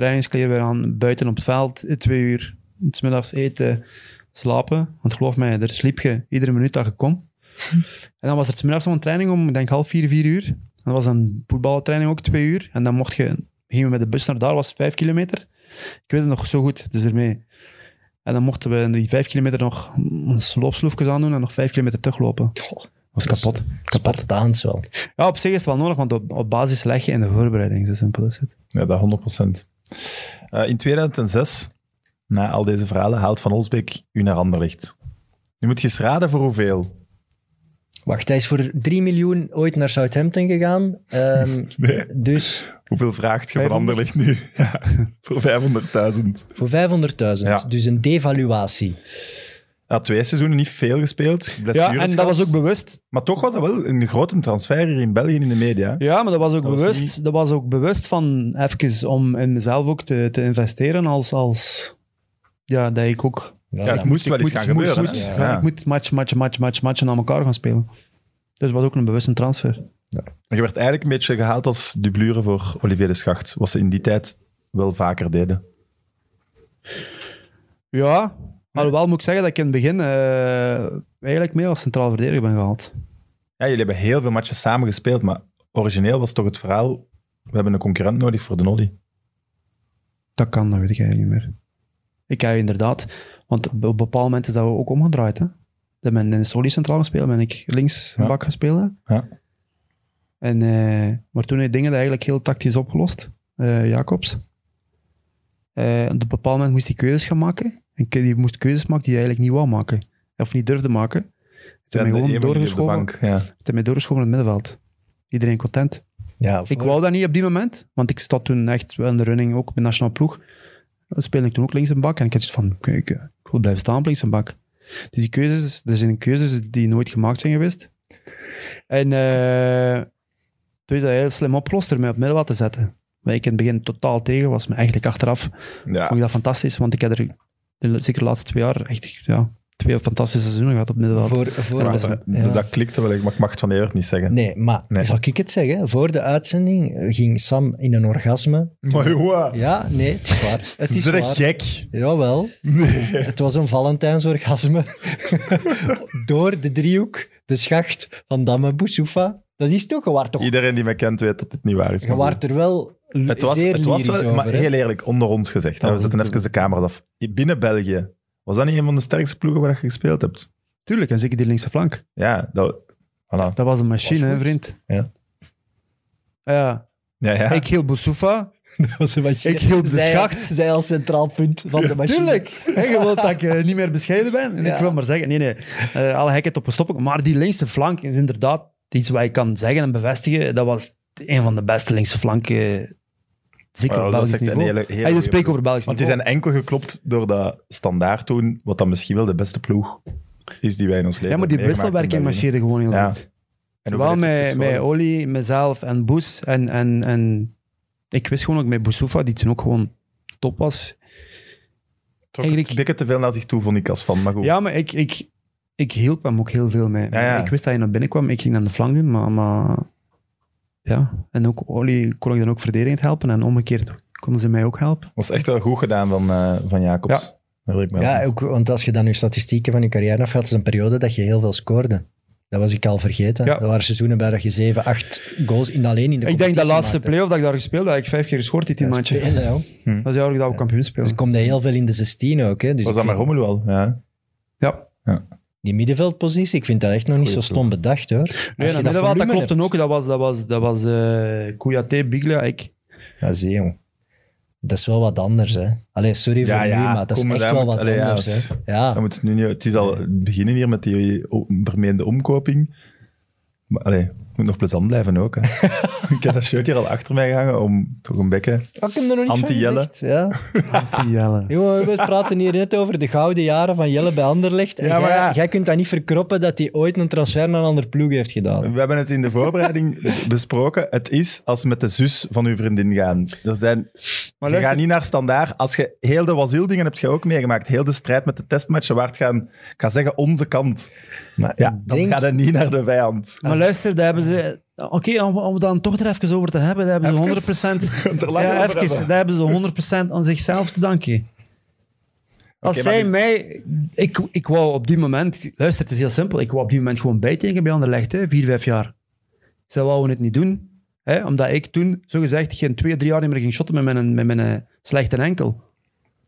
trainingskleren weer aan, buiten op het veld, twee uur, 's middags eten, slapen. Want geloof mij, daar sliep je iedere minuut dat je kon. En dan was er 's middags nog een training om, ik denk half vier, vier uur. En dan was een voetbaltraining ook twee uur. En dan mocht je, gingen we met de bus naar daar, was het vijf kilometer. Ik weet het nog zo goed, dus ermee. En dan mochten we in die vijf kilometer nog een sloopsloefjes aandoen en nog vijf kilometer teruglopen. Goh, was Dat is- kapot. Spartaans wel. Ja, op zich is het wel nodig, want op, op basis leg je in de voorbereiding. Zo simpel is het. Ja, dat 100%. Eh, in 2006, na al deze verhalen, haalt Van Olsbeek u naar Anderlecht. Nu moet je eens raden voor hoeveel. Wacht, hij is voor 3 miljoen ooit naar Southampton gegaan. Ehm, Nee. dus Hoeveel vraagt je van 500? Anderlecht nu? Ja, voor 500.000. voor 500.000. Ja. Dus een devaluatie. Ja, twee seizoenen niet veel gespeeld. Ja, en dat was ook bewust. Maar toch was dat wel een grote transfer hier in België in de media. Ja, maar dat was ook, Dat was bewust, niet- dat was ook bewust van even om in mezelf ook te, te investeren als, als ja, dat ik ook Ja, het dat- moest wel eens moet- gaan moet- gebeuren. ja, Ja. Ik moet match, match, match, match, matchen aan elkaar gaan spelen. Dus het was ook een bewuste transfer. En je werd eigenlijk een beetje gehaald als dublure voor Olivier de Schacht. Wat ze in die tijd wel vaker deden. Ja, alhoewel moet ik zeggen dat ik in het begin eh, eigenlijk meer als centraal verdediger ben gehaald. Ja, jullie hebben heel veel matches samen gespeeld, maar origineel was toch het verhaal... We hebben een concurrent nodig voor de Noddy. Dat kan, dat weet ik eigenlijk niet meer. Ik heb inderdaad, want op een bepaald moment is dat ook omgedraaid. Hè? Dat men in Soli centraal gespeeld, ben ik links Ja. bak gespeeld. Ja. En, eh, maar toen heeft dingen eigenlijk heel tactisch opgelost, eh, Jacobs. Eh, op een bepaald moment moest hij keuzes gaan maken. En die moest keuzes maken die hij eigenlijk niet wou maken. Of niet durfde maken. Toen Ja, ben de gewoon doorgeschoven. bank, ja. Ik doorgeschoven in het middenveld. Iedereen content. Ja, Ik wou dat niet op die moment, want ik zat toen echt wel in de running, ook bij nationale ploeg. Dan speelde ik toen ook links een bak en ik had zoiets van, kijk, ik wil blijven staan op links een bak. Dus die keuzes, er zijn keuzes die nooit gemaakt zijn geweest. En eh toen is dat heel slim opgelost door mij op middenveld te zetten. Waar ik in het begin totaal tegen was, maar eigenlijk achteraf Ja. vond ik dat fantastisch, want ik heb er de, zeker de laatste twee jaar echt ja, twee fantastische seizoenen gehad op middenveld. voor, voor Ja, de- dat, ja. dat klikte wel, maar ik mag het van Evert niet zeggen. Nee, maar Nee. zal ik het zeggen? Voor de uitzending ging Sam in een orgasme. Maar jongen, Ja, nee, het is waar. Het is waar. gek. Jawel. Het was een Valentijnsorgasme. Door de driehoek, de schacht van Damme Boussoufa. Dat is toch, je waart toch... Iedereen die me kent weet dat dit niet waar is. Je maar waart er wel Het was, zeer het was wel, maar heel eerlijk, onder ons gezegd. hè. Oh, we zetten even de camera's af. Binnen België, was dat niet een van de sterkste ploegen waar je gespeeld hebt? Tuurlijk, en zeker die linkse flank. Ja, dat, voilà. Dat was een machine, Was hè, vriend. Ja. Ja, Ah. Ja, ja. ik hield Boussoufa. Dat was een machine. Ik hield de Zij- schacht. Zij als centraal punt van de machine. Tuurlijk. Hè, je wilt dat ik eh, niet meer bescheiden ben. En Ja. ik wil maar zeggen, nee, nee. eh alle gekheid op een stoppen. Maar die linkse flank is inderdaad iets wat ik kan zeggen en bevestigen. Dat was een van de beste linkse flanken. Zeker op is Belgisch niveau. hele- hele Hey, je goeie spreekt ploeg. over Belgisch Want die niveau. zijn enkel geklopt door dat standaard toen, wat dan misschien wel de beste ploeg is die wij in ons leven Ja, maar die wisselwerking marcheerde gewoon heel Ja. goed. En Zowel met, met? Oli, mezelf en Boes. En, en, en ik wist gewoon ook met Boussoufa, die toen ook gewoon top was. Trok eigenlijk- te veel naar zich toe, vond ik als fan. Maar goed. Ja, maar ik, ik, ik hielp hem ook heel veel mee. Ja, ja. Ik wist dat hij naar binnen kwam, ik ging aan de flank doen, maar, maar ja. En ook Oli kon ik dan ook verdedigend helpen en omgekeerd konden ze mij ook helpen. was echt wel goed gedaan van, eh, van Jacobs. Daar wil ik mee Ja, ook, want als je dan je statistieken van je carrière afgaat, is een periode dat je heel veel scoorde. Dat was ik al vergeten. Ja. Er waren seizoenen bij dat je 7, 8 goals in, alleen in de ik denk dat laatste maakte. play-off dat ik daar gespeeld heb, heb ik vijf keer gescoord Dat is maandje. joh. Dat is jaar dat we kampioen Dus spelen. kom je heel veel in de 16 ook. Hè. Dus was dat maar Romelu al? Ja. Ja. Die middenveldpositie, ik vind dat echt nog niet zo stom bedacht hoor. Nee, dat, klopte hebt. ook. Dat was, dat was, dat was eh Kouyaté, Biglia, ik. Ja, zie jong. Dat is wel wat anders, hè. Allee, sorry Ja, voor ja, nu, maar dat is kom echt wel moet- wat allee, ja. anders, hè. Ja, Dan moet het, nu niet, het is al beginnen hier met die vermeende omkoping. Maar, allee, moet nog plezant blijven ook. Hè. ik heb dat shirt hier al achter mij gehangen om toch een beetje... Ik heb er nog niet Anti-Jelle. Ja. Jelle. Jongen, we praten hier net over de gouden jaren van Jelle bij Anderlecht. En Ja, maar jij, ja. jij kunt dat niet verkroppen dat hij ooit een transfer naar een ander ploeg heeft gedaan. We hebben het in de voorbereiding besproken. Het is als met de zus van uw vriendin gaan. Er zijn, Maar je luister- gaat niet naar standaard. Als je heel de Wasil-dingen hebt je ook meegemaakt. Heel de strijd met de testmatchen waar het gaan, ik ga zeggen, onze kant. Maar Ja, dan denk, gaat het niet naar de vijand. Maar luister, daar hebben ze... Oké, om, om het dan toch er even over te hebben, daar hebben ze 100%... er lang ja, over even, hebben. daar hebben ze 100% aan zichzelf te danken. Als zij mij... Ik, ik wou op die moment... Luister, het is heel simpel. Ik wou op die moment gewoon bijtekenen bij Anderlecht, hè, vier, vijf jaar. Zij wouden het niet doen, hè, omdat ik toen, zogezegd, geen twee, drie jaar niet meer ging shotten met mijn, met mijn eh, slechte enkel.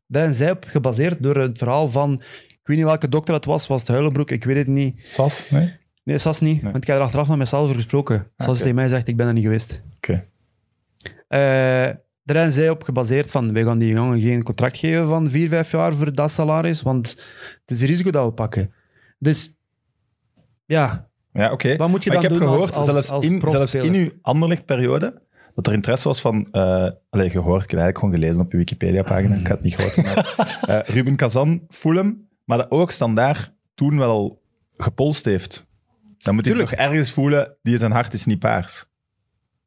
Daar zijn zij op gebaseerd door het verhaal van... Ik weet niet welke dokter het was, was het Huilenbroek, ik weet het niet. Sas, nee? Nee, Sas niet, want ik heb er achteraf met mezelf over gesproken. Sas oké. tegen mij zegt, ik ben er niet geweest. Oké. Eh, daar zijn zij op gebaseerd van, wij gaan die jongen geen contract geven van vier, vijf jaar voor dat salaris, want het is een risico dat we pakken. Dus, ja, Ja, oké. Wat moet je Maar dan ik heb doen gehoord, als- zelfs, als in, zelfs in uw Anderlecht-periode, dat er interesse was van... eh allee, gehoord, ik heb eigenlijk gewoon gelezen op je Wikipedia-pagina. Ik had het niet gehoord. Maar, eh, Ruben Kazan, Fulham, maar dat ook standaard toen wel gepolst heeft. Dan moet hij toch ergens voelen, die zijn hart is niet paars.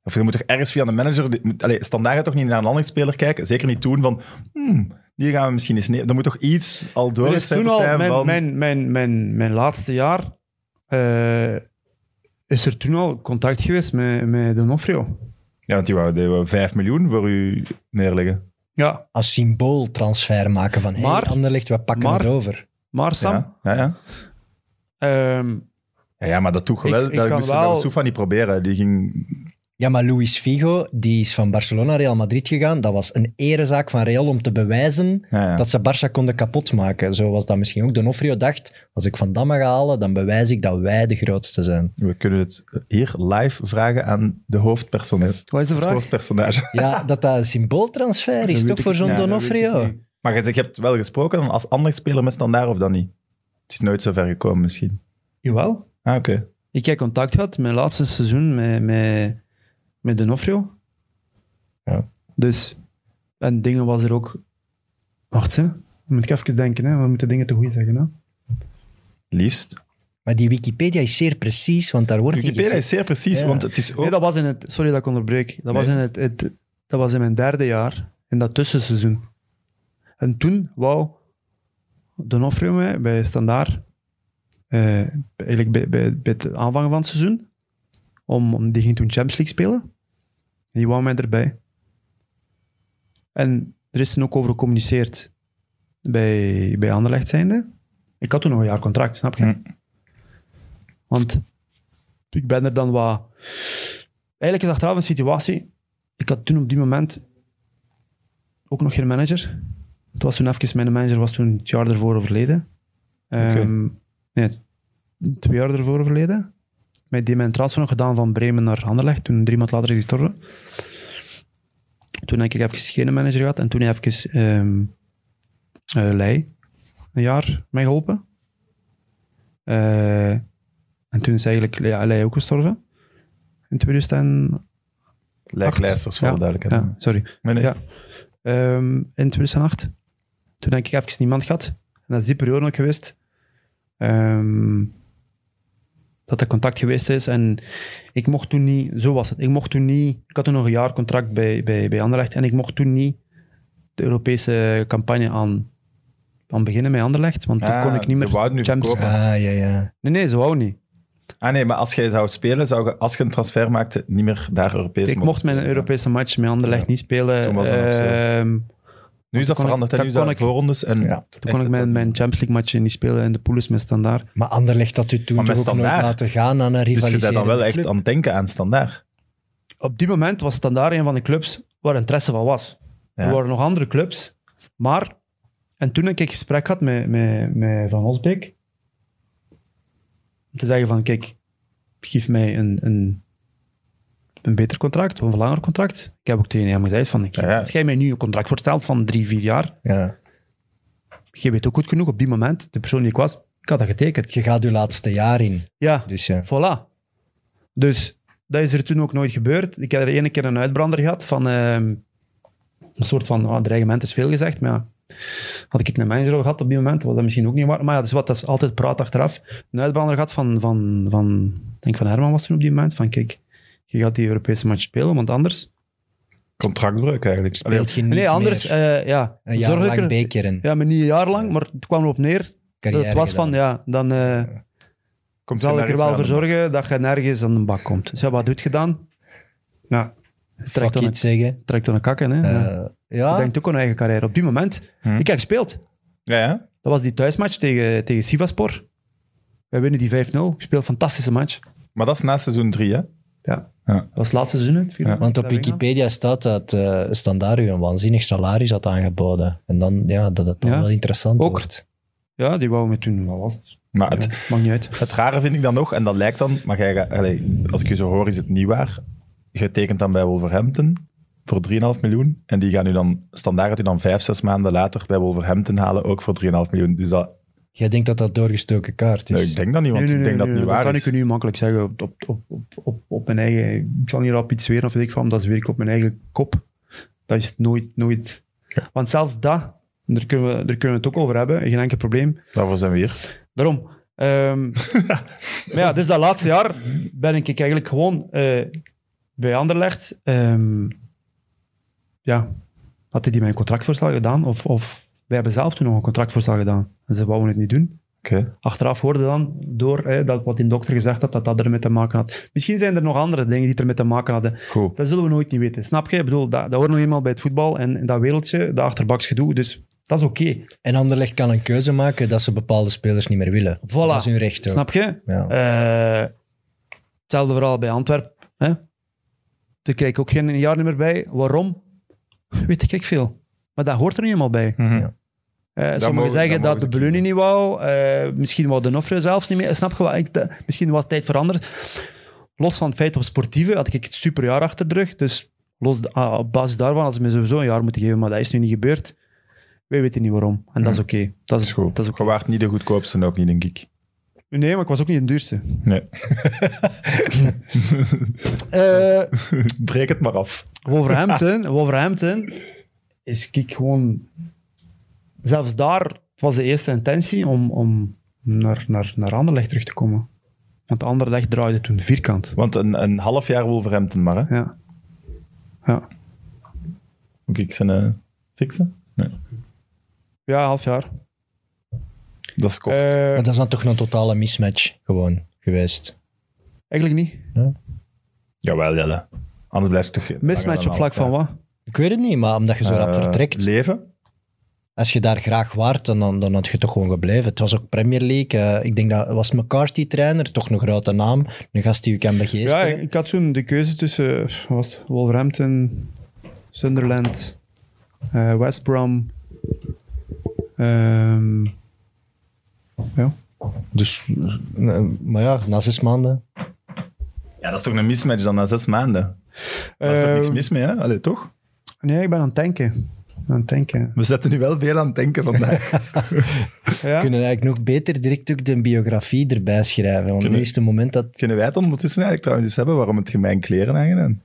Of je moet toch ergens via de manager... die moet- Allee, standaard toch niet naar een andere speler kijken? Zeker niet toen van... Hmm, die gaan we misschien eens nemen. Er moet toch iets al er is doorgezet toen al, zijn mijn, van... mijn, mijn, mijn, mijn laatste jaar, eh, is er toen al contact geweest met, met Donofrio. Ja, want die wou, die wou 5 miljoen voor u neerleggen. Ja, als symbooltransfer maken van hey, Maar- Anderlecht, we pakken maar- het over. maar Sam, Ja, ja, ja. ehm, Ja, ja, maar dat Ik- wel. ik dat kan moest, wel- Soufa niet proberen. Die ging... Ja, maar Luis Figo, die is van Barcelona naar Real Madrid gegaan. Dat was een erezaak van Real om te bewijzen Ja, ja. dat ze Barça konden kapotmaken. Zo was dat misschien ook. Donofrio dacht, als ik Van Damme ga halen, dan bewijs ik dat wij de grootste zijn. We kunnen het hier live vragen aan de hoofdpersonage. wat is de Het vraag? hoofdpersonage. Ja, dat dat een symbooltransfer is, toch, ik voor zo'n Ja, Donofrio? ik. Maar je je hebt wel gesproken als ander speler met standaard of dan niet? Het is nooit zo ver gekomen misschien. Jawel. Ah, oké. Ik heb contact gehad mijn laatste seizoen met, met, met Donofrio. Ja. Dus, en dingen was er ook... Wacht, hè. Dan moet ik even denken, hè. We moeten dingen te goed zeggen, hè. Liefst. Maar die Wikipedia is zeer precies, want daar wordt Wikipedia is zeer precies, Ja. want het is ook... Nee, dat was in het... Sorry dat ik onderbreek. Dat, was in het, het, dat was in mijn derde jaar, in dat tussenseizoen. En toen wou Donofrio mij bij Standaard, eh, eigenlijk bij, bij, bij het aanvangen van het seizoen, om, om, die ging toen Champions League spelen. En die wou mij erbij. En er is toen ook over gecommuniceerd bij, bij Anderlecht zijnde. Ik had toen nog een jaar contract, snap je? Hm. Want ik ben er dan wat... Eigenlijk is achteraf een situatie... Ik had toen op die moment ook nog geen manager. Het was toen even... Mijn manager was toen het jaar ervoor overleden. Ehm, Nee, twee jaar ervoor overleden. Met die mijn transfer nog gedaan van Bremen naar Anderlecht. Toen drie maanden later is gestorven. Toen heb ik even geen manager gehad. En toen heb ik even ehm eh, Lei een jaar mij geholpen. Eh, en toen is eigenlijk ja, Lei ook gestorven. In 2000... Lijklijsters, voor Ja, de duidelijkheid. Ja, sorry. Nee, nee. Ja. Ehm, in 2008. Toen heb ik even niemand gehad. En dat is die periode ook geweest. ehm, dat er contact geweest is. En ik mocht toen niet... Zo was het. Ik mocht toen niet... Ik had toen nog een jaar contract bij, bij, bij Anderlecht. En ik mocht toen niet de Europese campagne aan, aan beginnen met Anderlecht. Want toen Ah, kon ik niet ze meer... wouden nu Champions- verkopen. Ah, ja, ja. Nee, nee, zo wou niet. Ah nee, maar als jij zou spelen, zou je, als je een transfer maakte, niet meer daar Europees Ik mocht mijn. Europese match met Anderlecht Ja. niet spelen. Toen was dat. Ehm, Nu is dat veranderd, en dat nu zijn ik- voorrondes en... Ja. toen kon ik mijn, mijn Champions League matchen niet spelen in de poules met standaard. Maar Anderlecht had u toen toch met ook nooit laten gaan aan een Dus je bent dan wel echt aan het denken aan standaard. op die moment was Standaard een van de clubs waar interesse van was. Ja. Er waren nog andere clubs, maar... En toen heb ik gesprek gehad met, met, met Van Osbeek. Om te zeggen van, kijk, geef mij een, een, een beter contract, of een langer contract. Ik heb ook tegen hem gezegd van, ik, Ja, ja. als jij mij nu een contract voorstelt van drie, vier jaar, Ja. je weet ook goed genoeg, op die moment, de persoon die ik was, ik had dat getekend. Je gaat uw laatste jaar in. Ja, Dus ja. Voilà. Dus dat is er toen ook nooit gebeurd. Ik heb er ene keer een uitbrander gehad van... ehm, een soort van, oh, dreigement is veel gezegd, maar ja. Had ik een manager gehad op die moment, was dat misschien ook niet waar. Maar ja, dat is wat, dat is altijd praat achteraf. Een uitbrander gehad van, van, van ik denk van Herman was toen op die moment, van kijk, je gaat die Europese match spelen, want anders... Contractbreuk eigenlijk. Speelt je niet nee, anders, meer eh, ja. een jaar zorg ik lang er- bekeren. Ja, maar niet een jaar lang, maar het kwam erop neer. Dat carrière het was van, ja, dan eh, komt zal ik er wel voor zorgen dat je nergens aan de bak komt. Dus ja, wat doet je dan? Ja, Fuck trekt dan, it zeggen. trekt dan een kakken. Hè? ja. Eh, Je ja, denkt ook aan eigen carrière. Op die moment, Hm. ik heb gespeeld. Ja, ja. Dat was die thuismatch tegen, tegen Sivaspor. Wij winnen die 5-0. Ik speel een fantastische match. Maar dat is na seizoen 3, hè? Ja. Ja. Dat was het laatste seizoen. het. Ja. want op. Wikipedia staat dat eh Standaard u een waanzinnig salaris had aangeboden. En dan, ja, dat het dan Ja. wel interessant Ook. wordt. Ja, die wou me toen... Wat was het? Maar het, maakt niet uit. het rare vind ik dan nog, en dat lijkt dan, maar jij, allee, als ik je zo hoor, is het niet waar. Je tekent dan bij Wolverhampton voor 3,5 miljoen. En die gaan nu dan, standaard gaat u dan vijf, zes maanden later bij Wolverhampton halen, ook voor 3,5 miljoen. Dus dat, Jij denkt dat dat doorgestoken kaart is. nee, ik denk dat niet, want ik denk dat het niet dat waar kan is. ik u nu makkelijk zeggen op, op, op, op, op, mijn eigen... Ik zal niet op iets zweren of weet ik van, dat is weer op mijn eigen kop. Dat is nooit, nooit... Want zelfs dat, daar kunnen, we, daar kunnen we het ook over hebben, geen enkel probleem. Daarvoor zijn we hier. Daarom. Ehm, maar ja, dus dat laatste jaar ben ik eigenlijk gewoon eh, bij Anderlecht. ehm ja, had die mijn contractvoorstel gedaan? Of, of wij hebben zelf toen nog een contractvoorstel gedaan. En ze wouden het niet doen. Oké. Achteraf hoorde dan door hè, dat wat die dokter gezegd had, dat dat ermee te maken had. Misschien zijn er nog andere dingen die ermee te maken hadden. Goed. Dat zullen we nooit niet weten. Snap je? Ik bedoel, dat, dat hoort nog eenmaal bij het voetbal en, en dat wereldje, dat achterbaksgedoe. Dus dat is oké. En Anderlecht kan een keuze maken dat ze bepaalde spelers niet meer willen. Voilà. Dat is hun recht ook. Snap je? Ja. Eh, hetzelfde verhaal bij Antwerpen. Hè? Daar krijg ik ook geen jaar meer bij. Waarom? Weet ik veel. Maar dat hoort er niet helemaal bij. Mhm. Ja. Eh, sommigen mogen- zeggen dat de Beluni niet wou. eh, misschien wou de Nofre zelfs niet meer. Snap je wat? Ik, de- misschien was tijd veranderd. Los van het feit op sportieve had ik het superjaar achter de rug. Dus los, de- ah, op basis daarvan hadden ze me sowieso een jaar moeten geven. Maar dat is nu niet gebeurd. Wij weten niet waarom. En dat is oké. Dat Dat is goed. Dat is. Je waart niet de goedkoopste ook niet, denk ik. Nee, maar ik was ook niet de duurste. Nee. Eh, Breek het maar af. Wolverhampton, Wolverhampton is kijk gewoon... Zelfs daar was de eerste intentie om, om naar, naar, naar Anderlecht terug te komen. Want Anderlecht draaide toen vierkant. Want een, een half jaar Wolverhampton maar, hè? Ja. Ja, Moet ik zijn eh, fixen? Nee. ja half jaar. Dat is kort. Eh, Maar dat is dan toch een totale mismatch gewoon geweest. eigenlijk niet. Jawel, Jelle. Anders blijft het toch... Mismatch op vlak van wat? Ik weet het niet, maar omdat je zo rap Eh, vertrekt. Leven? Als je daar graag waart, dan, dan, had je toch gewoon gebleven. Het was ook Premier League. eh, ik denk dat was McCarthy trainer, toch een grote naam. Een gast die u kan Ja, begeesteren. ik, ik had toen de keuze tussen wat was? Wolverhampton, Sunderland, eh, West Brom. Ehm, ja. Dus, eh, maar ja, na zes maanden. Ja, dat is toch een mismatch dan na zes maanden? Daar is toch niks Ehm, mis mee, hè? Allee, toch? Nee, ik ben aan het denken. Aan het denken. We zetten nu wel veel aan het denken vandaag. Ja? We kunnen eigenlijk nog beter direct ook de biografie erbij schrijven. Want Kunnen- nu is het moment dat... Kunnen wij het ondertussen eigenlijk trouwens eens hebben waarom het gemeen kleren aangedaan?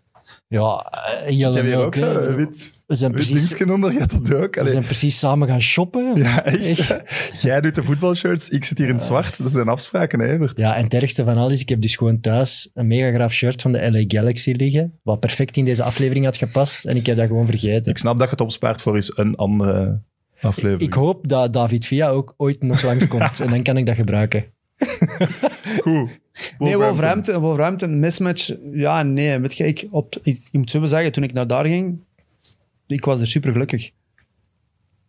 Ja, eh, Jelle heb ook. hè. zo een wit, We zijn wit precies, dat ook. we zijn precies samen gaan shoppen. Ja, echt. Jij doet de voetbalshirts, ik zit hier in het zwart. Dat zijn afspraken, hè, Evert? Ja, en het ergste van alles, ik heb dus gewoon thuis een mega graaf shirt van de LA Galaxy liggen, wat perfect in deze aflevering had gepast, en ik heb dat gewoon vergeten. Ik snap dat je het opspaart voor eens een andere aflevering. Ik hoop dat David Villa ook ooit nog langskomt, en dan kan ik dat gebruiken. Goed. Nee, Wolverhampton, Wolverhampton, mismatch. Ja, nee. Weet je, ik, op, ik, ik moet zo zeggen, toen ik naar daar ging, ik was er super gelukkig.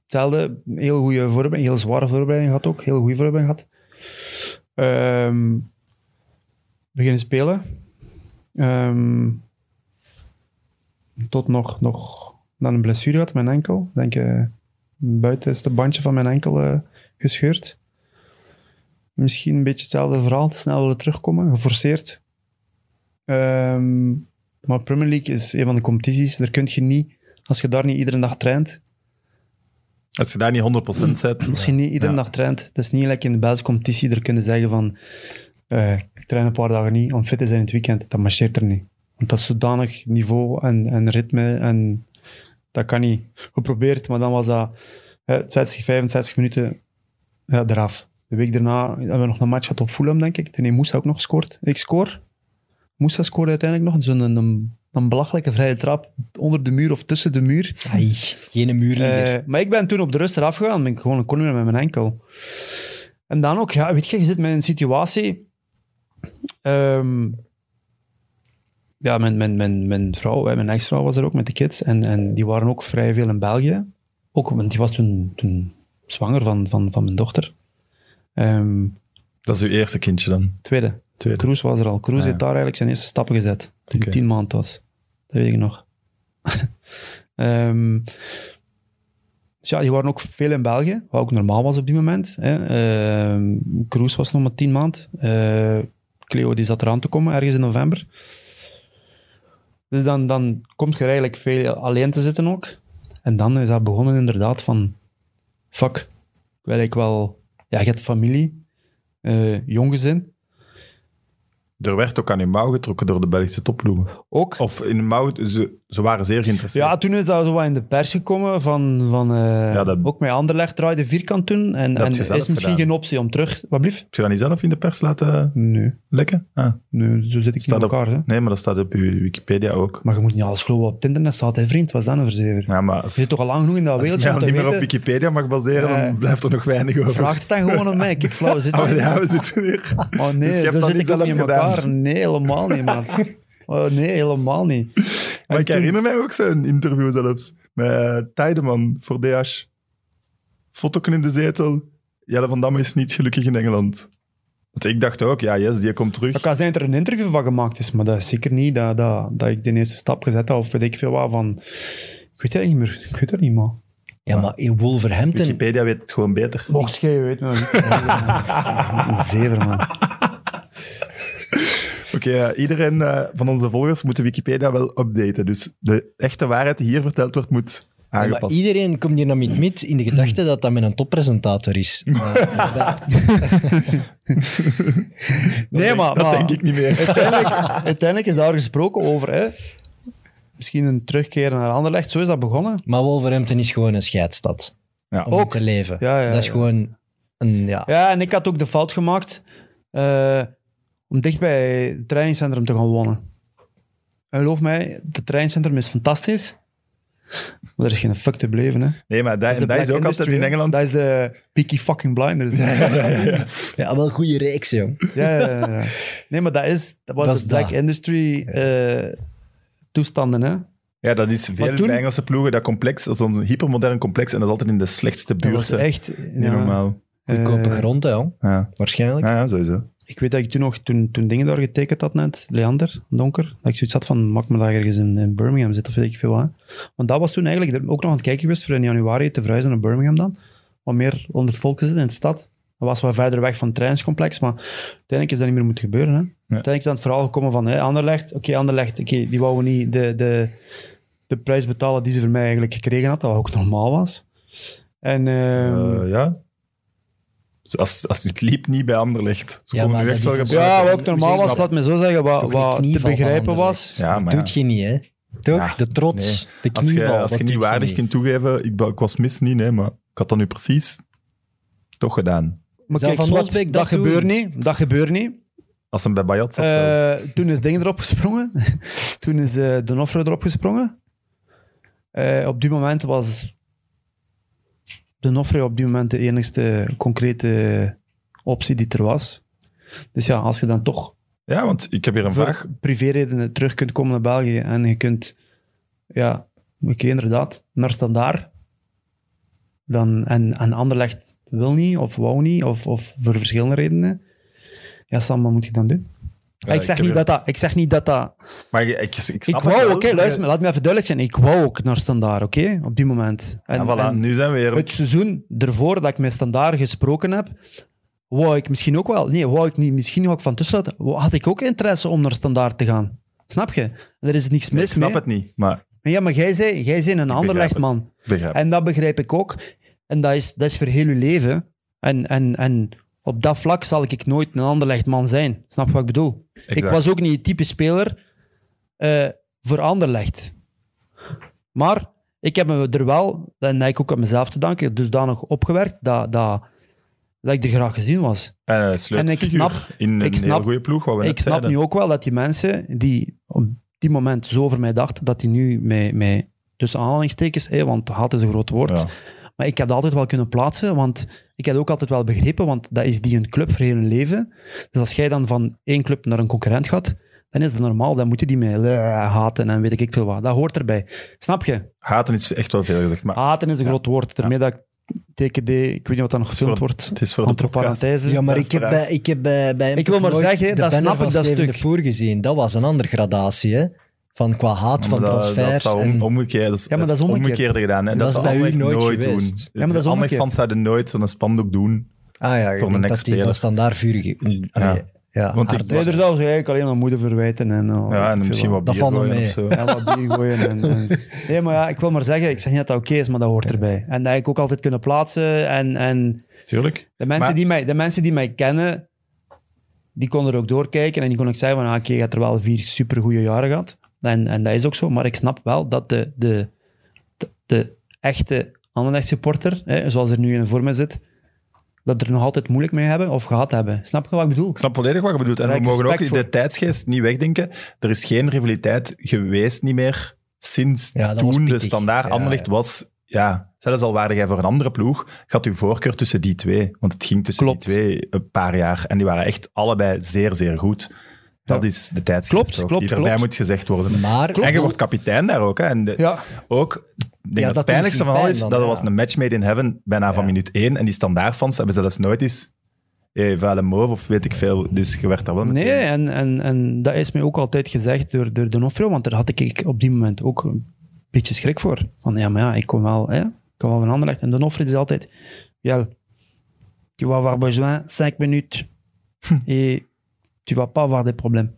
Hetzelfde, heel goede voorbereiding, heel zware voorbereiding gehad ook, heel goede voorbereiding gehad. Ehm, beginnen spelen. Ehm, tot nog, nog dan een blessure had, mijn enkel. Denk, eh, buiten is het bandje van mijn enkel eh, gescheurd. Misschien een beetje hetzelfde verhaal, te snel willen terugkomen, geforceerd. Ehm, maar Premier League is een van de competities, daar kun je niet, als je daar niet iedere dag traint, Als je daar niet 100% zet. als je niet iedere Ja. dag traint, dat is niet lekker in de Belgische competitie, daar kun je zeggen van, eh, ik train een paar dagen niet om fit te zijn in het weekend. Dat marcheert er niet. Want dat is zodanig niveau en, en ritme en dat kan niet. Geprobeerd, maar dan was dat eh, 60, 65 minuten ja, eraf. De week daarna hebben we nog een match gehad op Fulham, denk ik. Toen heeft Moussa ook nog gescoord. Ik scoor. Moussa scoorde uiteindelijk nog. Zo'n een, een belachelijke vrije trap onder de muur of tussen de muur. Ai, geen muurligger. Eh, maar ik ben toen op de rust eraf gegaan. Ben ik gewoon een corner met mijn enkel. En dan ook, ja, weet je, je zit met een situatie. Ehm, ja, mijn, mijn, mijn, mijn vrouw, mijn ex-vrouw was er ook met de kids. En, en die waren ook vrij veel in België. Ook, want die was toen, toen zwanger van, van, van mijn dochter. Ehm, Dat is uw eerste kindje dan. tweede. Tweede. Kroes was er al. Kroes Ah, heeft daar eigenlijk zijn eerste stappen gezet. Toen hij tien maanden was. Dat weet ik nog. Ehm, dus ja, die waren ook veel in België, wat ook normaal was op die moment. Hè. Ehm, was nog maar tien maanden. Eh, Cleo die zat eraan te komen, ergens in november. Dus dan, dan komt je er eigenlijk veel alleen te zitten ook. En dan is dat begonnen inderdaad van... Fuck, ik wil eigenlijk wel... Ja, je hebt familie, eh, jong gezin. Er werd ook aan uw mouw getrokken door de Belgische topploegen. Ook. Of in de mouw, ze, ze waren zeer geïnteresseerd. Ja, toen is dat zo wat in de pers gekomen van, van eh, Ja, dat- ook met Anderlecht draaide vierkant toen. En, en je is misschien gedaan. geen optie om terug... Wat blieft? Heb je dat niet zelf in de pers laten Nee, lekken? Ah, nee, zo zit ik Staat in op- elkaar. Hè. nee, maar dat staat op uw Wikipedia ook. Maar je moet niet alles geloven op het internet staat, hè, vriend. Wat is dat een verzever? Ja, maar als, Je zit toch al lang genoeg in dat als ik wereldje mij om al te niet meer op. Wikipedia mag baseren, Eh, dan blijft er nog weinig over. Vraag het dan gewoon aan mij. Kijk, flauw, we zitten Oh, ja, we zitten hier. Oh nee, Dus je zo dat zit niet ik niet in elkaar. Nee, helemaal niet, man. Oh, nee, helemaal niet. Maar En ik toen- herinner mij ook zo'n interview zelfs met eh, Tijdeman voor DH. Fotoken in de zetel. Jelle van Damme is niet gelukkig in Engeland. Want ik dacht ook, ja, yes, die komt terug. Het kan zijn dat er een interview van gemaakt is, maar dat is zeker niet dat, dat, dat ik de eerste stap gezet heb of weet ik veel wat van... Ik weet het niet meer. Ik weet het niet, man. ja, maar in Wolverhampton... Wikipedia weet het gewoon beter. Mocht jij weet me Een zever, man. Oké, eh, iedereen eh, van onze volgers moet de Wikipedia wel updaten. Dus de echte waarheid die hier verteld wordt, moet Ja, maar aangepast. iedereen komt hier naar mit in de gedachte dat dat met een toppresentator is. Maar, dat- Nee, maar... dat maar denk ik niet meer. Uiteindelijk, uiteindelijk is daar gesproken over, hè. Misschien een terugkeer naar Anderlecht. Zo is dat begonnen. maar Wolverhampton is gewoon een scheidstad Ja. om Ook. te leven. Ja, ja, dat is ja. gewoon een... Ja, Ja, en ik had ook de fout gemaakt eh, om dicht bij het trainingscentrum te gaan wonen. En geloof mij, het trainingscentrum is fantastisch. Maar er is geen fuck te beleven, hè. Nee, maar dat, dat is ook altijd in. Engeland. Dat is de Peaky fucking Blinders. Ja, ja wel goede reeks, jong. ja, ja, ja. Nee, maar dat is, dat was Dat de is Black dat. Industry eh, toestanden, hè. Ja, dat is veel toen- bij Engelse ploegen, dat complex. Dat is een hypermodern complex en dat is altijd in de slechtste Dat buurt. was echt... Niet ja, normaal. Goedkope eh, grond, hè. Ja. waarschijnlijk. Ja, ja, sowieso. Ik weet dat ik toen nog, toen, toen dingen daar getekend had net, Leander, Donker, dat ik zoiets had van, maak me daar ergens in, in Birmingham zitten, of weet ik veel wat. Want dat was toen eigenlijk ook nog aan het kijken geweest voor in januari te verhuizen naar Birmingham dan. Wat meer onder het volk te zitten in de stad. Dat was wat verder weg van het trainingscomplex, maar uiteindelijk is dat niet meer moeten gebeuren. Hè. Uiteindelijk is dan het verhaal gekomen van, hè, Anderlecht, oké, Anderlecht, oké, die wouden niet de, de, de prijs betalen die ze voor mij eigenlijk gekregen had, dat ook normaal was. En ehm, Eh, ja. Dus Als, als het liep niet bij Anderlecht. Ze Ja, nu dat echt wel gebruiken. ja, wat ook normaal was, laat me zo zeggen, wat, te begrijpen was. Anderlecht. Ja, dat maar doet je niet, hè. Toch? Ja, de trots, de Als je, knieval. als je niet waardig kunt toegeven, ik, was mis niet, nee, maar ik had dat nu precies toch gedaan. Maar kijk, Van Slot, Osbeek dat, gebeurt niet. Dat gebeurt niet. Als hem bij Bayat zat. Eh, toen is Ding erop gesprongen. toen is De Noffre erop gesprongen. Eh, op die moment was De Noffre op die moment de enigste concrete optie die er was. Dus ja, als je dan toch Ja, want ik heb hier een voor vraag. privéredenen terug kunt komen naar België en je kunt, ja, oké, inderdaad, naar standaard. Dan, en, en Anderlecht wil niet, of wou niet, of, of voor verschillende redenen. Ja, Sam, wat moet je dan doen? Ja, ik, zeg niet dat dat, ik zeg niet dat dat... Maar ik, ik, ik Ik wou, oké, luister, laat me even duidelijk zijn. Ik wou ook naar standaard, oké, op die moment. En, Ja, voilà, en nu zijn we weer... het seizoen ervoor dat ik met standaard gesproken heb, wou ik misschien ook wel... Nee, wou ik niet, misschien ook van tussenuit, had ik ook interesse om naar standaard te gaan. Snap je? Er is niks mis ik snap mee. het niet, maar Maar ja, maar jij zei, jij zei een Anderlecht het. man. En dat begrijp ik ook. En dat is, dat is voor heel je leven. En, en, en op dat vlak zal ik nooit een Anderlecht-man zijn. Snap je wat ik bedoel? Ik was ook niet het type speler eh, voor Anderlecht. Maar ik heb me er wel, en dat ik ook aan mezelf te danken, dusdanig opgewerkt dat, dat, dat ik er graag gezien was. En, En ik snap- in een ik snap- goede ploeg, wat we Ik snap zeiden. nu ook wel dat die mensen die op die moment zo over mij dachten, dat die nu met, met tussen aanhalingstekens, want haat is een groot woord, Ja. Maar ik heb dat altijd wel kunnen plaatsen, want ik heb ook altijd wel begrepen, want dat is die een club voor heel hun leven. Dus als jij dan van één club naar een concurrent gaat, dan is dat normaal. Dan moet je die mee eh, haten en weet ik veel wat. Dat hoort erbij. Snap je? Haten is echt wel veel gezegd, maar Haten is een groot woord. Daarmee dat ik TKD, ik weet niet wat dat nog gefilmd wordt, het is voor de podcast. Ja, maar ik heb, bij, ik heb bij, bij hem Ik wil maar zeggen, dat snap ik, dat stuk. gezien. Dat was een andere gradatie, hè? Van qua haat van Maar dat, dat transfers. zou om, en- omgekeerd, dat is Ja, maar dat is omgekeerd. omgekeerde gedaan. En Dat dat, is zou bij u nooit nooit geweest. doen. Ja, maar dat is omgekeerd. fans zouden nooit zo'n spandoek doen. ah ja, voor denk dat die van standaard vurig... Allee, ja. Want ik- Nee, er zou ze eigenlijk alleen aan moeder verwijten. En, oh, Ja, en misschien wat Dat bier nog gooien mee. of zo. Ja, wat bier gooien. En, en- Nee, maar ja, ik wil maar zeggen, ik zeg niet dat dat oké is, maar dat hoort erbij. En dat heb ik ook altijd kunnen plaatsen. En, en Tuurlijk. de, mensen Maar- die mij, de mensen die mij kennen, die konden er ook doorkijken. En die kon ik zeggen van, ah, oké, je hebt er wel vier supergoeie jaren gehad. En, en dat is ook zo. Maar ik snap wel dat de, de, de, de echte Anderlecht supporter, hè, zoals er nu in voor me zit, dat er nog altijd moeilijk mee hebben of gehad hebben. Snap je wat ik bedoel? Ik snap volledig wat je bedoelt. En we mogen ook respect de tijdsgeest niet wegdenken. Er is geen rivaliteit geweest niet meer sinds Ja, toen de standaard Ja, Anderlecht ja. was... Ja, zelfs al waarde jij voor een andere ploeg, gaat uw voorkeur tussen die twee. Want het ging tussen Klopt. die twee een paar jaar. En die waren echt allebei zeer, zeer goed. Dat is de tijdsgeest Klopt, klopt, die erbij klopt. moet gezegd worden. Maar... En je wordt kapitein daar ook. Hè. En de- Ja. ook, ik denk Ja, dat het pijnlijkste van alles is, dat dan, was een match made in heaven, bijna van minuut één. En die standaardfans hebben zelfs nooit eens hey, vuile move of weet ik veel. Dus je werd daar wel meteen... Nee, en, en, en dat is mij ook altijd gezegd door, door Donofrio, want daar had ik op die moment ook een beetje schrik voor. Van ja, maar ja, ik kom wel, hè, ik kom wel van Anderlecht. En Donofrio is altijd, ja, tu vas avoir besoin 5 minutes et tu vas pas avoir des problèmes.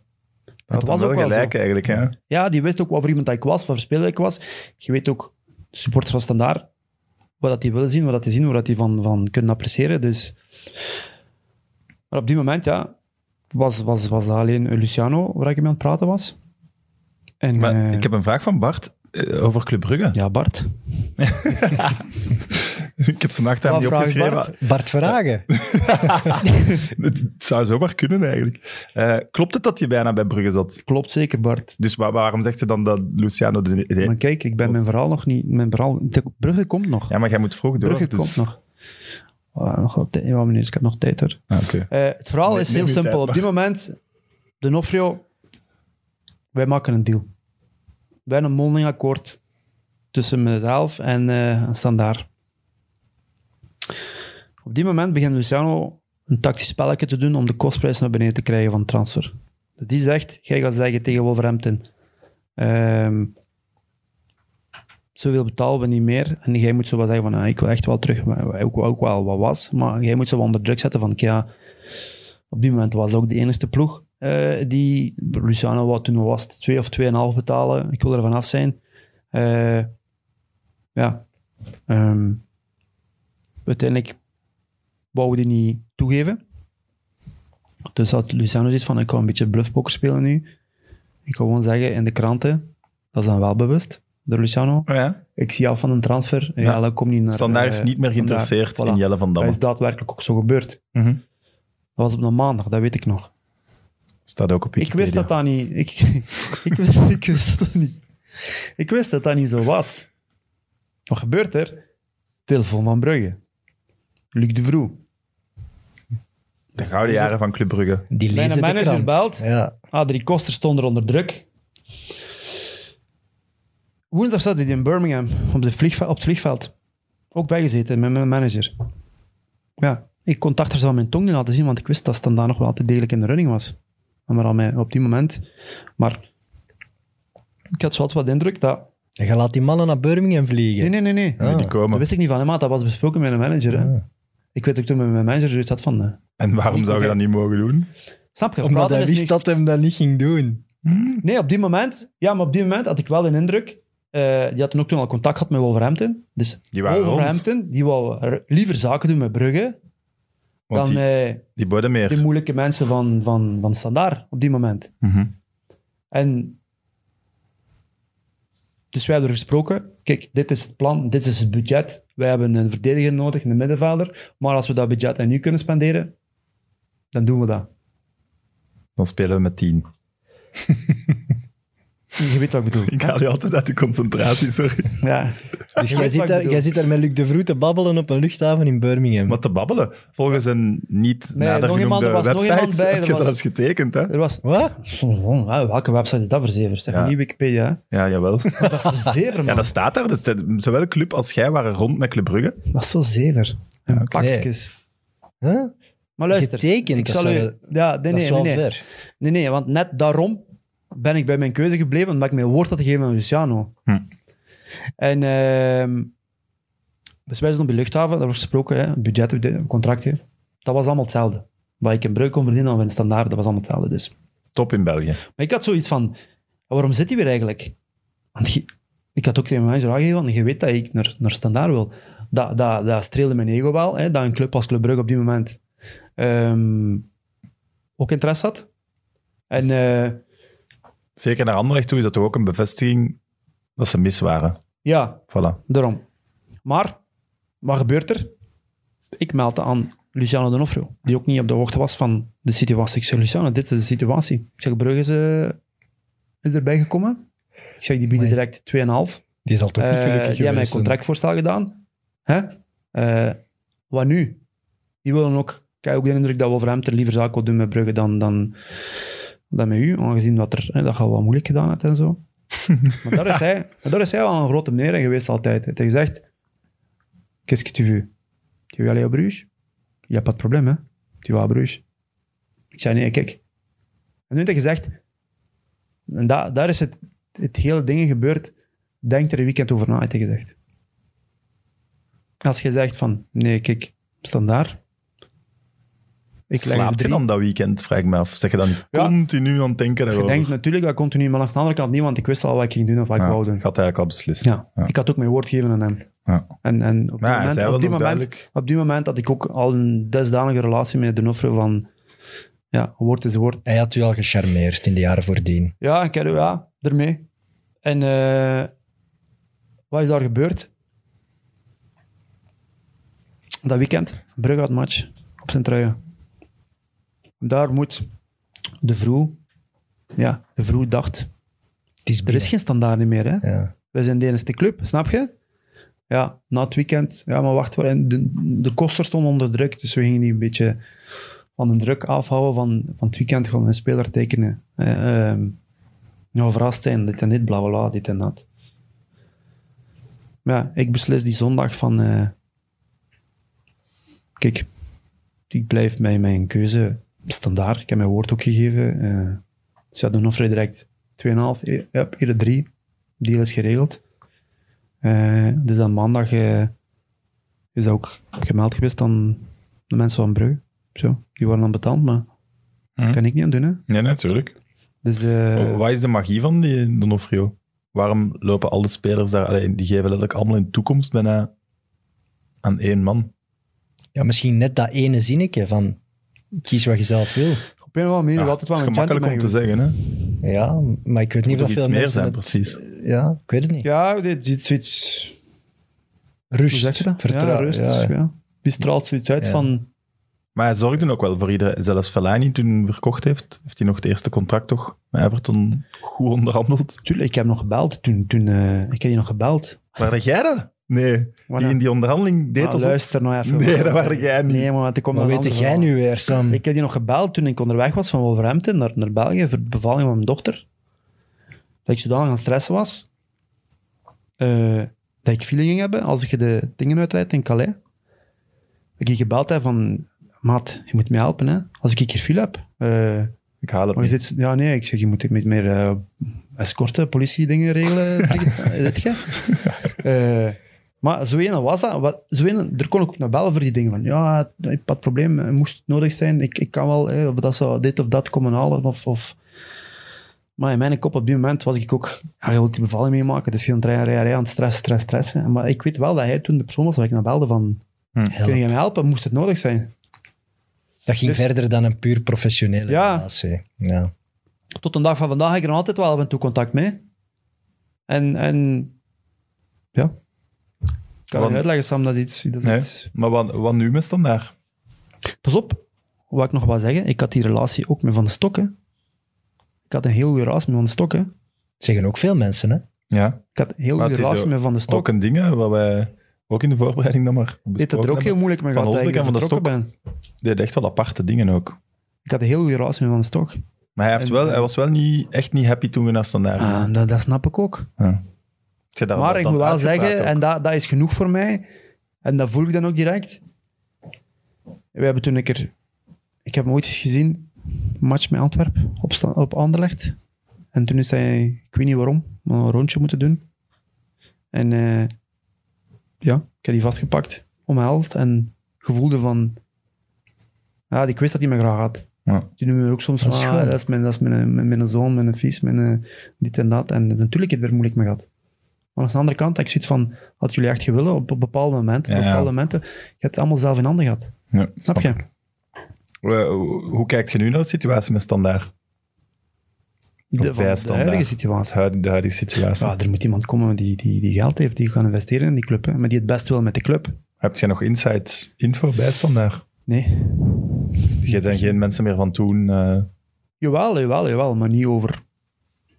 Dat Het was ook wel gelijk zo. eigenlijk. Hè? Ja, die wist ook wat voor iemand dat ik was, wat voor speler ik was. Je weet ook, supporters van Standaard, wat dat die willen zien, wat dat die zien, wat dat die van, van kunnen appreciëren. Dus. Maar op die moment, ja, was, was, was dat alleen Luciano waar ik mee aan het praten was. En, Maar eh, ik heb een vraag van Bart eh, over Club Brugge. Ja, Bart. ik heb vannacht daar Wat niet opgeschreven. Bart? Bart Verhagen. Het zou zomaar kunnen eigenlijk. Eh, klopt het dat je bijna bij Brugge zat? Klopt zeker, Bart. Dus wa- waarom zegt ze dan dat Luciano... De, de- Maar kijk, ik ben mijn verhaal nog niet... Mijn verhaal, de Brugge komt nog. ja, maar jij moet vroeg door. Brugge dus... komt nog. Oh, nog wel tijd. Ja, meneer, ik heb nog tijd hoor. Ah, oké. Eh, het verhaal is heel simpel. tijd, Op die moment, de Nofrio, wij maken een deal. Wij hebben een mondeling akkoord tussen mezelf en eh Standaard. Op die moment begint Luciano een tactisch spelletje te doen om de kostprijs naar beneden te krijgen van transfer. Dus die zegt, jij gaat zeggen tegen Wolverhampton, ehm zoveel betalen we niet meer. En jij moet zo wat zeggen van, ah, ik wil echt wel terug, maar ook, ook wel wat was. Maar jij moet zo onder druk zetten van, ja, op die moment was ook de enige ploeg eh, die, Luciano wou toen was het 2 of 2,5 betalen. Ik wil er vanaf zijn. Eh, ja. Ehm, uiteindelijk wou die niet toegeven. Dus had Luciano zoiets van, ik ga een beetje bluffpoker spelen nu. Ik ga gewoon zeggen in de kranten, dat is dan wel bewust, door Luciano. Oh ja? Ik zie af van een transfer. Ja, Ja. dat komt niet naar... Standaard is eh, niet meer geïnteresseerd in Jelle van Dat Damme. is daadwerkelijk ook zo gebeurd. Mhm. Dat was op een maandag, dat weet ik nog. Staat ook op Ik Wikipedia. wist dat dat niet... Ik, ik, wist, ik wist dat niet. Ik wist dat dat niet zo was. Wat gebeurt er? Telefoon van Brugge. Luc de Vroe. De gouden jaren van Club Brugge. Die Mijn lezen de manager krant. belt. Ja. Adrie Koster stond er onder druk. Woensdag zat hij in Birmingham op, de op het vliegveld. Ook bijgezeten met mijn manager. Ja, ik kon het achter zo aan mijn tong niet laten zien, want ik wist dat Standaard nog wel altijd degelijk in de running was. Maar aan mij, op die moment... Maar ik had zo altijd wat indruk dat... En je laat die mannen naar Birmingham vliegen. Nee, nee, nee, nee. Ah. Die Dat komen. wist ik niet van hem, maar dat was besproken met een manager. Hè. Ik weet ook toen met mijn manager zoiets had van... eh, En waarom zou je dat niet mogen doen? snap je? Omdat hij is wist dat hem dat niet ging doen. Nee, op die moment, ja, maar op die moment had ik wel een indruk. eh, die hadden ook toen al contact gehad met Wolverhampton. Dus Die waren Wolverhampton, die wou er liever zaken doen met Brugge Want dan die, met die boden meer. de moeilijke mensen van, van, van Standaard op die moment. Mhm. En dus wij hebben er gesproken. Kijk, dit is het plan, dit is het budget. Wij hebben een verdediger nodig, een middenvelder. Maar als we dat budget en nu kunnen spenderen, dan doen we dat. Dan spelen we met tien. Je weet wat ik bedoel. Ik haal je altijd uit de concentratie, sorry. Ja. Dus jij zit, daar, jij zit daar met Luc de Vroet te babbelen op een luchthaven in Birmingham. Wat te babbelen. Volgens een niet Nee, nader nog iemand- genoemde er was nog website iemand bij, had er je was- zelfs getekend, hè? Er was... Wat? Oh, ja, welke website is dat voor zever? Zeg Ja. niet Wikipedia. Ja, jawel. Dat is zo zever, man. Ja, dat staat daar. Dus de- zowel club als jij waren rond met Club Brugge. Dat is zo zever. Pakjes. Huh? Maar luister. Getekend, ik zal u... wel- Ja, nee, dat nee, is wel nee, nee. ver. Nee, nee, want net daarom ben ik bij mijn keuze gebleven, omdat ik mijn woord had gegeven aan Luciano. Hm. En ehm, dus wij zijn op de luchthaven, daar was gesproken, hè, budget, een contractje. Dat was allemaal hetzelfde. Wat ik in Breuk kon verdienen of in Standaard, dat was allemaal hetzelfde. Dus. Top in België. Maar ik had zoiets van, waarom zit hij weer eigenlijk? Want je- ik had ook tegen mijn manager aangegeven, want je weet dat ik naar, naar Standaard wil. Dat, dat, dat streelde mijn ego wel, hè, dat een club als Club Brugge op die moment ehm, ook interesse had. En eh, Zeker naar Anderlecht toe is dat toch ook een bevestiging dat ze mis waren. ja, Voilà. daarom. Maar, wat gebeurt er? Ik meldde aan Luciano Donofrio, die ook niet op de hoogte was van de situatie. Ik zeg, Luciano, dit is de situatie. Ik zeg, Brugge is, eh, is erbij gekomen. Ik zeg, die bieden Amai. direct 2,5. Die zal toch niet Eh, gelukkig die hebben mij een geweest zijn. contractvoorstel gedaan. Hè? Eh, wat nu? Die willen ook... Ik heb ook de indruk dat Wolverhampton liever zaken wil doen met Brugge dan, dan, dan met u, aangezien dat, er, hè, dat je al wat moeilijk gedaan hebt en zo. maar daar is, hij, daar is hij wel een grote meneer geweest altijd. Hij heeft gezegd, qu'est-ce que tu veux? Tu veux aller Bruges? Je hebt pas probleem, hè? Tu vas à Bruges. Ik zei, nee, kijk. En nu heeft hij gezegd, en da, daar is het, het hele ding gebeurd, denk er een weekend over na, heeft hij gezegd. Als je zegt van, nee, kijk, standaard. Leg er Slaapt je drie. dan dat weekend, vraag ik me af. Zeg je dan Ja. continu aan het denken Je erover? denkt natuurlijk dat continu, maar aan de andere kant niet, want ik wist al wat ik ging doen of wat ik wou doen. ik had eigenlijk al beslist. Ja. Ja. ik had ook mijn woord gegeven aan hem. Ja. En, en op, die Maar hij moment, wel op, die moment, op die moment had ik ook al een dusdanige relatie met Donofrio van, ja, woord is woord. Hij had u al gecharmeerd in de jaren voordien. Ja, ik heb ja, ermee. En eh, wat is daar gebeurd? Dat weekend, Brugge had match op zijn truien. Daar moet de vroeg, ja, de vroeg dacht, Het is er is geen standaard meer, hè? Ja. Wij zijn de enige club, snap je? Ja, na het weekend, ja, maar wacht, de, de koster stond onder druk, dus we gingen die een beetje van de druk afhouden van, van het weekend, gewoon een speler tekenen. Ehm, nou, verrast zijn, dit en dit, bla bla dit en dat. Ja, ik beslis die zondag van, eh, kijk, ik blijf bij mijn keuze standaard. Ik heb mijn woord ook gegeven. eh ze hadden nog vrij direct 2,5, eh, ja, eerder 3 deal is geregeld. Eh, dus dan maandag eh, is dat ook gemeld geweest aan de mensen van Brugge. Zo, die worden dan betaald, maar Hm. kan ik niet aan doen. Hè. Nee, natuurlijk. Dus, eh, Oh, Wat is de magie van die Donofrio? Waarom lopen alle spelers daar... Allee, die geven letterlijk allemaal in de toekomst bijna aan één man. ja, misschien net dat ene zinnetje van kies wat je zelf wil. op een of andere manier Ja, is altijd dat wel is een gemakkelijk om te zeggen, hè? Ja, maar ik weet niet of veel iets meer mensen... zijn, het- precies. Ja, ik weet het niet. Ja, dit is zoiets... Rust, zeg je dat? vertrouwen. Ja, rust. ja. Ja. Die straalt zoiets uit Ja. van... Maar hij zorgde ook wel voor iedereen. Zelfs Fellaini toen verkocht heeft, heeft hij nog het eerste contract toch met Everton goed onderhandeld. Tuurlijk, ik heb nog gebeld toen... toen eh, ik heb die nog gebeld. Waren jij dat? Nee. Die in die onderhandeling deed Maar alsof... luister nou even. Nee, dat waren jij niet. Nee, maar ik kom Wat weet jij nu weer, Sam? Ik heb die nog gebeld toen ik onderweg was van Wolverhampton naar, naar België voor de bevalling van mijn dochter. Dat ik zodanig aan het stressen was. eh, dat ik feeling ging hebben als je de dingen uitrijdt in Calais. Dat ik gebeld heb van... Maat, je moet me helpen, hè. Als ik hier file heb. Eh, Ik haal het maar je niet. zit... Ja, nee, ik zeg, je moet met meer eh escorten, politie-dingen regelen. weet je? Eh, maar zo ene was dat. Wat, zo ene, er kon ik ook naar bellen voor die dingen. Van, ja, ik had het probleem, het moest nodig zijn. Ik, ik kan wel, hè, of dat zou dit of dat komen halen. Of, of. Maar in mijn kop op die moment was ik ook... Ja, je wilt die bevalling meemaken. Dus je het rijden, rijden, rijden, aan het stressen, stressen, stressen. Maar ik weet wel dat hij toen de persoon was waar ik naar belde van... Hm. Kun je me helpen? Moest het nodig zijn? Dat ging Dus- verder dan een puur professionele Ja. relatie. Ja. tot de dag van vandaag heb ik er nog altijd wel af en toe contact mee. En, en ja. Ik kan Want- je uitleggen, Sam, dat is iets... Dat is Nee. iets- Maar wat, wat nu met standaard? Pas op, wat ik nog wil zeggen, ik had die relatie ook met Van de Stokken. Ik had een heel goede relatie met Van de Stokken. Zeggen ook veel mensen, hè? Ja, Ik had een heel goede relatie ook- met Van de ook Stokken. een ding hè, wat wij ook in de voorbereiding dan maar besproken er ook heel hebben. moeilijk mee Van en Van de ben. Die had echt wel aparte dingen ook. Ik had een heel goede relatie met Van de Stok. Maar hij, heeft En- wel, hij was wel niet, echt niet happy toen we naar standaard Ah, gingen. dat, dat snap ik ook. Ja. Ik zei dat- maar dat ik moet wel zeggen, ook. en dat, dat is genoeg voor mij, en dat voel ik dan ook direct. We hebben toen een keer, ik heb hem ooit eens gezien, een match met Antwerpen op, op Anderlecht. En toen is hij, ik weet niet waarom, maar een rondje moeten doen. En eh, ja, ik heb die vastgepakt, omhelst en gevoelde van, ja, ik wist dat hij me graag had. Ja. Die noemen me ook soms Dat van, is ah, dat is mijn, dat is mijn, mijn, mijn zoon, mijn vies, mijn eh, dit en dat. En natuurlijk heb ik er moeilijk mee gehad. Maar aan de andere kant, ik zoiets van, had jullie echt gewillen op, op bepaalde momenten, Ja, op bepaalde momenten, je hebt het allemaal zelf in handen gehad. Ja, Snap je? Eh, hoe, kijkt je nu naar de situatie met standaard? De, van huidige situatie. de huidige situatie. Ja, er moet iemand komen die, die, die geld heeft, die kan investeren in die club, hè, maar die het best wil met de club. Heb je nog inside info bij standaard? Nee. Je zijn geen mensen meer van toen. eh, Jawel, jawel, jawel, maar niet over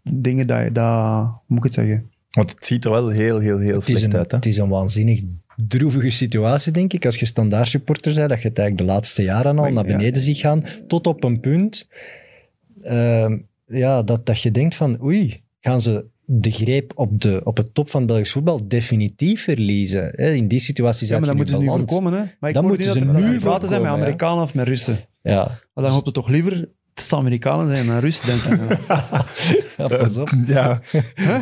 dingen dat, je- dat hoe moet ik het zeggen? Want het ziet er wel heel, heel, heel Het slecht een, uit. Hè? het is een waanzinnig droevige situatie, denk ik. Als je standaard supporter bent, dat je het eigenlijk de laatste jaren al naar ja. beneden ziet gaan. Tot op een punt ehm, ja, dat, dat je denkt van oei, gaan ze de greep op, de, op het top van het Belgisch voetbal definitief verliezen? Hè? In die situatie Ja, zijn maar dat moeten ze nu voorkomen, hè. Maar ik hoor moeten niet ze dat er nu praten zijn met voorkomen, ja. Amerikanen of met Russen. Ja, Maar dan hoop je toch liever het Amerikanen zijn dan Russen, denk ik. ja pas op. Eh, ja,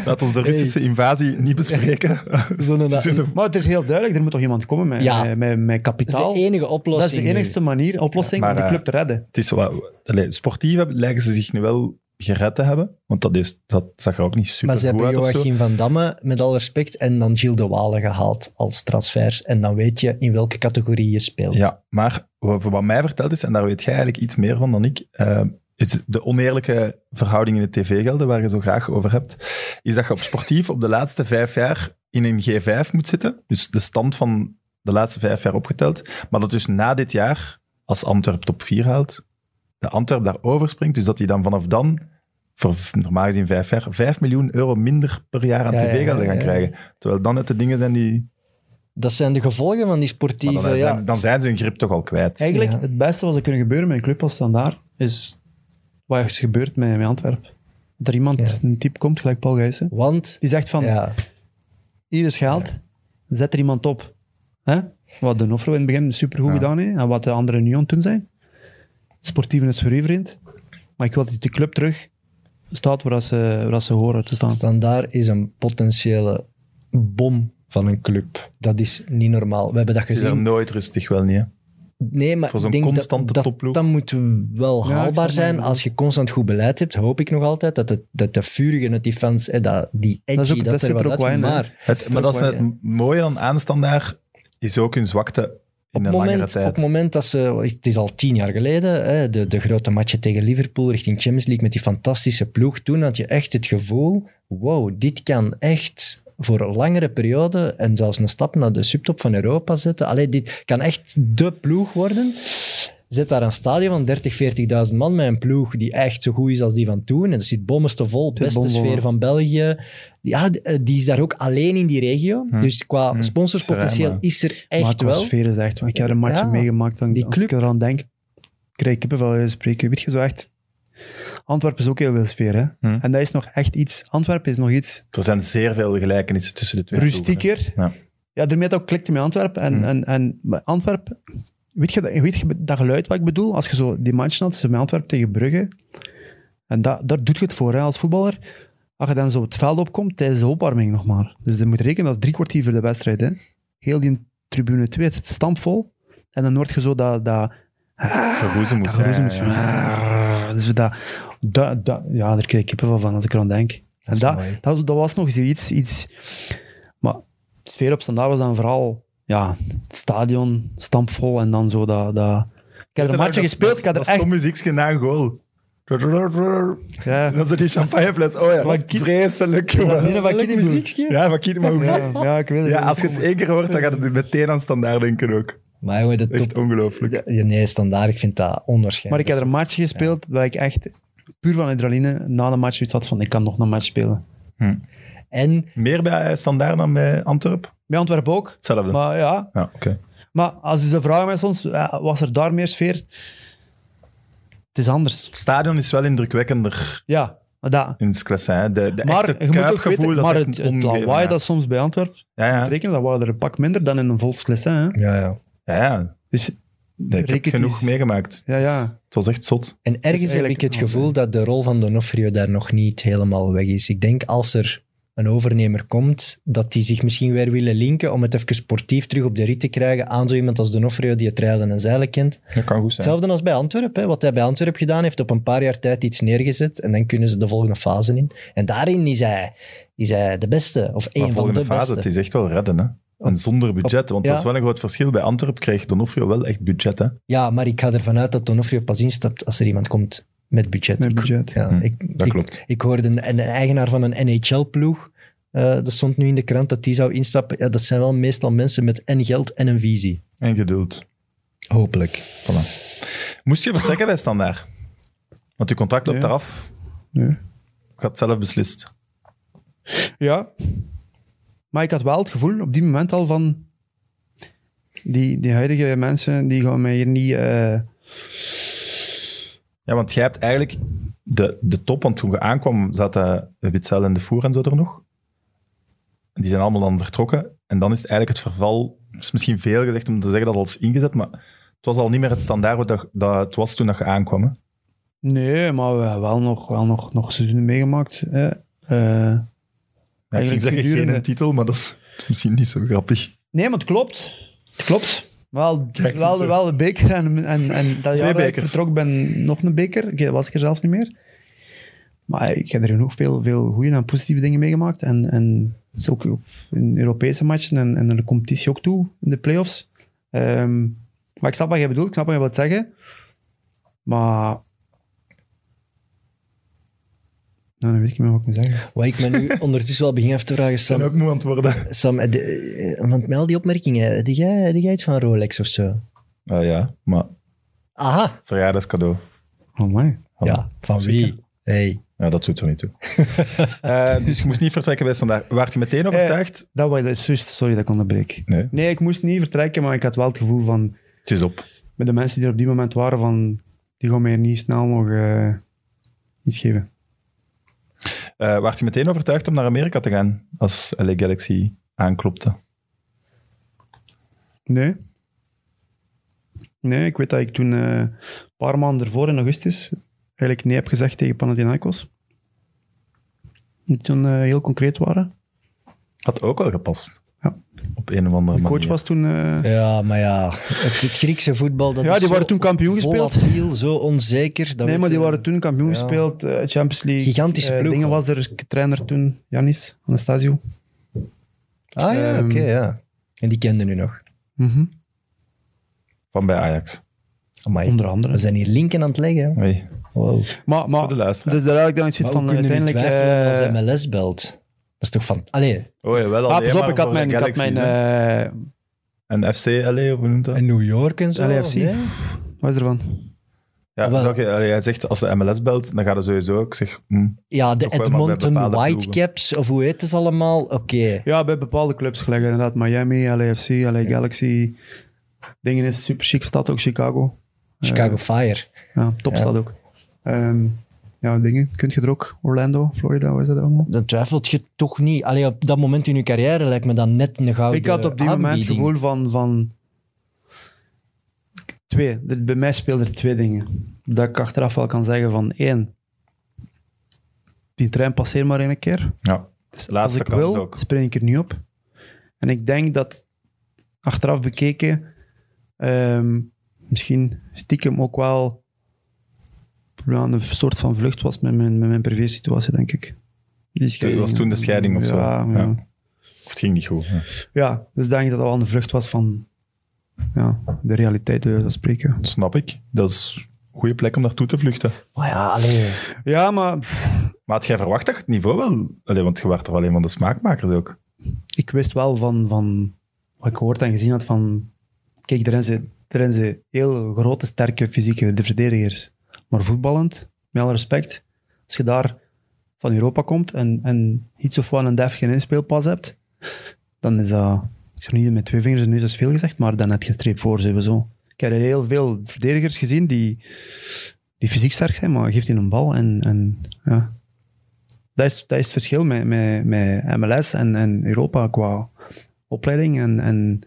laat ons de Russische invasie niet bespreken. Zullen- Maar het is heel duidelijk, er moet toch iemand komen met, Ja. met, met, met Dat is kapitaal. de enige oplossing. Dat is de enigste manier, oplossing Maar, om de eh, club te redden. Het is wel, sportief hebben- lijken ze zich nu wel gered te hebben. Want dat, is, dat zag er ook niet super Maar ze goed hebben uit of zo. Joachim van Damme, met alle respect, en dan Gilles de Walen gehaald als transfers. En dan weet je in welke categorie je speelt. Ja, maar wat, wat mij verteld is, en daar weet jij eigenlijk iets meer van dan ik, eh, is de oneerlijke verhouding in het tv-gelden, waar je zo graag over hebt, is dat je op sportief op de laatste vijf jaar in een G5 moet zitten. Dus de stand van de laatste vijf jaar opgeteld. Maar dat dus na dit jaar, als Antwerp top 4 haalt, de Antwerp daar overspringt. Dus dat hij dan vanaf dan, voor normaal gezien vijf jaar, 5 miljoen euro minder per jaar aan Ja, ja, tv-gelden ja, gaan ja. krijgen. Terwijl dan het de dingen zijn die... Dat zijn de gevolgen van die sportieve... dan, ja. zijn, dan zijn ze hun grip toch al kwijt. Eigenlijk, Ja. het beste wat er kunnen gebeuren met een club als Standaard, is wat is gebeurd met, met Antwerpen. Dat er iemand, Ja. een type komt, gelijk Paul Gijssen, Want, die zegt van, ja, hier is geld, zet er iemand op. Hè? Wat de Nofro in het begin supergoed Ja. gedaan heeft, en wat de anderen nu aan het doen zijn. Sportieven is voor u, vriend. Maar ik wil dat die club terug staat waar ze, waar ze horen te staan. Standaard is een potentiële bom van een club. Dat is niet normaal. We hebben dat Het is er gezien. nooit rustig, wel niet. hè? Nee, maar Voor zo'n ik denk constante dat, dat, topploeg. dat moet wel Ja, haalbaar zijn. Als je constant goed beleid hebt, hoop ik nog altijd dat, het, dat de vurige uit die fans, eh, dat, die edgy, Dat is ook- dat, dat er zit er ook in. Maar Het, maar dat is het mooie dan aan standaard, is ook hun zwakte op een moment, op het moment dat ze, het is al tien jaar geleden, hè, de, de grote matchen tegen Liverpool richting Champions League met die fantastische ploeg, toen had je echt het gevoel, wow, dit kan echt voor een langere periode en zelfs een stap naar de subtop van Europa zetten. Allee, dit kan echt de ploeg worden. Zet daar een stadion van 30, 40.000 man met een ploeg die echt zo goed is als die van toen. En dat zit bommenste vol, Het is beste sfeer van België. Ja, eh, die is daar ook alleen in die regio. Hm. Dus qua Hm. sponsorspotentieel is er Maar echt qua wel. sfeer is echt... Ik heb er een match Ja. meegemaakt, dan, Die als club- ik eraan denk, krijg ik kippenvel uit spreken. Weet je, zo echt... Antwerpen is ook heel veel sfeer, hè. Hm. En dat is nog echt iets... Antwerpen is nog iets Er zijn zeer veel gelijkenissen tussen de twee rustieker. Ja. Ja, daarmee dat ook klikte met Antwerpen. En, en, en maar Antwerpen, weet je, dat- weet je dat geluid wat ik bedoel? Als je zo die match had tussen Antwerpen tegen Brugge, en dat, daar doet je het voor hè, als voetballer. Als je dan zo het veld opkomt tijdens de opwarming nog maar. Dus je moet rekenen, dat is drie kwartier voor de wedstrijd. Hè. Heel die tribune 2, het zit stampvol. En dan hoort je zo dat... dat Geroezemoes, geroezemoes. ja, ja. Ah, Dus dat, dat, dat, ja, daar krijg ik kippenvel van als ik eraan denk. En dat, dat, was- dat was nog zoiets... Iets, maar sfeer op standaard was dan vooral ja, het stadion stampvol en dan zo dat, dat Ik heb er een matchje gespeeld, ik had er Dat is echt... Tom muziekje na een goal. Ja. En dan zo die champagnefles. Oh ja, Van Ki- vreselijk, jongen. Nee, van Kiddy muziekje? Ja, van maar Ja, ja, ik weet het. Ja, als je het één keer hoort, dan gaat het meteen aan standaard denken ook. Maar jongen, de top... Echt ongelooflijk. Ja, nee, standaard, ik vind dat onwaarschijnlijk. Maar ik heb er een match gespeeld waar ik echt puur van adrenaline na de match iets had van ik kan nog een match spelen. En Meer bij standaard dan bij Antwerp? Bij Antwerpen ook. Hetzelfde. Maar ja, Ja, oké. maar als ze vragen mij soms, was er daar meer sfeer? Het is anders. Het stadion is wel indrukwekkender Ja, maar dat. in het klassin. hè. De, de Maar echte je moet ook kuipgevoel, weten, dat maar het, het lawaai dat soms bij Antwerpen Ja, ja. rekenen, dat waren er een pak minder dan in een volksclassin. Hè? ja, ja. Ja, ja. Dus Ik heb genoeg is- meegemaakt. ja, ja. Het was echt zot. En ergens heb ik het gevoel dat de rol van Donofrio daar nog niet helemaal weg is. Ik denk als er een overnemer komt, dat die zich misschien weer willen linken om het even sportief terug op de rit te krijgen aan zo iemand als Donofrio die het rijden en zeilen kent. Dat kan goed zijn. Hetzelfde als bij Antwerpen. Wat hij bij Antwerpen gedaan heeft, op een paar jaar tijd iets neergezet en dan kunnen ze de volgende fase in. En daarin is hij, is hij de beste, of één van volgende de fase, beste. het is echt wel redden. Hè? En zonder budget. Want dat is wel een groot verschil. Bij Antwerp krijgt Donofrio wel echt budget. Hè? Ja, maar ik ga ervan uit dat Donofrio pas instapt als er iemand komt met budget. Met Ik- budget. Ja, Hm, ik, dat ik- klopt. Ik hoorde een, een eigenaar van een NHL-ploeg, eh dat stond nu in de krant, dat die zou instappen. Ja, dat zijn wel meestal mensen met en geld en een visie. En geduld. Hopelijk. Voilà. Moest je vertrekken bij Standaard? Want je contract loopt Nee. eraf. Nee. Je had het zelf beslist. Ja. Maar ik had wel het gevoel op die moment al van... Die, die huidige mensen, die gaan mij hier niet... eh, Ja, want jij hebt eigenlijk de, de top, want toen je aankwam zaten Witzel en de Voer en zo er nog. Die zijn allemaal dan vertrokken. En dan is het eigenlijk het verval, het is misschien veel gezegd om te zeggen dat alles ingezet, maar het was al niet meer het standaard wat dat, dat het was toen dat je aankwam. Hè? Nee, maar we hebben wel nog, wel nog, nog seizoenen meegemaakt. Hè. Eh, Ja, ik ging Eigenlijk zeggen gedurende- geen titel, maar dat is misschien niet zo grappig. nee, maar het klopt. Het klopt. Wel, Kijk, wel, zo. wel de beker en, en, en dat jaar dat ik vertrok ben nog een beker. Ik was ik er zelfs niet meer. Maar ik heb er genoeg veel, veel goede en positieve dingen meegemaakt. En, en het is ook in Europese matchen en, en de competitie ook toe, in de playoffs. Ehm maar ik snap wat je bedoelt, ik snap wat je wilt zeggen. Maar... Nou, dan weet ik niet meer wat ik moet zeggen. Wat ik me nu ondertussen wel begin af te vragen, Ik ben Sam, ook moe aan het worden. Sam eh, de- eh, want met al die opmerkingen, heb jij, heb jij iets van Rolex of zo? Ah ja, maar Aha! verjaardagscadeau. Oh, my. Ja, van wie? Hey. Ja, dat doet er niet toe. Eh, dus je moest niet vertrekken bij Standaard. Waart je meteen overtuigd? Dat was dat is juist, sorry dat ik onderbreek. Nee, Nee, ik moest niet vertrekken, maar ik had wel het gevoel van, het is op. met de mensen die er op die moment waren, van, die gaan mij niet snel nog eh, iets geven. Eh waart je meteen overtuigd om naar Amerika te gaan als LA Galaxy aanklopte? Nee. Nee, ik weet dat ik toen eh, een paar maanden ervoor, in augustus, eigenlijk nee heb gezegd tegen Panathinaikos. Die toen eh, heel concreet waren. Had ook wel gepast. Op een of andere De manier. coach was toen... eh, Ja, maar ja, het, het Griekse voetbal, dat Ja, die waren toen kampioen gespeeld. volatiel, zo onzeker. dat nee, maar die waren toen kampioen Ja. gespeeld, eh, Champions League. Gigantische Eh, ploeg, Dingen was er, trainer toen, Janis Anastasio. Ah ja, Ehm, oké, ja. En die kende nu nog. Mhm. Van bij Ajax. Amai. Onder andere. We zijn hier linken aan het leggen. Wow. Maar, maar voor de luisteraar. dus daar had ik dan iets van hoe kunnen uiteindelijk... twijfelen als eh, MLS belt? Dat is toch van... Allee, oh ja, wel ah, op, ik had mijn... Ik had mijn eh, En FC LA, of hoe noemt dat? en New York en zo. LAFC. nee? wat is er van? Ja, wel. allee, hij zegt als de MLS belt, dan gaat hij sowieso. Ik zeg, hm, Ja, de Edmonton Whitecaps, of hoe heet het allemaal? Oké. Ja, bij bepaalde clubs, gelijk inderdaad Miami, LAFC, LA Galaxy. Dingen is super chic, stad ook Chicago. Chicago Fire. Ja, top Ja. stad ook. Ehm, ja, dingen. Kun je er ook? Orlando, Florida, wat is dat allemaal? Dan twijfelt je toch niet. Allee, op dat moment in je carrière lijkt me dat net een gouden Ik had op die moment het gevoel van, van twee. Er- Bij mij speelden er twee dingen. Dat ik achteraf wel kan zeggen van één. Die trein passeert maar één keer. ja. Dus Laatste als ik kans wil, ook. spring ik er niet op. En ik denk dat achteraf bekeken ehm, misschien stiekem ook wel ja, een soort van vlucht was met mijn, met mijn privé-situatie, denk ik. Die scheiding. was toen de scheiding of zo. Ja, ja. Ja. Of het ging niet goed. Ja. Ja, dus denk ik dat dat wel een vlucht was van ja, de realiteit, je spreken. Dat snap ik. Dat is een goede plek om naartoe te vluchten. Maar ja, allee. Ja, maar Maar had jij verwacht dat je het niveau wel... Allee, want je werd er wel een van de smaakmakers ook. ik wist wel van, van wat ik gehoord en gezien had van... Kijk, erin zijn, erin zijn heel grote, sterke fysieke de verdedigers. Maar voetballend, met alle respect, als je daar van Europa komt en, en iets of wat een deftige inspeelpas hebt, dan is dat... Ik zeg niet met twee vingers in de neus is veel gezegd, maar dan net gestreept voor, sowieso. Ik heb er heel veel verdedigers gezien die, die fysiek sterk zijn, maar geeft hij een bal en, en ja... Dat is, dat is het verschil met, met, met MLS en, en Europa qua opleiding. En, en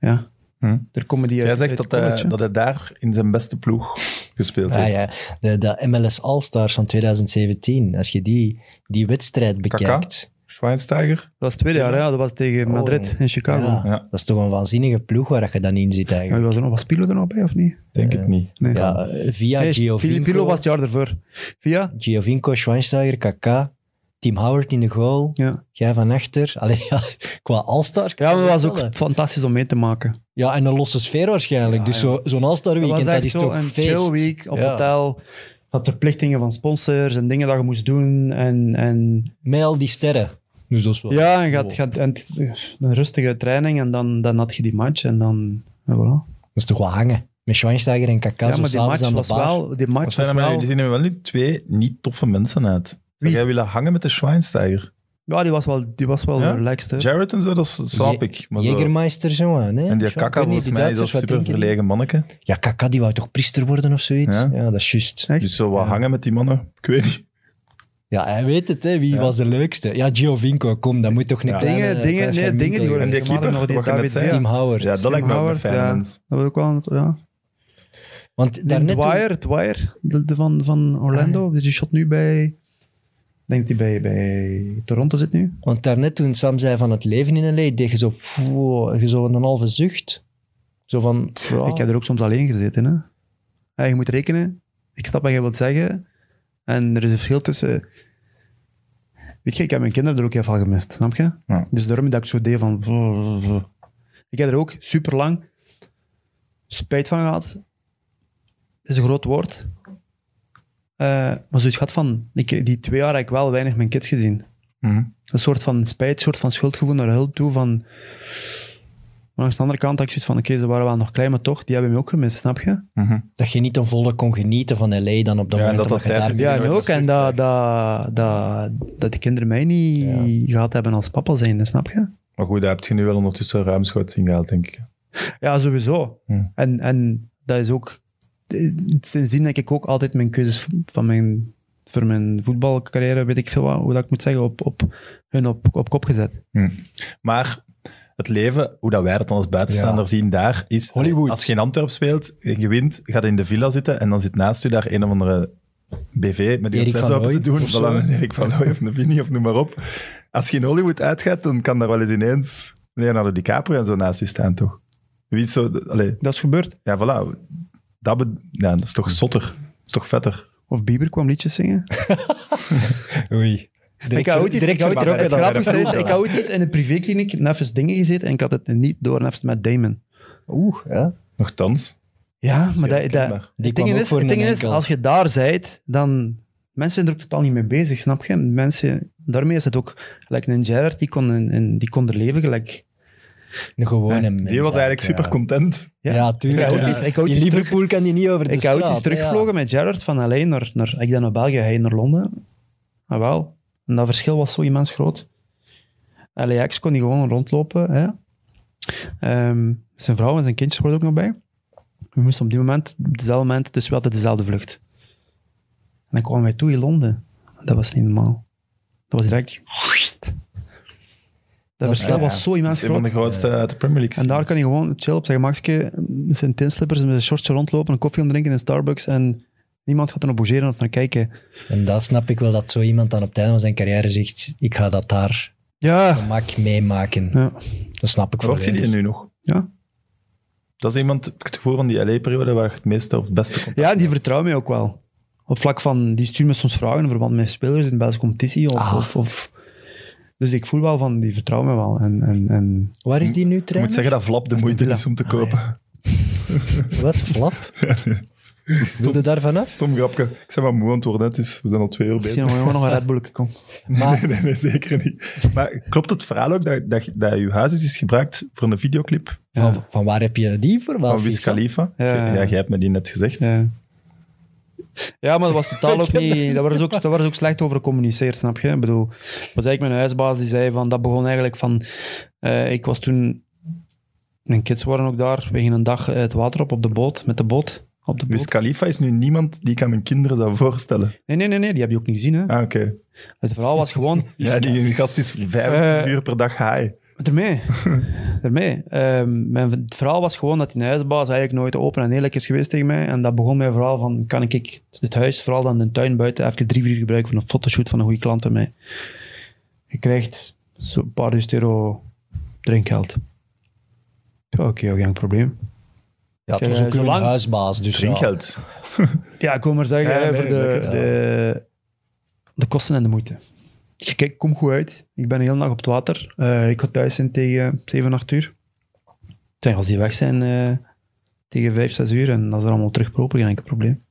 ja, Hm. er komen die Jij uit- zegt uit dat hij, dat hij daar in zijn beste ploeg gespeeld Ja, heeft. ja. De, de MLS All-Stars van 2017, als je die, die wedstrijd bekijkt. Schweinsteiger? Dat was het tweede jaar, ja. dat was tegen Madrid Oh, in Chicago. Ja. Dat is toch een waanzinnige ploeg waar je dan in zit eigenlijk. was er nog? Was Pilo er nog bij, of niet? Denk Eh, het niet. Nee. Ja, eh, via nee, Giovinco, Pilo was het jaar ervoor. Via? Giovinco, Schweinsteiger, Kaká, Tim Howard in de goal, Ja. jij van achter. Allee, ja, qua All-Stars. Ja, maar dat was ook fantastisch om mee te maken. Ja, en een losse sfeer waarschijnlijk. dus zo- zo'n All-Star Dat weekend, dat is zo toch een feest. chill week op Ja. hotel. Dat verplichtingen van sponsors en dingen dat je moest doen. En, en Met al die sterren. Dus dat is wel... ja, en, gaat, gaat, en een rustige training en dan, dan had je die match en dan... Voilà. Dat is toch wel hangen. Met Schweinsteiger en Kaká Ja, zo maar die match aan de was bar. wel... Die match was er wel jullie zien er wel nu twee niet toffe mensen uit. Zou Wie? jij willen hangen met de Schweinsteiger? Ja, die was wel, die was wel Ja? relaxed. Hè. Jared en zo, dat snap ik. Maar zo- Jägermeister, zo. hè, Nee? en die Kaka, niet, volgens die mij, is dat super verlegen manneke. Ja, Kaka die wou toch priester worden of zoiets? Ja. Ja, dat is juist. Dus zo wat Ja. hangen met die mannen, ik weet niet. Ja, hij weet het, hè. Wie Ja. was de leukste? Ja, Giovinco, kom, dat moet toch Ja. kleine... Dingen, dingen, klein nee, dingen die worden En die keeper, nog die David zei. Tim Howard. Ja, dat lijkt me Howard, ja. mens. Dat was ook wel... Ja. Want daarnet... Dwyer, Dwyer de, de van, van Orlando, dus die shot nu bij... Ik denk dat hij bij, bij Toronto zit nu. Want daarnet toen Sam zei van het leven in L.A., deed je zo, wow, je zo een halve zucht. Zo van, Ik heb er ook soms alleen gezeten. Hè. Ja, je moet rekenen. Ik snap wat je wilt zeggen. En er is een verschil tussen... Weet je, ik heb mijn kinderen er ook heel veel gemist, snap je? Ja. Dus daarom dat ik zo deed van... Ik heb er ook super lang spijt van gehad. is een groot woord. Eh, maar zoiets gehad van... Ik, die twee jaar heb ik wel weinig mijn kids gezien. Mhm. Een soort van spijt, een soort van schuldgevoel naar hulp toe. Van... Maar langs de andere kant had ik zoiets van... Oké, ze waren wel nog klein, maar toch, die hebben me ook gemist, snap je? Mhm. dat je niet ten volle kon genieten van L.A. dan op dat Ja, en moment dat dat je daar. Ja, en ook. En dat, dat, dat, dat de kinderen mij niet gehad hebben als papa zijn, snap je? Maar goed, dat heb je nu wel ondertussen ruimschoots zien gehaald, denk ik. Ja, sowieso. En, en dat is ook... Sindsdien denk ik ook altijd mijn keuzes van mijn, voor mijn voetbalcarrière, weet ik veel wat, hoe dat ik moet zeggen, op, op hun op, op kop gezet. Maar het leven, hoe dat wij dat dan als buitenstaander zien daar, is... Hollywood. Als je in Antwerpen speelt, je wint, gaat in de villa zitten en dan zit naast u daar een of andere BV met die fles open te doen. of zo. Erik van Looy of of noem maar op. Als je in Hollywood uitgaat, dan kan daar wel eens ineens Leonardo DiCaprio en zo naast u staan, toch? Wie is zo... Allee, Dat is gebeurd. ja, voilà. Dat, be- ja, dat is toch zotter? Dat is toch vetter? Of Bieber kwam liedjes zingen. Oei. ik had ooit eens- ik had ooit- vertrokken het dan grappigste is, ik had ooit eens in een privékliniek neffens dingen gezeten en ik had het niet door neffens met Damon. Oeh, ja. Nochtans. Ja, maar dat, dat, het ding is, het ding is, als je daar bent, dan... Mensen zijn er ook totaal niet mee bezig, snap je? Mensen, daarmee is het ook... Gelijk een Gerard, die kon, in, in- die kon er leven gelijk... Een gewone Die mens. was eigenlijk ja. super content. Ja, Ja. tuurlijk. Ik ik In Liverpool kan die niet over de Ik straat. had ooit eens hè, terugvlogen met Gerard van LA naar, naar... Ik dan naar België, hij naar Londen. Ah, wel. En dat verschil was zo immens groot. LAX kon hij gewoon rondlopen. Hè. Ehm, zijn vrouw en zijn kindjes er ook nog bij. We moesten op die moment, op dezelfde moment, dus we hadden dezelfde vlucht. En dan kwamen wij toe in Londen. Dat was niet normaal. Dat was direct... Dat verschil Ja, was zo immens een van groot. de grootste uit de Premier League. En daar kan je gewoon chill op zijn gemakje met zijn tinslippers en met zijn shortje rondlopen, een koffie gaan drinken in Starbucks en niemand gaat er nog bougeren of naar kijken. En dat snap ik wel, dat zo iemand dan op het einde van zijn carrière zegt, ik ga dat daar Ja. gemak meemaken. Ja. Dat snap ik Hoort je die volledig. nu nog? Ja, Dat is iemand, heb ik het gevoel van die LA-periode waar je het meeste of het beste contact ja die hebt. vertrouwen mij ook wel. Op vlak van, die stuurt me soms vragen in verband met spelers in de Belgische competitie of, Ah. of, of Dus ik voel wel van, die vertrouwen me wel. En, en, en Waar is die nu Je moet trainer? zeggen dat Flap de moeite is om te kopen. Wat, Flap? Wil je daar vanaf? Stom grapje. Ik zeg maar moe aan het worden, het is, we zijn al twee uur ik bezig. nog gewoon nog een Red Bull kom. Maar Nee, nee, nee, zeker niet. Maar klopt het verhaal ook dat, dat, dat je huis is, is gebruikt voor een videoclip van, van waar heb je die van informatie? Wiz Khalifa? Ja. Ja, jij hebt me die net gezegd. Ja. Ja, maar dat was totaal ook niet... Dat was ook, dat was ook slecht over gecommuniceerd, snap je? Ik bedoel, was eigenlijk mijn huisbaas die zei van... Dat begon eigenlijk van... eh, ik was toen... Mijn kids waren ook daar. We gingen een dag het water op op de boot, met de boot. Op de boot. Khalifa is nu niemand die ik aan mijn kinderen zou voorstellen. Nee, nee, nee, nee, die heb je ook niet gezien. Hè. Ah, oké. Het verhaal was gewoon... Ja, die gast is 25 Eh, uur per dag high. Ermee. Ermee. Ehm, mijn, het verhaal was gewoon dat die huisbaas eigenlijk nooit open en eerlijk is geweest tegen mij. En dat begon mijn verhaal van, kan ik het huis, vooral dan de tuin buiten, even drie, vier uur gebruiken voor een fotoshoot van een goede klant van mij. Je krijgt zo'n paar duizend euro drinkgeld. Ja, oké, geen probleem. Ja, het was ook een huisbaas, dus ja. Drinkgeld. Ja, ik wil maar zeggen, Ja, nee, voor de, lekker, ja. de, de kosten en de moeite. Je Kijk, ik kom goed uit. Ik ben hele dag op het water. Eh, ik ga thuis zijn tegen 7, 8 uur. Zeg, als die weg zijn eh, tegen 5, 6 uur en dat is er allemaal terug proper, geen enkel probleem.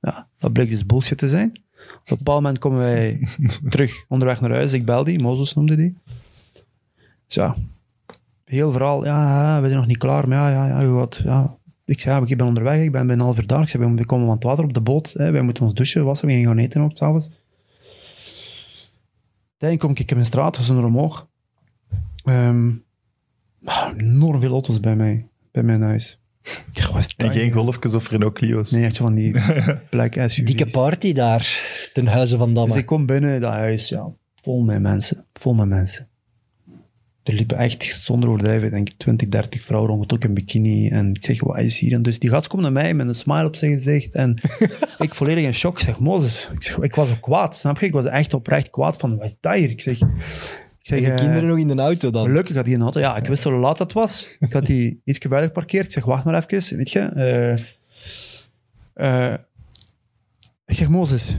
Ja, dat bleek dus bullshit te zijn. Op een bepaald moment komen wij terug onderweg naar huis. Ik bel die, Mozes noemde die. Dus ja, heel verhaal. Ja, ja, we zijn nog niet klaar, maar ja, ja, ja, ja. Ik zei, ja, ik ben onderweg, ik ben bij een half uur daar. Ik zei, we komen van het water op de boot. Hè. Wij moeten ons douchen, wassen, we gaan gaan eten ook s'avonds. Dan kom ik in mijn straat, we zijn er omhoog. Ehm, ah, enorm veel auto's bij mij, bij mijn huis. Ja, En geen golfjes of Renault Clio's. Nee, echt zo van die black SUV's. Dikke party daar, ten huize van Damme. Dus ik kom binnen, dat huis, ja, vol met mensen. Vol met mensen. Er liepen echt, zonder overdrijven, denk ik 20, 30 vrouwen rond, ook in bikini. En ik zeg, wat is hier? En dus die gast komt naar mij met een smile op zijn gezicht. En ik volledig in shock. Ik zeg, Mozes. Ik, zeg, ik was ook kwaad, snap je? Ik was echt oprecht kwaad van, wat is dat hier? Ik zeg... Ik zeg En de eh, kinderen nog in de auto dan. Gelukkig had hij een auto. Ja, ik wist hoe laat het was. Ik had die iets verder geparkeerd. Ik zeg, wacht maar even, weet je. eh, eh, ik zeg, Mozes.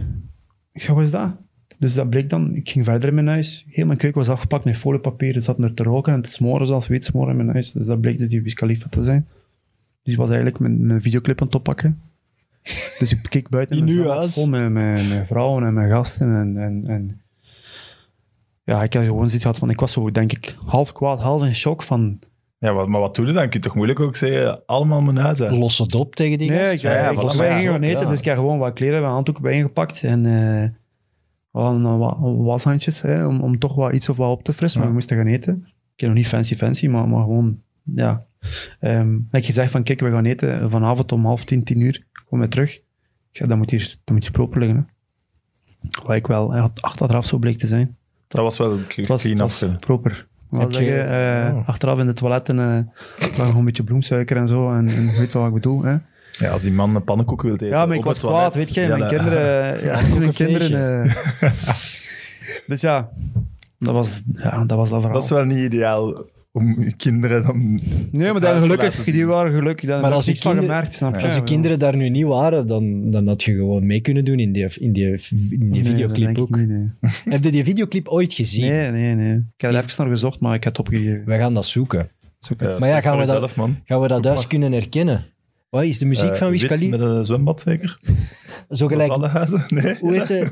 Ik zeg, wat is dat? Dus dat bleek dan. Ik ging verder in mijn huis. Heel mijn keuken was afgepakt met foliepapier. Het zat er te roken en te smoren, zoals weet smoren in mijn huis. Dus dat bleek dus die Wiz Khalifa te zijn. Dus ik was eigenlijk mijn, mijn videoclip aan het oppakken. Dus ik keek buiten. In mijn huis? Vol met, met, met vrouwen en met gasten. En, en, en ja, ik had gewoon zoiets gehad van, ik was zo, denk ik, half kwaad, half in shock van... Ja, wat- maar wat doe je dan? Kun je toch moeilijk ook zeggen, allemaal mijn huis uit? Los het op tegen die Nee, gast. ik, Ja, ja, ik maar wij ja, gingen gaan eten, dus ik heb gewoon wat kleren en handdoeken bijgepakt en eh we hadden een wa- washandjes hè, om, om toch wat iets of wat op te frissen, maar we moesten gaan eten. Ik heb nog niet fancy fancy, maar, maar gewoon, ja. Ehm dan heb ik gezegd van, kijk, we gaan eten vanavond om half tien, tien uur, kom weer terug. Ik zei, dat moet hier, dat moet hier proper liggen. Hè. Wat ik wel, hè, achteraf zo bleek te zijn. Dat was wel Het was, clean het was proper. Je- zeggen, eh, oh. achteraf in de toiletten uh, gewoon een beetje bloemsuiker en zo. En, en je weet wat ik bedoel. Hè? Ja, als die man een pannenkoek wil eten Ja, maar ik op was het toilet, kwaad, weet je. ja, mijn kinderen... Ja, mijn kinderen eh, dus ja, dat was ja, dat, was dat verhaal. Dat is wel niet ideaal om je kinderen dan... nee, maar dan gelukkig, die waren gelukkig. Daar Maar als van kinderen- gemerkt, snap je? Als de Ja. kinderen daar nu niet waren, dan, dan had je gewoon mee kunnen doen in die, in die, in die videoclip ook. niet, nee. Heb je die videoclip ooit gezien? nee, nee, nee. Ik heb er even naar gezocht, maar ik heb het opgegeven. Wij gaan dat zoeken. Zoek Ja, het. Maar ja, gaan we dat- man. Gaan we dat thuis kunnen herkennen? Wat is de muziek Eh, van Wiz wit Khalifa? met een zwembad zeker? Zo Gelijk. Nee. hoe, heet de,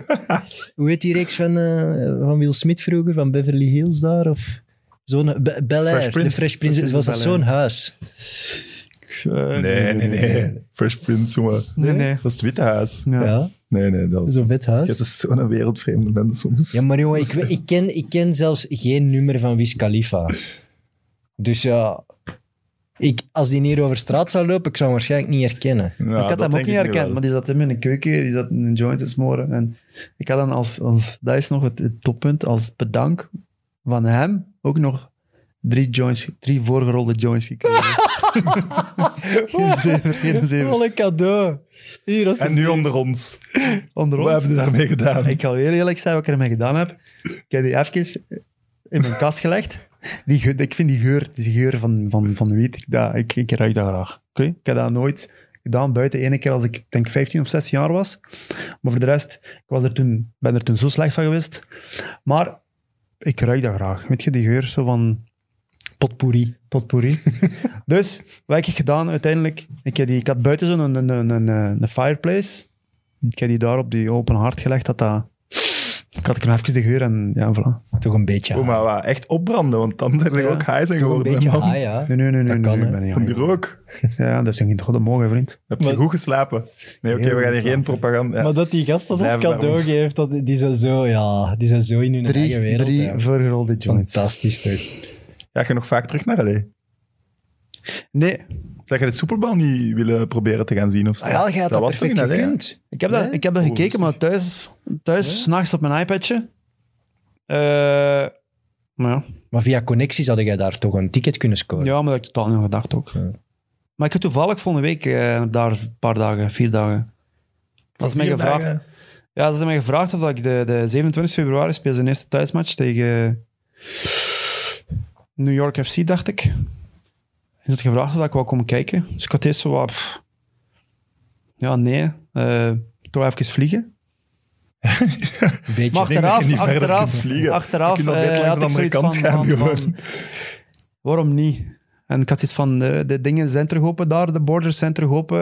hoe heet die reeks van, eh, van Will Smith vroeger, van Beverly Hills daar? Of zo'n Be- Bel Air, de Prince. Fresh Prince. Was dat zo'n huis? Eh, Nee, nee, nee. Fresh Prince, jongen. Nee, nee. Dat is het Witte Huis. Ja. Ja, Nee, nee, dat was... zo'n vet huis. Het is zo'n wereldvreemde mens soms. Ja, maar jongen, ik, we- ik, ken, ik ken zelfs geen nummer van Wiz Khalifa. Dus ja, ik, als die hier over straat zou lopen, ik zou hem waarschijnlijk niet herkennen. Ja, ik had hem ook niet herkend, maar die zat in mijn keuken, die zat in een joint te smoren. En ik had dan als, als dat is nog het, het toppunt, als bedank van hem ook nog drie joints, drie voorgerolde joints gekregen. geen zeven, geen zeven. Wat een cadeau. Hier, als En nu onder ons. Onder Wat ons. hebben we daarmee gedaan? Ik ga weer eerlijk zijn wat ik ermee gedaan heb. Ik heb die even in mijn kast gelegd. Die geur, ik vind die geur, die geur van, van, van wiet, ik, dat, ik, ik ruik dat graag. Oké? Ik heb dat nooit gedaan buiten. Ene keer als ik denk 15 of 16 jaar was. Maar voor de rest, ik was er toen, ben er toen zo slecht van geweest. Maar ik ruik dat graag. Weet je, die geur zo van Potpourri. potpourri. dus, wat heb ik gedaan uiteindelijk? Ik, heb die, ik had buiten zo'n een, een, een, een, een fireplace. Ik heb die daar op die open haard gelegd. Dat dat... Ik had ik nog even de geur en ja, voilà. Toch een beetje Oh, maar wat, echt opbranden, want dan zijn er Ja. ook high zijn Toch een geworden. beetje man. high, ja. Nee, nee, nee. nee, Dat kan, nee, hè. ik ben niet Van die. Ja, dat is niet goed morgen, vriend. Heb je Maar- goed geslapen? Nee, oké, Heel we gaan hier goed geen propaganda... ja. Maar dat die gast dat ons Blijven cadeau daarom. geeft, dat, die, zijn zo, ja, die zijn zo in hun eigen Drie, wereld. drie ja. vergerolde joints. Fantastisch toch? Ga je nog vaak terug naar LA? Nee, Zeg je de Super Bowl niet willen proberen te gaan zien? Of zo? Ah, ja, je had dat, was toch perfect gekund. ik heb dat, Nee? ik heb dat Oh, gekeken, maar thuis, thuis Ja? s'nachts op mijn iPadje. Eh, maar ja. Maar via connecties had jij daar toch een ticket kunnen scoren. ja, maar dat heb ik totaal niet aan gedacht ook. Ja. Maar ik heb toevallig volgende week eh, daar een paar dagen, vier dagen. Dat is mij gevraagd. dagen. Ja, ze hebben mij gevraagd of ik de, de 27 februari speel zijn eerste thuismatch tegen New York FC, dacht ik. Ze had gevraagd of ik wou komen kijken. Dus ik had eerst zo wat... pff, ja, nee. eh, toch even vliegen. Een beetje. Maar dat achteraf, achteraf, vliegen. achteraf eh, had ik zoiets van, gaan, van, waarom niet? En ik had zoiets van, eh, de dingen zijn terug open daar, de borders zijn terug open.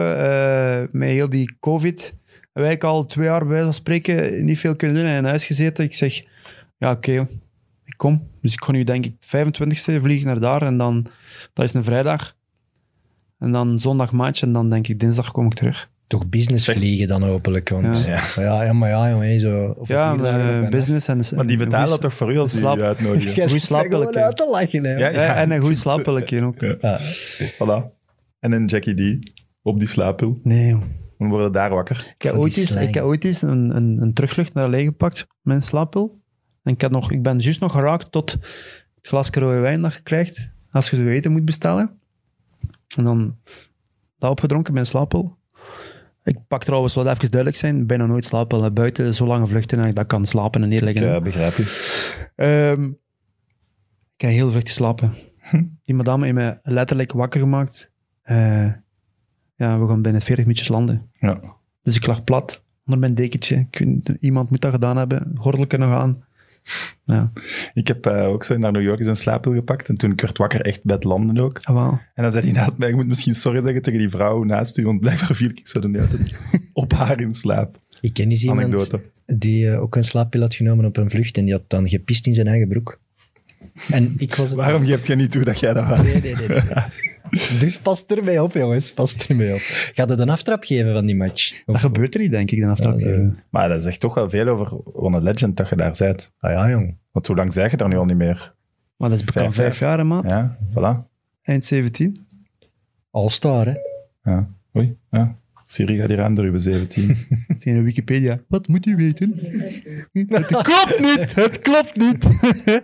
met heel die covid wij al twee jaar bij van spreken niet veel kunnen doen en in huis gezeten. Ik zeg, ja oké, ik kom. Dus ik ga nu denk ik 25e vliegen naar daar en dan, dat is een vrijdag. En dan zondag match en dan denk ik dinsdag kom ik terug. Toch business vliegen dan hopelijk. Want, Ja. ja. Ja, maar ja, jongen. Zo, over Ja, vier dagen op eh, business en... Maar die betalen dat toch voor u als die Slaap. u uitnodigen? Daar gewoon slaapelijke. uit te lachen, hè. Ja, Ja, en een goed slaapelijke ook. Ja, Ja. voilà. En een Jackie D op die slaappil. Nee, joh. Dan worden daar wakker. Ik heb ooit eens, ik heb ooit eens een, een, een terugvlucht naar L.A. gepakt met een slaappil. En ik, had nog, ik ben juist nog geraakt tot het glas rode wijn dat je krijgt als je zo eten moet bestellen. En dan dat opgedronken met een slaappil. Ik pak trouwens, wat even duidelijk zijn, bijna nooit slaappil. Buiten zo lange vluchten en ik dat kan slapen en neerleggen. Eh, begrijp je. Ehm, ik heb heel vlug geslapen. Die madame heeft mij letterlijk wakker gemaakt. Eh, ja, we gaan binnen 40 minuutjes landen. Ja. Dus ik lag plat onder mijn dekentje. Ik iemand moet dat gedaan hebben. Gordelke nog aan. Ja, Ik heb eh, ook zo naar New York eens een slaappil gepakt. En toen ik werd wakker, echt bij het landen ook. ah. En dan zei hij naast mij, ik moet misschien sorry zeggen tegen die vrouw naast u, want blijkbaar viel ik zo de hele tijd op haar in slaap. Ik ken eens iemand Anekdote. die eh, ook een slaappil had genomen op een vlucht en die had dan gepist in zijn eigen broek. En ik was het... Waarom geeft je niet toe dat jij dat? Nee, nee, nee. nee. Dus pas ermee op, jongens. Pas ermee op. Gaat het een aftrap geven van die match? Dat Of, gebeurt er niet, denk ik, de aftrap. Ja, nee. Maar dat zegt toch wel veel over een legend dat je daar bent. ah ja, jong. Want hoe lang zeg je daar nu al niet meer? Maar dat is bekend Vijf vijf jaar, hè, maat. Ja, voilà. Eind 17. All-star, hè? Ja. Oei, ja. Siri gaat hier aan door uw 17. Het is in Wikipedia. Wat moet u weten? Het klopt niet! Het klopt niet!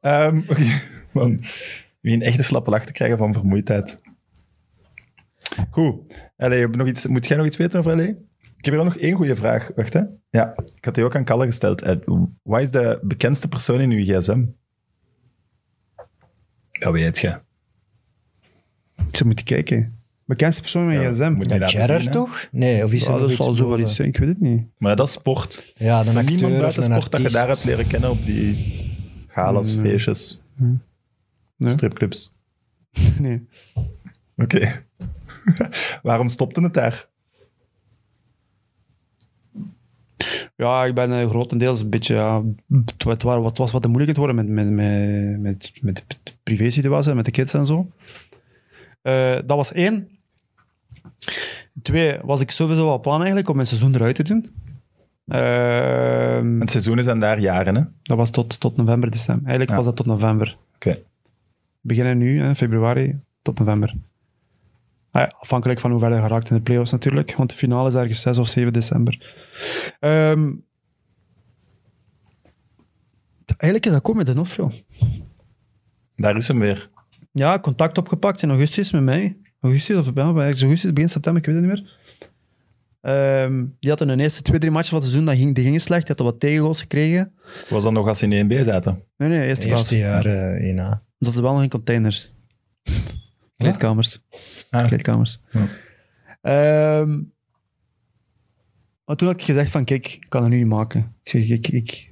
Ehm Oké, man. Wie een echte slappe lach te krijgen van vermoeidheid. Goed. Allee, heb je nog iets, moet jij nog iets weten over LA? Ik heb hier nog één goede vraag. Wacht, hè. Ja, ik had die ook aan Kalle gesteld. Eh, Wat is de bekendste persoon in uw gsm? Dat weet je. Ik zou moeten kijken. Bekendste persoon met Ja, gsm. moet je zien, toch? Nee, of is er Ja, dat zal zo wel iets zijn. Ik weet het niet. Maar dat is sport. Ja, een Van acteur niemand buiten een sport dat je daar hebt leren kennen op die galas, feestjes, Nee. stripclubs. Nee. Oké. Waarom stopte het daar? Ja, ik ben eh, grotendeels een beetje... Ja, het, het het was wat te moeilijk het worden met, met, met, met, met de privé-situatie, met de kids en zo. Eh, dat was één. Twee, was ik sowieso wel plan eigenlijk om mijn seizoen eruit te doen. Ehm, Het seizoen is aan daar jaren, hè? dat was tot, tot november, december. Eigenlijk Ja. was dat tot november. Oké. Beginnen nu, hè, februari tot november. Ah ja, afhankelijk van hoe ver je geraakt in de playoffs natuurlijk, want de finale is ergens 6 of 7 december. Ehm, eigenlijk is dat komen met de Nofrio. Daar is hem weer. Ja, contact opgepakt in augustus met mij. Augustus of ja, ergens augustus, begin september, ik weet het niet meer. Ehm, die hadden hun eerste twee, drie matchen van het seizoen, dat ging, die gingen slecht. Die hadden wat tegengoals gekregen. Was dat nog als ze in 1B zaten? Nee, nee, eerste. Eerste jaar eh 1A. Dat ze wel nog in containers. Kleedkamers. Ah. Kleedkamers. Ja. Ehm, maar toen had ik gezegd van, kijk, ik kan het nu niet maken. Ik zeg, ik, ik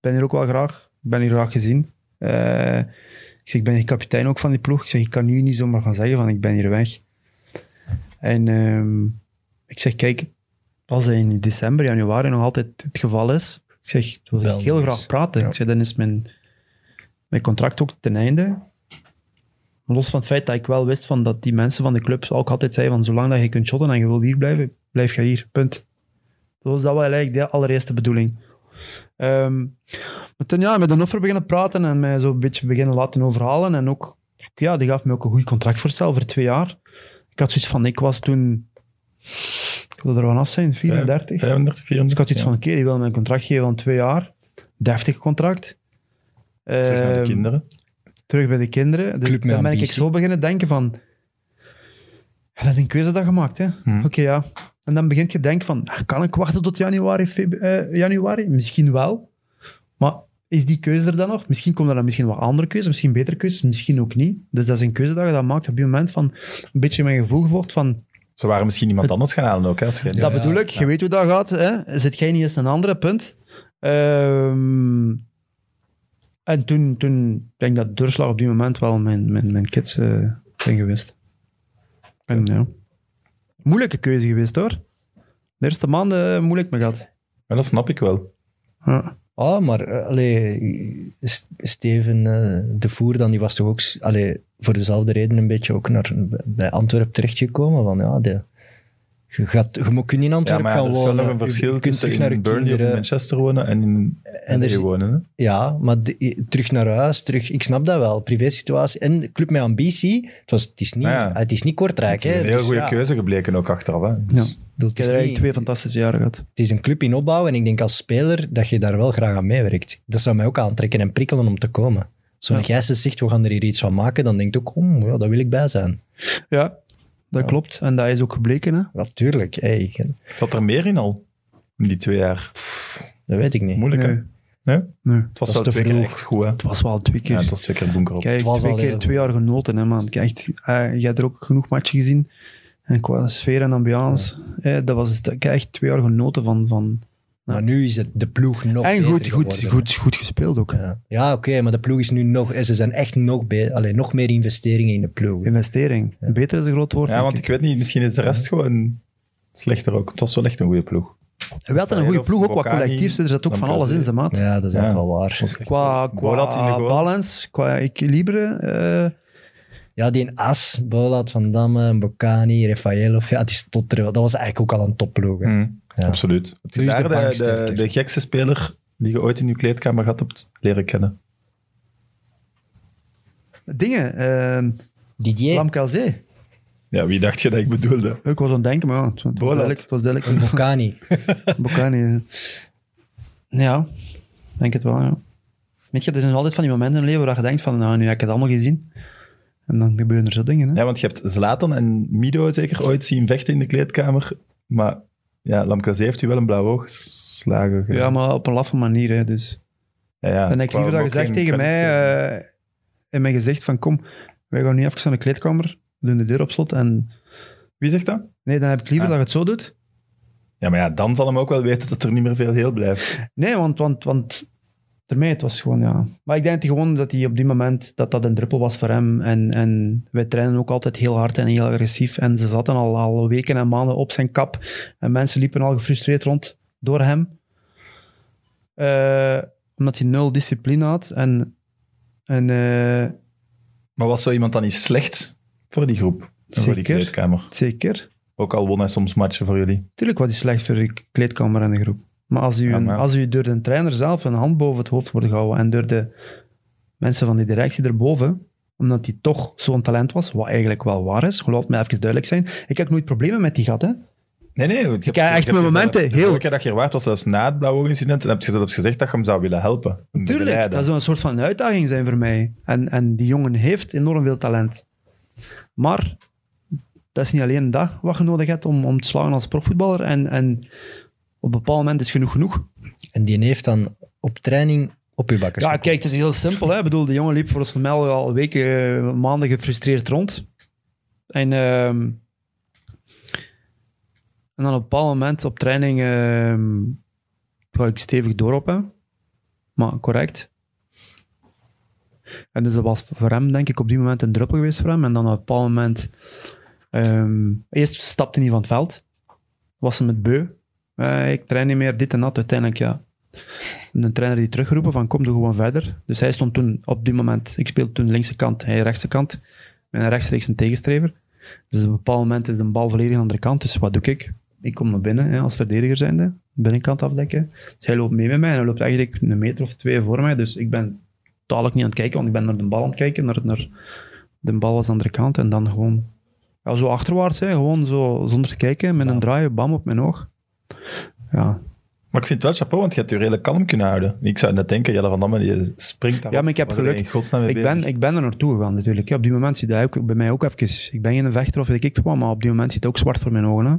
ben hier ook wel graag. Ik ben hier graag gezien. Eh, ik zeg, ik ben hier kapitein ook van die ploeg. Ik zeg, ik kan nu niet zomaar gaan zeggen van ik ben hier weg. En ehm, ik zeg, kijk, als dat in december, januari nog altijd het geval is, ik zeg, wil ik heel graag praten. Ik zeg, dan is mijn, mijn contract ook ten einde. Los van het feit dat ik wel wist van dat die mensen van de club ook altijd zeiden van zolang dat je kunt shotten en je wilt hier blijven, blijf je hier, punt. Dat was dat wel eigenlijk de allereerste bedoeling. Ehm, maar toen ja, met de offer beginnen praten en mij zo een beetje beginnen laten overhalen. En ook, ja, die gaf me ook een goed contractvoorstel voor twee jaar. Ik had zoiets van, ik was toen, ik wilde er vanaf zijn, 34. 35, Dus 34. ik had iets ja. van, oké, die wil mij een contract geven van twee jaar. Deftig contract. Terug naar de Ehm, kinderen. terug bij de kinderen. Dus Club met dan ben ik zo beginnen denken van... dat is een keuze dat gemaakt, hè. Hm. Oké, ja. En dan begint je te denken van... ah, Kan ik wachten tot januari, eh, januari? Misschien wel. Maar is die keuze er dan nog? Misschien komen er dan misschien wat andere keuzes, misschien betere keuzes, misschien ook niet. Dus dat is een keuze dat je dan maakt op die moment van... Een beetje mijn gevoel gevolgd van... Ze waren misschien iemand anders gaan halen ook. Hè, als je- dat bedoel ik, je weet hoe dat gaat. Hè? Zit jij niet eens een andere punt? Ehm, en toen, toen ik denk dat doorslag op die moment wel mijn, mijn, mijn kids eh, zijn geweest. En ja. Moeilijke keuze geweest hoor. De eerste maanden eh, moeilijk me gehad. Maar dat snap ik wel. Ja. Ah, maar eh, allee, Steven eh, de Voer dan, die was toch ook allee, voor dezelfde reden een beetje ook naar, bij Antwerpen terechtgekomen. Van, ja, de, je, gaat, je moet kunnen in Antwerpen ja, gaan er is wel wonen. nog een verschil je kunt tussen terug naar je in Burnley of in. Manchester wonen en in En er is- wonen. Hè? Ja, maar de- terug naar huis, terug, ik snap dat wel. Privé-situatie en club met ambitie. Het, was, het, is, niet, ja, het is niet kortrijk. Het is hè. een heel Dus goede ja, keuze gebleken ook achteraf. Hè? Ik heb er eigenlijk niet, twee fantastische jaren gehad. het is een club in opbouw en ik denk als speler dat je daar wel graag aan meewerkt. Dat zou mij ook aantrekken en prikkelen om te komen. Zo'n Ja. Zegt, we gaan er hier iets van maken, dan denk ik ook, oh, ja, daar wil ik bij zijn. Ja, dat klopt. En dat is ook gebleken. Hè? Natuurlijk, hey, Zat er meer in al? In die twee jaar. dat weet ik niet. Moeilijk, hè? Nee. Nee? Nee. Het was Dat wel te twee keer echt goed, hè? Het was wel twee keer. Ja, het was twee keer bunker op. Kijk, Het was twee keer twee jaar genoten, hè, man. Kijk, echt, eh, je hebt er ook genoeg matchen gezien. En qua sfeer en ambiance, eh, dat was ik heb echt twee jaar genoten van. van Maar nu is het de ploeg nog en beter goed, goed, geworden, goed, goed gespeeld ook. Ja, ja oké, maar de ploeg is nu nog... Ze zijn echt nog, be- allee, nog meer investeringen in de ploeg. Investering. Beter is een groot woord. Ja, denk want ik weet niet, misschien is de rest gewoon slechter ook. Het was wel echt een goede ploeg. We hadden een goede Of ploeg, ook qua collectief. Er zat ook van alles in, zijn maat. Ja, dat is Ja. echt wel waar. Qua, qua balance, qua equilibre. eh, Ja, die As, Bolat, Van Damme, Bocani, Rafaelov, ja, die. Dat was eigenlijk ook al een topploeg. hè. Mm. Absoluut. Nu is de de, bank de, sterker. de gekste speler die je ooit in je kleedkamer gehad hebt leren kennen? dingen. eh Didier, Lam Calzé. Ja, wie dacht je dat ik bedoelde? Ik was aan het denken, maar ja, het was duidelijk. Het was duidelijk. Bocani. Bocani. Ja, denk het wel, ja. Weet je, er zijn altijd van die momenten in het leven waar je denkt van, nou, nu heb ik het allemaal gezien. En dan gebeuren er zo dingen, hè. Ja, want je hebt Zlatan en Mido zeker ooit zien vechten in de kleedkamer. Maar ja, Lamkazé heeft u wel een blauw oog geslagen. Ja, maar op een laffe manier, hè, dus. ja, ja. Dan heb ik liever dat gezegd tegen mij, eh, in mijn gezicht van, kom, wij gaan nu even naar de kleedkamer, doen de deur op slot en... Wie zegt dat? Nee, dan heb ik liever Ah. dat je het zo doet. Ja, maar ja, dan zal hem ook wel weten dat er niet meer veel heel blijft. Nee, want, want, want daarmee, het was gewoon, ja. Maar ik denk gewoon dat hij op die moment, dat dat een druppel was voor hem. En, en wij trainen ook altijd heel hard en heel agressief. En ze zaten al, al weken en maanden op zijn kap. En mensen liepen al gefrustreerd rond door hem. Eh, omdat hij nul discipline had. En, en eh, Maar was zo iemand dan niet slecht voor die groep? en Voor die Zeker. kleedkamer? zeker. Ook al won hij soms matchen voor jullie. Tuurlijk was hij slecht voor de kleedkamer en de groep. Maar als u, Ja, een- maar- als u door de trainer zelf een hand boven het hoofd wordt gehouden en door de mensen van die directie erboven, omdat hij toch zo'n talent was, wat eigenlijk wel waar is, laat mij even duidelijk zijn. Ik heb nooit problemen met die gat, hè. Nee, nee. Ik heb echt mijn zelf- momenten De heel- vorige keer dat je er waard was, zelfs na het blauwe incident, en heb je zelfs gezegd dat je hem zou willen helpen. Tuurlijk, dat zou een soort van uitdaging zijn voor mij. En, en die jongen heeft enorm veel talent. Maar dat is niet alleen dat wat je nodig hebt om, om te slagen als profvoetballer. En, en op een bepaald moment is genoeg genoeg. En die heeft dan op training op uw bakkers. Ja, kijk, het is heel simpel. Hè? Ik bedoel, de jongen liep volgens mij al weken, eh, maanden gefrustreerd rond. En, ehm, en dan op een bepaald moment op training ehm, ga ik stevig door op hem. Maar correct. En dus dat was voor hem, denk ik, op die moment een druppel geweest voor hem. En dan op een bepaald moment... ehm, eerst stapte hij van het veld. Was hij met beu. Eh, ik train niet meer, dit en dat. Uiteindelijk, ja. Een trainer die teruggeroepen van kom, doe gewoon verder. Dus hij stond toen op die moment... Ik speelde toen linkse kant, hij rechtse kant. Met een rechtstreeks een tegenstrever. Dus op een bepaald moment is de bal volledig aan de andere kant. Dus wat doe ik? Ik kom naar binnen hè, als verdediger zijnde. Binnenkant afdekken. Dus hij loopt mee met mij en hij loopt eigenlijk een meter of twee voor mij. Dus ik ben totaal niet aan het kijken, want ik ben naar de bal aan het kijken. Naar, naar, de bal was aan de andere kant en dan gewoon ja, zo achterwaarts. Hè, gewoon zo zonder te kijken, met een draai, bam op mijn oog. Ja, Maar ik vind het wel chapeau, want je hebt je redelijk kalm kunnen houden. Ik zou net denken, Jelle van Damme, die springt daar. Ja, maar ik heb geluk. Ik ben, ik ben er naartoe gegaan natuurlijk. Ja, op die moment ziet hij ook bij mij ook even... Ik ben geen vechter of weet ik wat, maar op die moment ziet het ook zwart voor mijn ogen. Hè.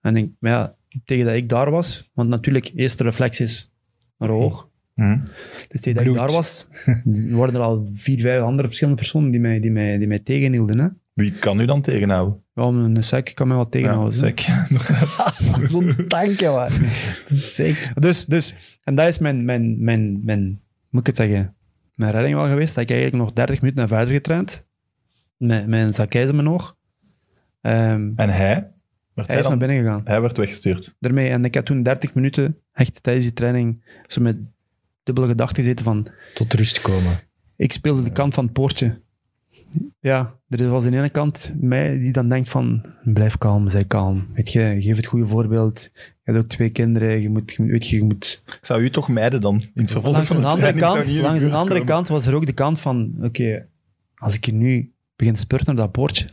En ik, maar ja, tegen dat ik daar was... Want natuurlijk, eerste reflex is naar hoog. Mhm. Dus tegen dat ik daar was, worden er al vier, vijf andere verschillende personen die mij, die mij, die mij tegenhielden. Hè. Wie kan u dan tegenhouden? Ja, een sec kan mij wat Ja, tegenhouden. sec. Zo'n tank, ja. Zeker. Dus, dus, en dat is mijn, mijn, mijn, mijn, moet ik het zeggen, mijn redding wel geweest. Dat ik eigenlijk nog 30 minuten naar verder getraind. Met, een zakijs in mijn oog. Ehm, En hij? Werd hij is dan- naar binnen gegaan. Hij werd weggestuurd. Daarmee, en ik heb toen 30 minuten, echt tijdens die training, zo met dubbele gedachten gezeten van, Tot rust komen. ik speelde de kant van het poortje. Ja, er was aan de ene kant mij die dan denkt van, blijf kalm, zij kalm. Weet je, geef het goede voorbeeld. Je hebt ook twee kinderen, je moet, weet je, je moet zou u toch mijden dan? In het vervolg langs van de de andere kant, langs de andere komen. kant was er ook de kant van, oké, als ik hier nu begin te spurten naar dat poortje,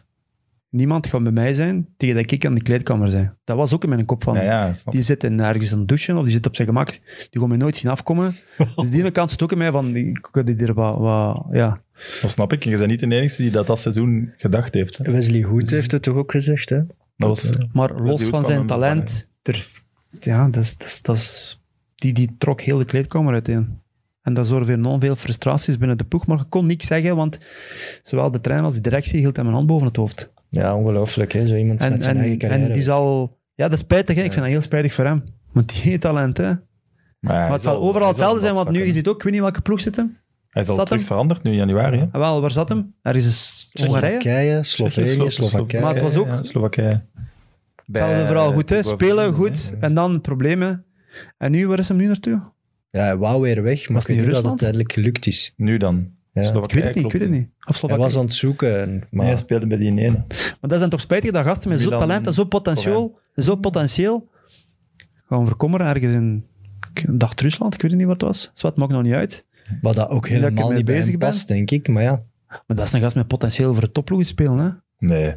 niemand gaat bij mij zijn tegen dat ik aan de kleedkamer zijn. Dat was ook in mijn kop van, Ja, ja, snap die zit in, ergens aan het douchen of die zit op zijn gemak, die gaat mij nooit zien afkomen. dus die ene kant zit ook in mij van, ik kan die er wat, wat ja. Dat snap ik. Je bent niet de enige die dat dat seizoen gedacht heeft. Hè. Wesley Goed heeft het toch ook gezegd, hè? Dat was, Maar los van zijn talent, er, ja, dat is, dat is, dat is, die, die trok heel de kleedkamer uiteen. En dat zorgde voor enorm veel frustraties binnen de ploeg. Maar je kon niks zeggen, want zowel de trainer als de directie hield hem een hand boven het hoofd. Ja, ongelooflijk, hè? Zo iemand En, met zijn eigen en, carrière. en die zal... Ja, dat is spijtig. Hè? Ik vind dat heel spijtig voor hem. Want die heeft talent, hè. maar Maar het zal overal hetzelfde zijn, want nu, je is ziet ook, ik weet niet welke ploeg zit hem. Hij is al zat terug hem? veranderd nu in januari. Hè? Ah, wel, waar zat hem? Ergens is Hongarije. Slowakije, Slovenië, Slo- Slowakije. Maar het was ook- Ja, Slowakije. Hetzelfde vooral goed, hè. Spelen goed en dan problemen. En nu, waar is hem nu naartoe? Ja, hij wou weer weg, maar Was ik weet niet dat het tijdelijk gelukt is. Nu dan. Ja. Ik weet het niet, ik weet het niet. Of Hij was aan het zoeken, en- Maar hij speelde bij die ene. Maar dat zijn toch spijtig dat gasten met zo'n talent en zo'n potentieel, zo potentieel gaan verkommeren ergens in ik dacht Rusland, ik weet niet wat het was. Zwart maakt nog niet uit. Wat dat ook dat ik helemaal niet bij bezig ben. past, denk ik. Maar ja, Maar dat is een gast met potentieel voor de topploeg spelen, hè? Nee.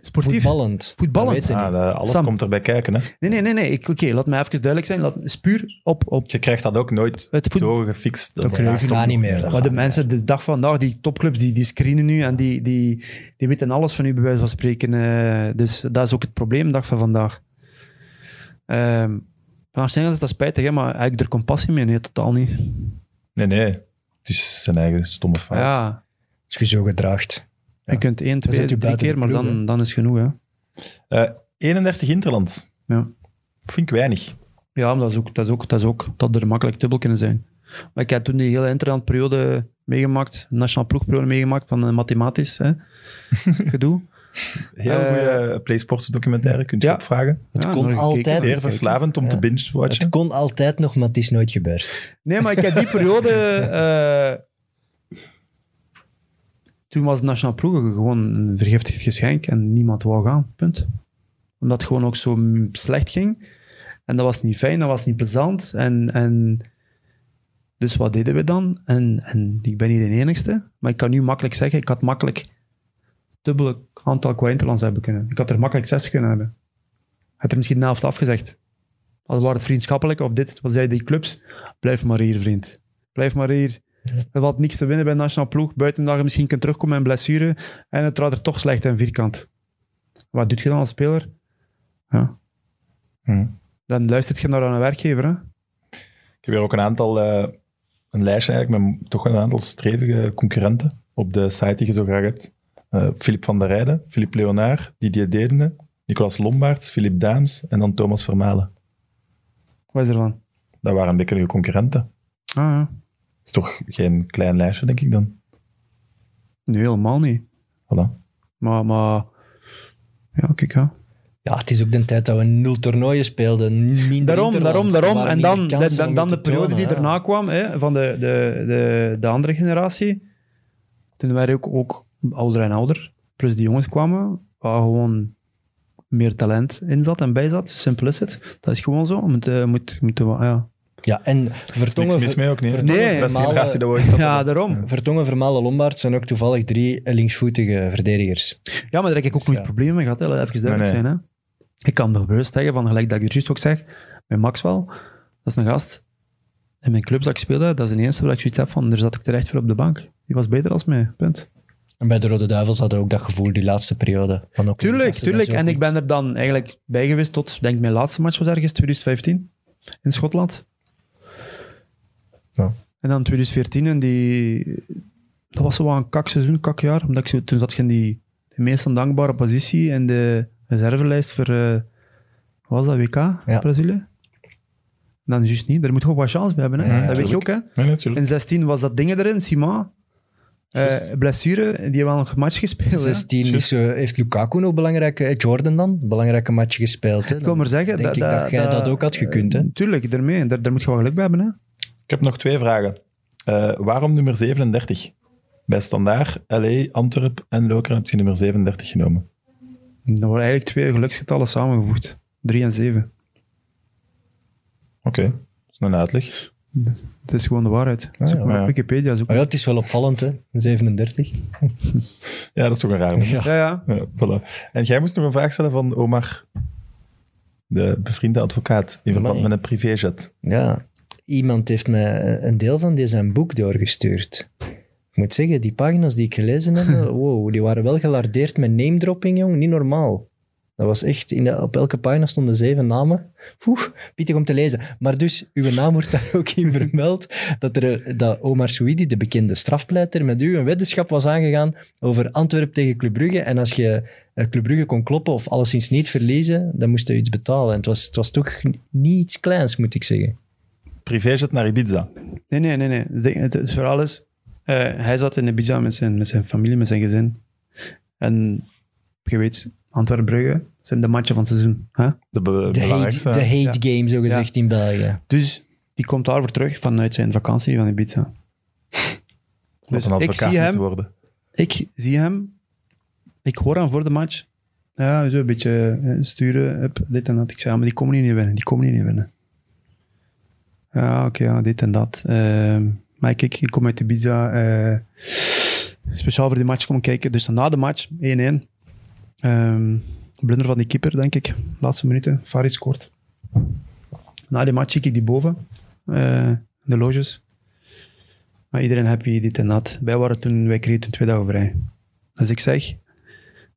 Sportief. voetballend. Voetballend. Dat Ah, dat- alles Sam. komt erbij kijken. Hè. Nee, nee, nee, nee. Ik- Oké, laat me even duidelijk zijn. Laat, is puur op, op Je krijgt dat ook nooit Het voet- zo gefixt. Dat gaat niet meer. Maar de mensen, de dag van vandaag, die topclubs, die, die screenen nu en die, die, die weten alles van u, bij wijze van spreken. eh, dus dat is ook het probleem, de dag van vandaag. Ehm van Arsenal is dat spijtig, hè, maar eigenlijk er compassie mee? Nee, totaal niet. Nee, nee. Het is zijn eigen stomme fout. Ja, Als je zo gedraagt. je kunt één, twee, drie keer, maar dan, dan is genoeg. Hè. Eh, 31 interlands. Ja. Vind ik weinig. Ja, maar dat is ook, dat is ook, dat is ook dat er makkelijk dubbel kunnen zijn. Maar ik heb toen die hele interlandperiode meegemaakt, nationale ploegperiode meegemaakt, van een mathematisch hè, gedoe. Heel Eh, goede PlaySports documentaire, kunt je ja. opvragen. Het Ja, kon altijd-. Zeer verslavend om Ja. te binge-watchen. Het kon altijd nog, maar het is nooit gebeurd. Nee, maar ik heb die periode... eh, toen was de nationale ploeg gewoon een vergiftigd geschenk en niemand wou gaan, punt. Omdat het gewoon ook zo slecht ging. En dat was niet fijn, dat was niet plezant. En, en dus wat deden we dan? En, en ik ben niet de enigste, maar ik kan nu makkelijk zeggen, ik had makkelijk dubbele aantal qua interlands hebben kunnen. Ik had er makkelijk zes kunnen hebben. Had er misschien de helft afgezegd. Al waren het vriendschappelijk of dit, wat zei die clubs? Blijf maar hier, vriend. Blijf maar hier. Er valt niks te winnen bij de nationale ploeg. Buiten dat je misschien kunt terugkomen met blessure. En het draait er toch slecht en vierkant. Wat doet je dan als speler? Ja. Hm. Dan luistert je naar een werkgever. Hè? Ik heb hier ook een aantal, eh, een lijstje eigenlijk met toch een aantal strevige concurrenten op de site die je zo graag hebt. Eh Filip van der Rijden, Filip Leonaar, Didier Dedene, Nicolas Lombaerts, Filip Daams en dan Thomas Vermalen. Wat is er van? Dat waren een beetje je concurrenten. Ah, ja. is toch geen klein lijstje, denk ik dan. Nee, helemaal niet. Voilà. Maar, maar ja, kijk, ja. Ja, het is ook de tijd dat we nul toernooien speelden. Minder Daarom, daarom, daarom. En dan, kansen dan, dan de periode die ja. daarna kwam, hè, van de, de, de, de andere generatie. Toen waren ook, ook ouder en ouder. Plus die jongens kwamen, waar gewoon meer talent in zat en bij zat. Simpel is het. Dat is gewoon zo. Moet, eh, moet, moet, ja. Ja, en Niks Vertongen, mis mee ook niet. Vertongen, Nee. Vermalen- dat ooit ja, daarom. Vertongen, Vermalen, Lombard zijn ook toevallig drie linksvoetige verdedigers. Ja, maar daar heb ik ook Dus nooit ja. problemen mee gehad. Hè. Laat even duidelijk Nee, nee. zijn. Hè. Ik kan me bewust zeggen, van gelijk dat ik er juist ook zeg, met Maxwell, dat is een gast in mijn clubs dat ik speelde, dat is de eerste waar ik zoiets heb van, daar zat ik terecht voor op de bank. Die was beter als mij, punt. En bij de Rode Duivels hadden we ook dat gevoel die laatste periode. Van ook, Tuurlijk, tuurlijk. En ik ben er dan eigenlijk bij geweest tot, ik denk mijn laatste match was ergens 2015 in Schotland. Ja. En dan 2014 en die... Dat was zo wel een kakseizoen, kakjaar. Omdat ik zo, toen zat je in die de meest ondankbare positie in de reservelijst voor... eh, wat was dat, WK? Ja. Brazilië? Dan juist niet. Daar moet je ook wat chance bij hebben. Hè? Ja, ja, dat weet je ook, hè. In 16 was dat dingen erin, Sima. Eh, blessure, die hebben wel nog een match gespeeld. hè. 16 is, eh, heeft Lukaku nog belangrijke, eh, Jordan dan, belangrijke match gespeeld. Hè? Ik wil maar zeggen... denk ik dat jij dat ook had gekund, hè? Tuurlijk, daarmee. Daar, daar moet je wel geluk bij hebben. Hè? Ik heb nog twee vragen. Eh, waarom nummer 37? Bij Standaard, LA, Antwerp en Lokeren heb je nummer 37 genomen. Dat worden eigenlijk twee geluksgetallen samengevoegd. 3 en 7. Oké, dat is een uitleg. Het is gewoon de waarheid. Ah, Zoek ja. maar Ja. op Wikipedia. Zoek Maar ja, het is wel opvallend, hè? 37. Ja, dat is toch een raar nummer. Ja. Ja, ja. Voilà. En jij moest nog een vraag stellen van Omar, de bevriende advocaat, in verband Amai. met een privéjet. Ja, iemand heeft mij een deel van zijn boek doorgestuurd. Ik moet zeggen, die pagina's die ik gelezen heb, wow, die waren wel gelardeerd met name dropping, jong. Niet normaal. Dat was echt, in de- op elke pagina stonden zeven namen. Oeh, pittig om te lezen. Maar dus, uw naam wordt daar ook in vermeld dat, er, eh, dat Omar Souidi, de bekende strafpleiter, met u een weddenschap was aangegaan over Antwerpen tegen Club Brugge. En als je eh, Club Brugge kon kloppen of alleszins niet verliezen, dan moest je iets betalen. En het was, het was toch niet iets kleins, moet ik zeggen. Privéjet naar Ibiza. Nee, nee, nee. nee. Het, ding- het, het verhaal is, eh, hij zat in Ibiza met zijn, met zijn familie, met zijn gezin. En je weet, Antwerpen-Brugge zijn de matchen van het seizoen. Hè? De, be- De hate, belangrijkste. de hate game, zo gezegd, in België. Dus die komt daarvoor terug vanuit zijn vakantie van Ibiza. Dus een ik advocaat zie hem worden. Ik zie hem. Ik hoor hem voor de match. Ja, zo een beetje eh, sturen, hup, dit en dat. Ik zei, maar die komen hier niet winnen. Die komen hier niet winnen. Ja, oké, ja, dit en dat. Ehm, maar kijk, ik kom uit Ibiza. eh speciaal voor die match komen kijken. Dus na de match, 1-1. Ehm, blunder van die keeper, denk ik. Laatste minuten. Faris scoort. Na die match ik die boven. eh, de loges. Maar iedereen happy, dit en dat. Wij, waren toen, wij kregen toen twee dagen vrij. Dus ik zeg,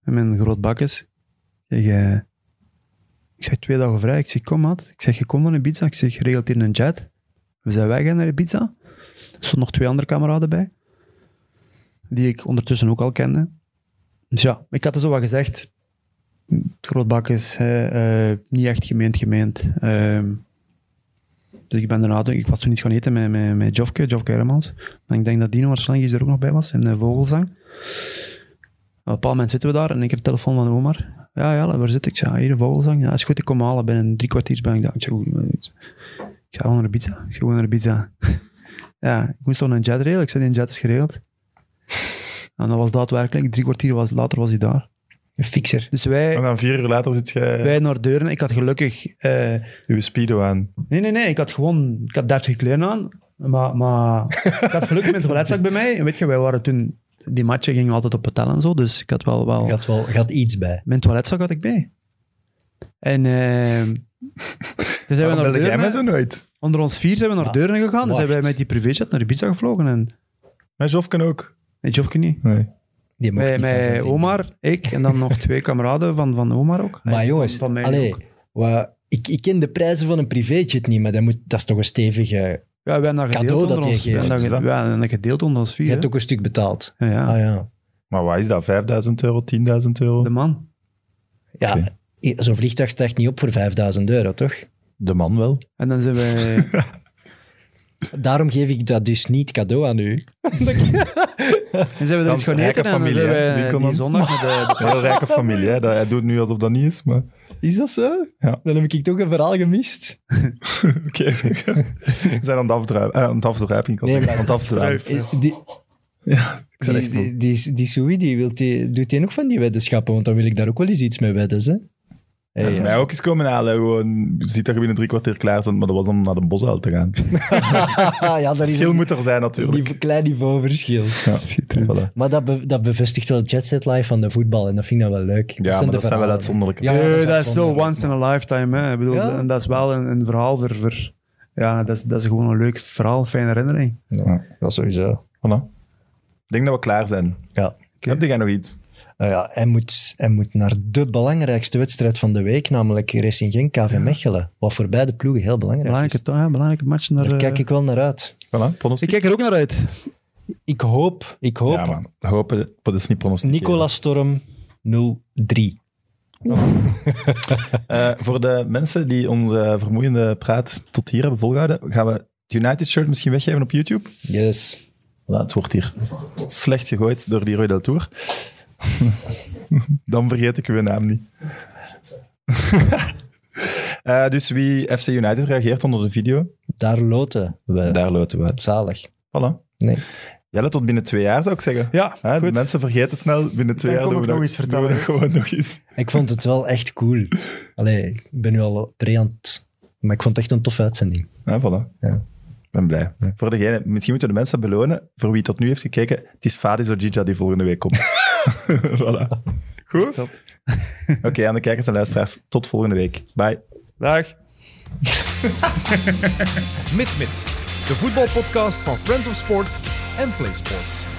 met mijn groot bakkes, ik, eh, ik zeg twee dagen vrij. Ik zeg, kom maat. Ik zeg, je komt van Ibiza. Ik zeg, regelt hier een jet. We zijn weg naar Ibiza. Er stonden nog twee andere kameraden bij. Die ik ondertussen ook al kende. Dus ja, ik had er zo wat gezegd. Groot bakkes, eh, niet echt gemeend, gemeend. Ehm, dus ik ben daarna, ik was toen niet gaan eten met, met, met Jofke, Jofke Hermans. En ik denk dat Dino waarschijnlijk er ook nog bij was, in de Vogelzang. Op een bepaald moment zitten we daar en ik kreeg de telefoon van Omar. Ja, ja, waar zit ik? Ah, hier, Vogelzang. Ja, is goed, ik kom halen. Binnen drie kwartiers ben ik daar. Ik zei, "Oei, ik ik ga gewoon naar Ibiza. Ik ga gewoon naar Ibiza. ja, ik moest toch een jet regelen. Ik zei, die jet is geregeld. En dat was daadwerkelijk, drie kwartier was, later was hij daar. Een fixer. Dus wij, En dan vier uur later zit jij wij naar deuren. Ik had gelukkig... eh, uw speedo aan. Nee, nee, nee. Ik had gewoon... Ik had deftige kleren aan. Maar, maar ik had gelukkig mijn toiletzak bij mij. En weet je, wij waren toen... Die matchen gingen altijd op hotel en zo. Dus ik had wel... wel Je had wel je had iets bij. mijn toiletzak had ik bij. En... eh dus zijn we naar belde jij mij zo Deurne. nooit? Onder ons vier zijn we naar Deurne gegaan. Dus zijn wij met die privéjet naar Ibiza gevlogen. En... Met Jofken ook. Nee, Jofke niet. Nee. Die mocht Met, niet van met. Omar, ik en dan nog twee kameraden van, van Omar ook. Maar jongens, van mij allee, ook. wat, ik, ik ken de prijzen van een privéjet niet, maar dat, moet, dat is toch een stevige... Ja, we hebben dat cadeau gedeeld dat onder je ons. We hebben geeft. we hebben dat gedeeld onder ons vier. Je hebt hè. ook een stuk betaald. Ja, ja. Ah ja. Maar wat is dat? 5000 euro, 10.000 euro? De man. Ja, Oké. i- zo'n vliegtuig stijgt niet op voor 5000 euro, toch? De man wel. En dan zijn wij... Daarom geef ik dat dus niet cadeau aan u. En zijn we er iets rijke eten en familie, zijn die Winkelmans. zondag met de, de Een heel rijke familie, hè. Dat, hij doet nu alsof dat niet is, maar... Is dat zo? Ja. Dan heb ik toch een verhaal gemist. Oké. We zijn aan het afdruipen. eh, aan het afdruipen. ik Nee, maar- aan het afdruipen. Eh, Die, Ja, ik die, echt die, die, die Sui, die wilt die, doet hij nog van die weddenschappen? Want dan wil ik daar ook wel eens iets mee wedden. Hè? Hey, Dat is ja. mij ook eens komen halen. Gewoon, je ziet dat je binnen drie kwartier klaar bent, maar dat was om naar de bosuil te gaan. ja, dat is Verschil een moet er zijn, natuurlijk. nive- klein niveauverschil. Ja, Voilà. Maar dat, be- dat bevestigt wel het jetset live van de voetbal. En dat vind ik nou wel leuk. Ja, maar dat zijn wel uitzonderlijke. Ja, Nee, dat is dat is zo once in a lifetime. Hè. Ik bedoel, Ja. En dat is wel een, een verhaal voor... voor ja, dat is, dat is gewoon een leuk verhaal, een fijne herinnering. Ja, dat sowieso. Voilà. Ik denk dat we klaar zijn. Ja. Heb jij nog iets? Nou ja, hij, moet, hij moet naar de belangrijkste wedstrijd van de week, namelijk Racing Genk KV Mechelen. Wat voor beide ploegen heel belangrijk Belangrijke, is. ja, belangrijke match. Naar, Daar eh, kijk ik wel naar uit. Voilà, ik kijk er ook naar uit. Ik hoop, ik hoop Ja, man. Hopen, dat is niet pronostiek. Nicolas Storm 0-3. Eh, voor de mensen die onze vermoeiende praat tot hier hebben volgehouden, gaan we het United shirt misschien weggeven op YouTube. Yes. Voilà, het wordt hier slecht gegooid door die Roy Del Tour. Dan vergeet ik uw naam niet. Eh, dus wie FC United reageert onder de video, Daar loten we. daar loten we. Zalig. Voilà. Nee. Jelle, tot binnen twee jaar zou ik zeggen. Ja, Hè, de goed. mensen vergeten snel. Binnen twee Dan jaar doen we nog eens we gewoon nog eens. Ik vond het wel echt cool. Allee, ik ben nu al pre aan het... Maar ik vond het echt een toffe uitzending. Ja, voilà. Ja. Ik ben blij. Voor degene, misschien moeten we de mensen belonen, voor wie tot nu heeft gekeken, het is Fadi Ojija die volgende week komt. voilà. Goed? Oké, aan de kijkers en luisteraars, tot volgende week. Bye. Dag. Mit Mit, de voetbalpodcast van Friends of Sports en Play Sports.